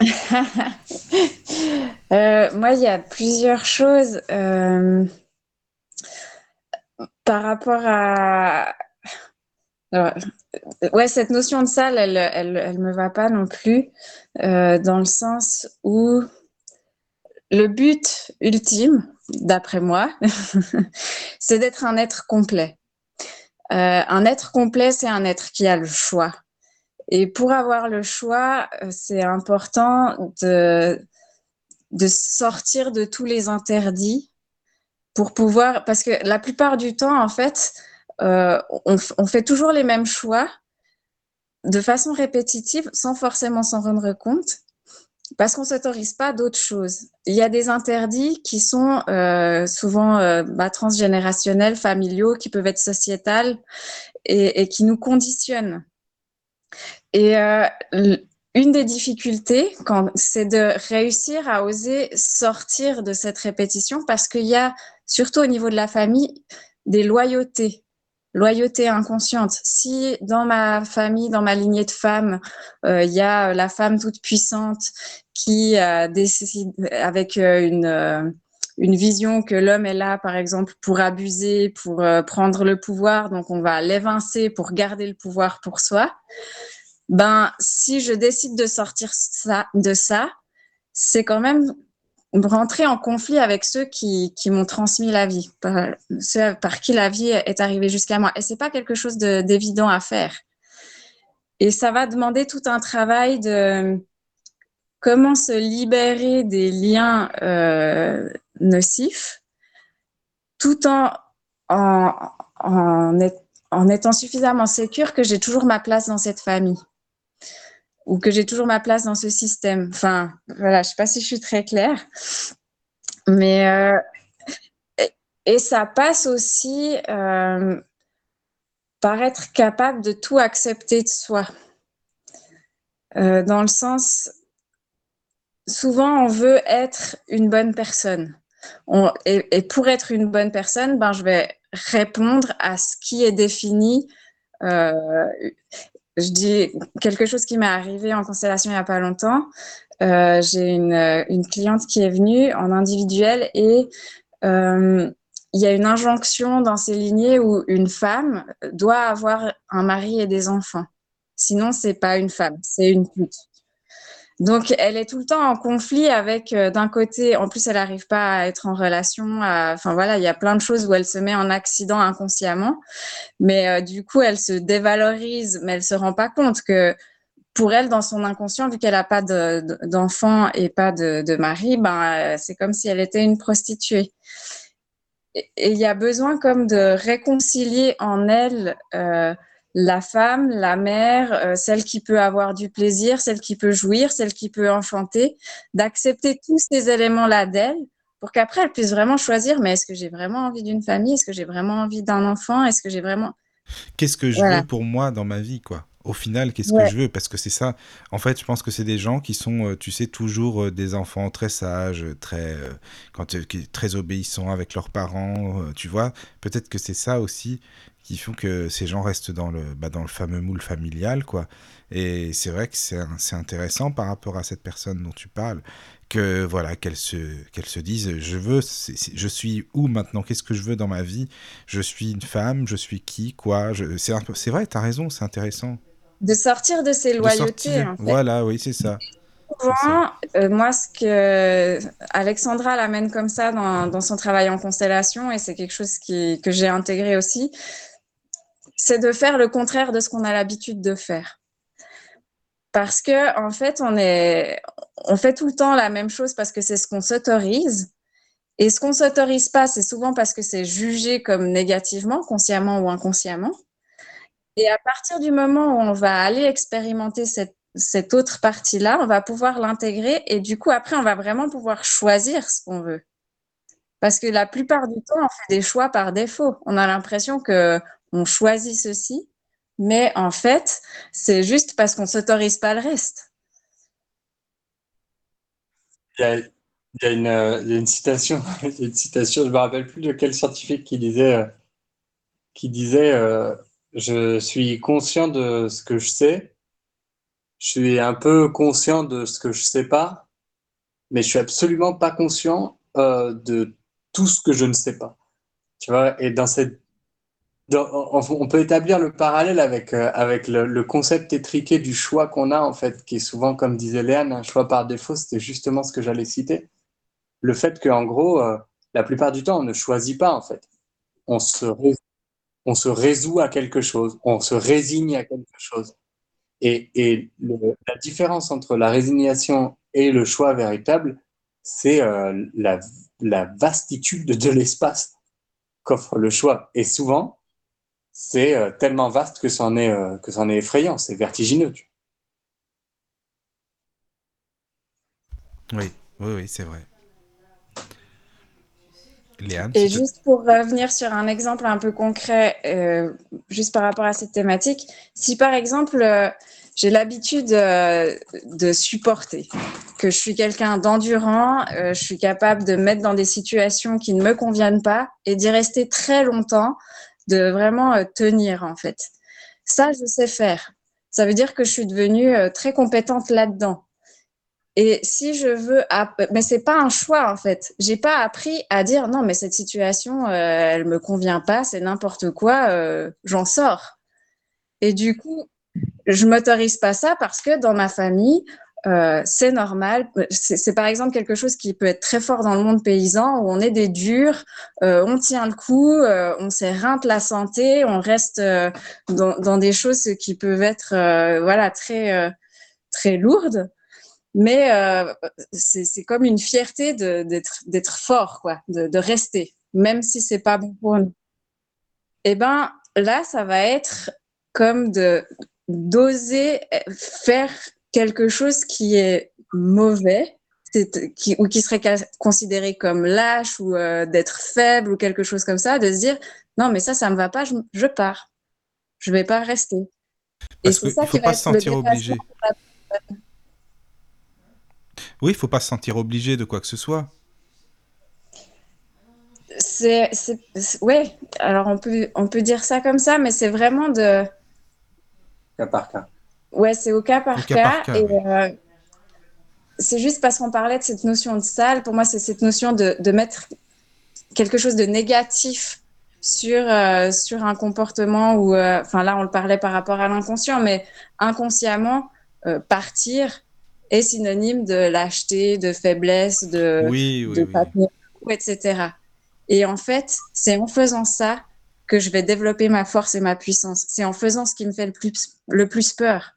euh, Moi, il y a plusieurs choses euh, par rapport à. ouais, cette notion de salle, elle, elle, elle, me va pas non plus, euh, dans le sens où le but ultime, d'après moi, c'est d'être un être complet. Euh, un être complet, c'est un être qui a le choix. Et pour avoir le choix, euh, c'est important de, de sortir de tous les interdits pour pouvoir, parce que la plupart du temps, en fait, euh, on, on, fait toujours les mêmes choix de façon répétitive sans forcément s'en rendre compte parce qu'on s'autorise pas d'autres choses. Il y a des interdits qui sont euh, souvent euh, bah, transgénérationnels, familiaux, qui peuvent être sociétals et, et qui nous conditionnent. Et euh, une des difficultés, c'est de réussir à oser sortir de cette répétition parce qu'il y a, surtout au niveau de la famille, des loyautés loyauté inconsciente. Si dans ma famille, dans ma lignée de femmes, euh, il y a la femme toute puissante qui euh, décide avec euh, une, euh, une vision que l'homme est là, par exemple, pour abuser, pour euh, prendre le pouvoir, donc on va l'évincer pour garder le pouvoir pour soi. Ben, si je décide de sortir ça, de ça, c'est quand même rentrer en conflit avec ceux qui, qui m'ont transmis la vie, par, ceux par qui la vie est arrivée jusqu'à moi. Et c'est pas quelque chose d'évident à faire. Et ça va demander tout un travail de comment se libérer des liens euh, nocifs tout en, en, étant suffisamment sécure que j'ai toujours ma place dans cette famille ou que j'ai toujours ma place dans ce système. Enfin, voilà, je ne sais pas si je suis très claire. Mais, euh, et, ça passe aussi euh, par être capable de tout accepter de soi. Euh, dans le sens, souvent, on veut être une bonne personne. On, et, pour être une bonne personne, ben, je vais répondre à ce qui est défini euh, je dis quelque chose qui m'est arrivé en constellation il n'y a pas longtemps. Euh, j'ai une, une, cliente qui est venue en individuel et euh, il y a une injonction dans ces lignées où une femme doit avoir un mari et des enfants. Sinon, c'est pas une femme, c'est une pute. Donc, elle est tout le temps en conflit avec, euh, d'un côté, en plus, elle n'arrive pas à être en relation. Enfin, voilà, il y a plein de choses où elle se met en accident inconsciemment. Mais euh, du coup, elle se dévalorise, mais elle se rend pas compte que pour elle, dans son inconscient, vu qu'elle n'a pas d'enfant et pas de, mari, ben, euh, c'est comme si elle était une prostituée. Et il y a besoin comme de réconcilier en elle la femme, la mère, euh, celle qui peut avoir du plaisir, celle qui peut jouir, celle qui peut enchanter, d'accepter tous ces éléments-là d'elle pour qu'après elle puisse vraiment choisir, mais est-ce que j'ai vraiment envie d'une famille? Est-ce que j'ai vraiment envie d'un enfant? Est-ce que j'ai vraiment... Qu'est-ce que je veux pour moi dans ma vie, quoi? Au final, qu'est-ce que je veux? Parce que c'est ça. En fait, je pense que c'est des gens qui sont, euh, tu sais, toujours euh, des enfants très sages, très, quand, très obéissants avec leurs parents, tu vois? Peut-être que c'est ça aussi qui font que ces gens restent dans le, bah, dans le fameux moule familial, quoi. Et c'est vrai que c'est intéressant par rapport à cette personne dont tu parles, que voilà, qu'elle se, qu'elle se dise, je veux, je suis où maintenant? Qu'est-ce que je veux dans ma vie? Je suis une femme, je suis qui, quoi? C'est c'est vrai, t'as raison, c'est intéressant. De sortir de ses loyautés. En fait. Voilà, oui, c'est ça. Souvent, euh, moi, ce que Alexandra l'amène comme ça dans, dans, son travail en constellation, et c'est quelque chose qui, que j'ai intégré aussi, c'est de faire le contraire de ce qu'on a l'habitude de faire. Parce que, en fait, on, est, on fait tout le temps la même chose parce que c'est ce qu'on s'autorise. Et ce qu'on s'autorise pas, c'est souvent parce que c'est jugé comme négativement, consciemment ou inconsciemment. Et à partir du moment où on va aller expérimenter cette, cette autre partie-là, on va pouvoir l'intégrer et du coup, après, on va vraiment pouvoir choisir ce qu'on veut. Parce que la plupart du temps, on fait des choix par défaut. On a l'impression que on choisit ceci, mais en fait, c'est juste parce qu'on ne s'autorise pas le reste. Il y a, une, citation, une citation, je ne me rappelle plus de quel scientifique qui disait, euh, qui disait euh, Je suis conscient de ce que je sais, je suis un peu conscient de ce que je ne sais pas, mais je suis absolument pas conscient euh, de tout ce que je ne sais pas. Tu vois, et dans cette on peut établir le parallèle avec, euh, avec le, concept étriqué du choix qu'on a, en fait, qui est souvent, comme disait Léane, un choix par défaut, c'était justement ce que j'allais citer. Le fait qu'en gros, euh, la plupart du temps, on ne choisit pas, en fait. On se, on se résout à quelque chose, on se résigne à quelque chose. Et, et la différence entre la résignation et le choix véritable, c'est euh, la, la vastitude de l'espace qu'offre le choix. Et souvent, c'est euh, tellement vaste que c'en est, euh, que est effrayant, c'est vertigineux. Oui, oui, oui, c'est vrai. Léane, Et juste pour revenir sur un exemple un peu concret, euh, juste par rapport à cette thématique, si par exemple j'ai l'habitude de supporter, que je suis quelqu'un d'endurant, je suis capable de me mettre dans des situations qui ne me conviennent pas et d'y rester très longtemps, de vraiment euh, tenir en fait. Ça, je sais faire. Ça veut dire que je suis devenue euh, très compétente là-dedans. Et si je veux, mais c'est pas un choix en fait. J'ai pas appris à dire non, mais cette situation, euh, elle me convient pas, c'est n'importe quoi, j'en sors. Et du coup, je m'autorise pas ça parce que dans ma famille, euh, c'est normal. C'est par exemple quelque chose qui peut être très fort dans le monde paysan où on est des durs, euh, on tient le coup, euh, on s'éreinte la santé, on reste dans, des choses qui peuvent être voilà très très lourdes. Mais c'est comme une fierté d'être fort, quoi, de, rester, même si c'est pas bon pour nous. Eh ben là, ça va être comme d'oser faire quelque chose qui est mauvais qui, ou qui serait considéré comme lâche ou euh, d'être faible ou quelque chose comme ça, de se dire non mais ça ça me va pas, je, je pars, je vais pas rester. Parce Et c'est ça faut qui pas se sentir obligé. Oui, il faut pas se sentir obligé de quoi que ce soit. C'est, ouais. Alors on peut on peut dire ça comme ça, mais c'est vraiment de cas par cas. Ouais, c'est au cas par cas. et euh, c'est juste parce qu'on parlait de cette notion de salle. Pour moi, c'est cette notion de, de, mettre quelque chose de négatif sur, euh, sur un comportement ou, euh, enfin là, on le parlait par rapport à l'inconscient, mais inconsciemment, euh, partir est synonyme de lâcheté, de faiblesse, de, oui, de etc. Et en fait, c'est en faisant ça que je vais développer ma force et ma puissance. C'est en faisant ce qui me fait le plus, le plus peur.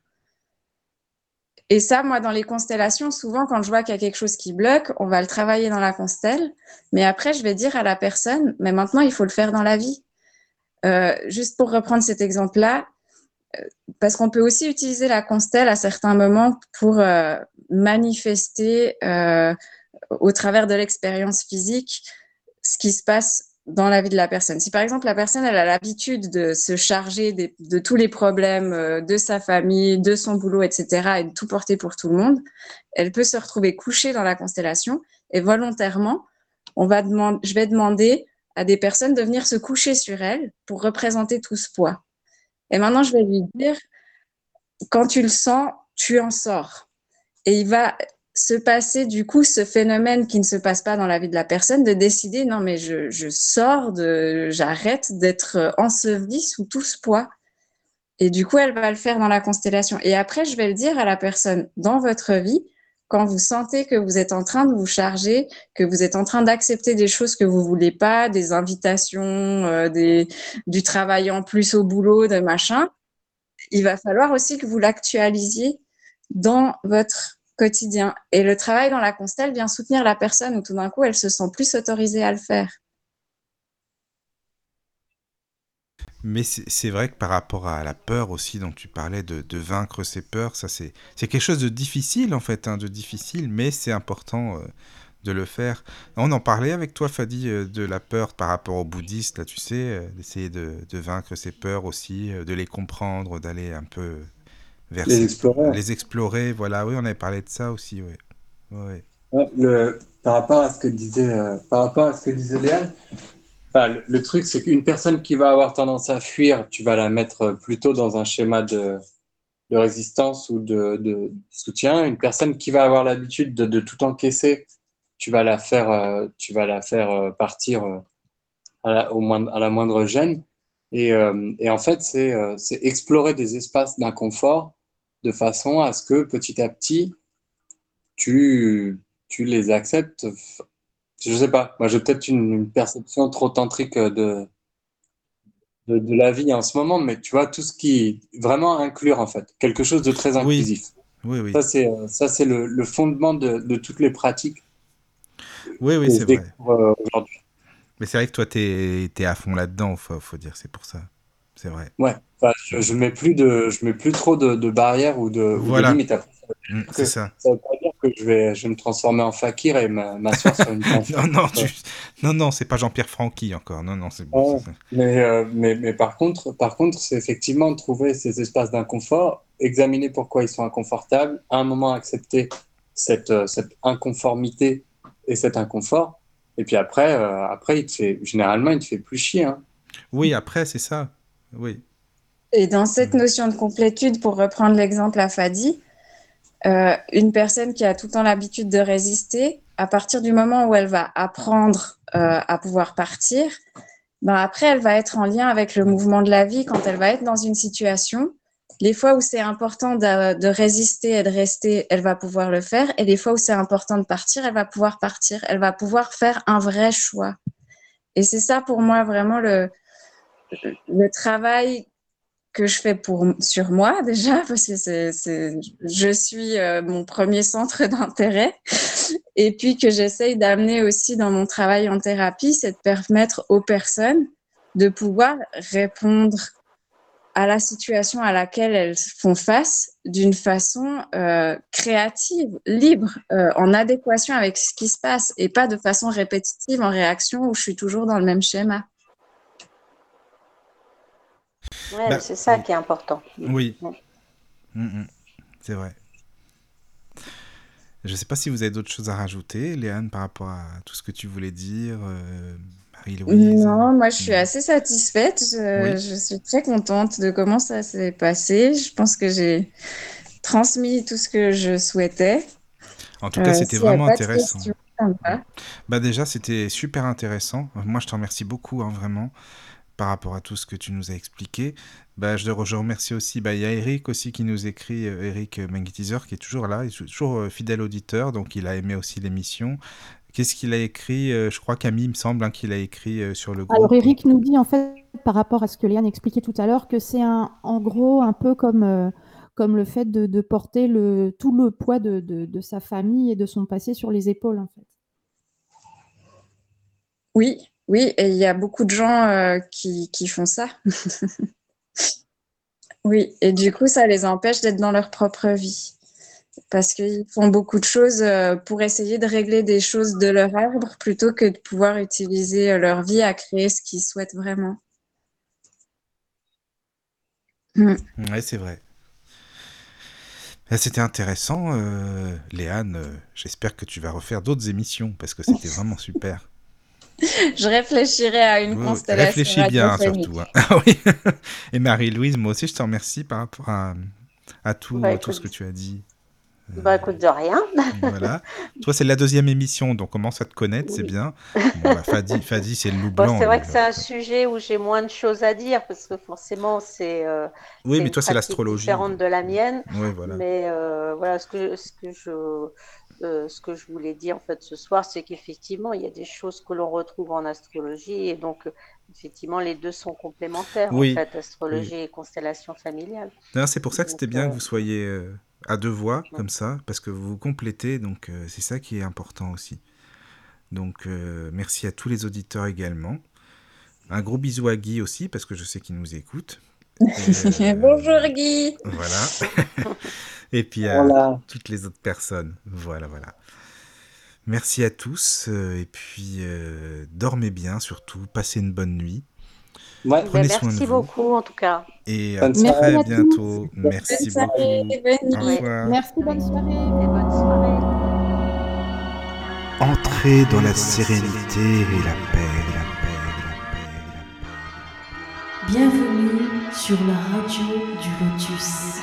Et ça, moi, dans les constellations, souvent, quand je vois qu'il y a quelque chose qui bloque, on va le travailler dans la constelle. Mais après, je vais dire à la personne, mais maintenant, il faut le faire dans la vie. Euh, juste pour reprendre cet exemple-là, euh, parce qu'on peut aussi utiliser la constelle à certains moments pour euh, manifester au travers de l'expérience physique ce qui se passe dans la vie de la personne. Si par exemple la personne elle a l'habitude de se charger de tous les problèmes euh, de sa famille, de son boulot, etc., et de tout porter pour tout le monde, elle peut se retrouver couchée dans la constellation et volontairement, on va je vais demander à des personnes de venir se coucher sur elle pour représenter tout ce poids. Et maintenant, je vais lui dire, quand tu le sens, tu en sors. Et il va, se passer du coup ce phénomène qui ne se passe pas dans la vie de la personne, de décider non mais je, je sors, de, j'arrête d'être ensevelie sous tout ce poids. Et du coup, elle va le faire dans la constellation. Et après, je vais le dire à la personne dans votre vie, quand vous sentez que vous êtes en train de vous charger, que vous êtes en train d'accepter des choses que vous voulez pas, des invitations, euh, des, du travail en plus au boulot, de machin, il va falloir aussi que vous l'actualisiez dans votre quotidien. Et le travail dans la constelle vient soutenir la personne où tout d'un coup, elle se sent plus autorisée à le faire. Mais c'est vrai que par rapport à la peur aussi dont tu parlais, de, vaincre ses peurs, ça c'est quelque chose de difficile en fait, hein, de difficile, mais c'est important euh, de le faire. On en parlait avec toi, Fadi, euh, de la peur par rapport aux bouddhistes, là tu sais, euh, d'essayer de, de, vaincre ses peurs aussi, de les comprendre, d'aller un peu les explorer. Les explorer, voilà. Oui, on avait parlé de ça aussi, oui. Le, par rapport à ce que disait, euh, par rapport à ce que disait le, truc, c'est qu'une personne qui va avoir tendance à fuir, tu vas la mettre plutôt dans un schéma de, de résistance ou de, de, soutien. Une personne qui va avoir l'habitude de, de, tout encaisser, tu vas la faire, euh, tu vas la faire euh, partir à la, au moins, à la moindre gêne. Et, et en fait, c'est explorer des espaces d'inconfort de façon à ce que petit à petit, tu, tu les acceptes. Je sais pas, moi j'ai peut-être une, perception trop tantrique de, de, la vie en ce moment, mais tu vois, tout ce qui vraiment inclure en fait, quelque chose de très inclusif. Oui, oui. Ça, c'est, ça, c'est le, le, fondement de, de, toutes les pratiques. Oui, oui, c'est vrai. Euh, aujourd'hui. Mais c'est vrai que toi, tu es, es, à fond là-dedans, faut, faut dire, c'est pour ça c'est vrai. Ouais, je, ne mets plus de, je mets plus trop de, barrières ou de, voilà. limites. Mm, c'est ça. Ça veut pas dire que je vais, je me transformer en fakir et m'asseoir sur une non, non, tu... non, non, c'est pas Jean-Pierre Francky encore. Non, non, c'est bon. mais, euh, mais, mais, par contre, par contre, c'est effectivement trouver ces espaces d'inconfort, examiner pourquoi ils sont inconfortables, à un moment accepter cette, euh, cette inconformité et cet inconfort. Et puis après, euh, après, il te fait, généralement, il te fait plus chier. Hein. Oui, après, c'est ça. Oui. Et dans cette mm. notion de complétude, pour reprendre l'exemple à Fadi, euh, une personne qui a tout le temps l'habitude de résister, à partir du moment où elle va apprendre euh, à pouvoir partir, ben après, elle va être en lien avec le mouvement de la vie quand elle va être dans une situation. Les fois où c'est important de, de, résister et de rester, elle va pouvoir le faire. Et les fois où c'est important de partir, elle va pouvoir partir. Elle va pouvoir faire un vrai choix. Et c'est ça pour moi vraiment le, le travail que je fais pour, sur moi déjà, parce que je suis euh, mon premier centre d'intérêt, et puis que j'essaye d'amener aussi dans mon travail en thérapie, c'est de permettre aux personnes de pouvoir répondre à la situation à laquelle elles font face d'une façon euh, créative, libre, euh, en adéquation avec ce qui se passe, et pas de façon répétitive en réaction où je suis toujours dans le même schéma. Bah, c'est ça qui est important. Oui. Mm, mm. C'est vrai. Je ne sais pas si vous avez d'autres choses à rajouter, Léane, par rapport à tout ce que tu voulais dire. Euh, Marie-Louise. Non, moi je suis assez satisfaite. Je, je, suis très contente de comment ça s'est passé. Je pense que j'ai transmis tout ce que je souhaitais. En tout cas, euh, c'était vraiment intéressant. Bah déjà, c'était super intéressant. Moi, je te remercie beaucoup, hein, vraiment, par rapport à tout ce que tu nous as expliqué. Bah, je, je remercie aussi, bah, il y a Eric aussi qui nous écrit, euh, Eric Mangitizer, qui est toujours là, il est toujours euh, fidèle auditeur, donc il a aimé aussi l'émission. Qu'est-ce qu'il a écrit euh, Je crois Camille, il me semble, hein, qu'il a écrit sur le groupe. Alors Eric nous dit en fait, par rapport à ce que Léane expliquait tout à l'heure, que c'est un, en gros un peu comme comme le fait de, porter le, tout le poids de, sa famille et de son passé sur les épaules, en fait. Oui, oui, et il y a beaucoup de gens euh, qui, font ça. oui, et du coup, ça les empêche d'être dans leur propre vie. Parce qu'ils font beaucoup de choses euh, pour essayer de régler des choses de leur arbre plutôt que de pouvoir utiliser euh, leur vie à créer ce qu'ils souhaitent vraiment. Hmm. Oui, c'est vrai. C'était intéressant, Léane. J'espère que tu vas refaire d'autres émissions parce que c'était vraiment super. Je réfléchirai à une constellation. Réfléchis bien surtout. Hein. Ah oui. Et Marie-Louise, moi aussi, je te remercie par rapport à, à tout, bah, tout ce que tu as dit. Bah écoute, de rien. voilà. Toi, c'est la deuxième émission, donc commence à te connaître, c'est bien. Bah, Fadi, c'est le loup blanc. c'est vrai que c'est un sujet où j'ai moins de choses à dire, parce que forcément, c'est. Euh, oui, mais toi, c'est l'astrologie. différente de la mienne. Oui, voilà. Mais euh, voilà, ce que, ce, que je, euh, ce que je voulais dire en fait ce soir, c'est qu'effectivement, il y a des choses que l'on retrouve en astrologie, et donc, effectivement, les deux sont complémentaires, en fait, astrologie et constellation familiale. C'est pour ça que c'était bien que vous soyez à deux voix, comme ça, parce que vous vous complétez, donc euh, c'est ça qui est important aussi. Donc euh, merci à tous les auditeurs également. Un gros bisou à Guy aussi, parce que je sais qu'il nous écoute. Euh, Bonjour Guy Voilà. Et puis à toutes les autres personnes. Voilà, voilà. Merci à tous, et puis dormez bien surtout, passez une bonne nuit. Ouais. Prenez soin merci de vous. beaucoup en tout cas. Et à très bientôt. Merci beaucoup. Au revoir. Merci, bonne soirée. Et bonne soirée. Entrez dans la sérénité et la paix, la paix, la paix, la paix. Bienvenue sur la radio du Lotus.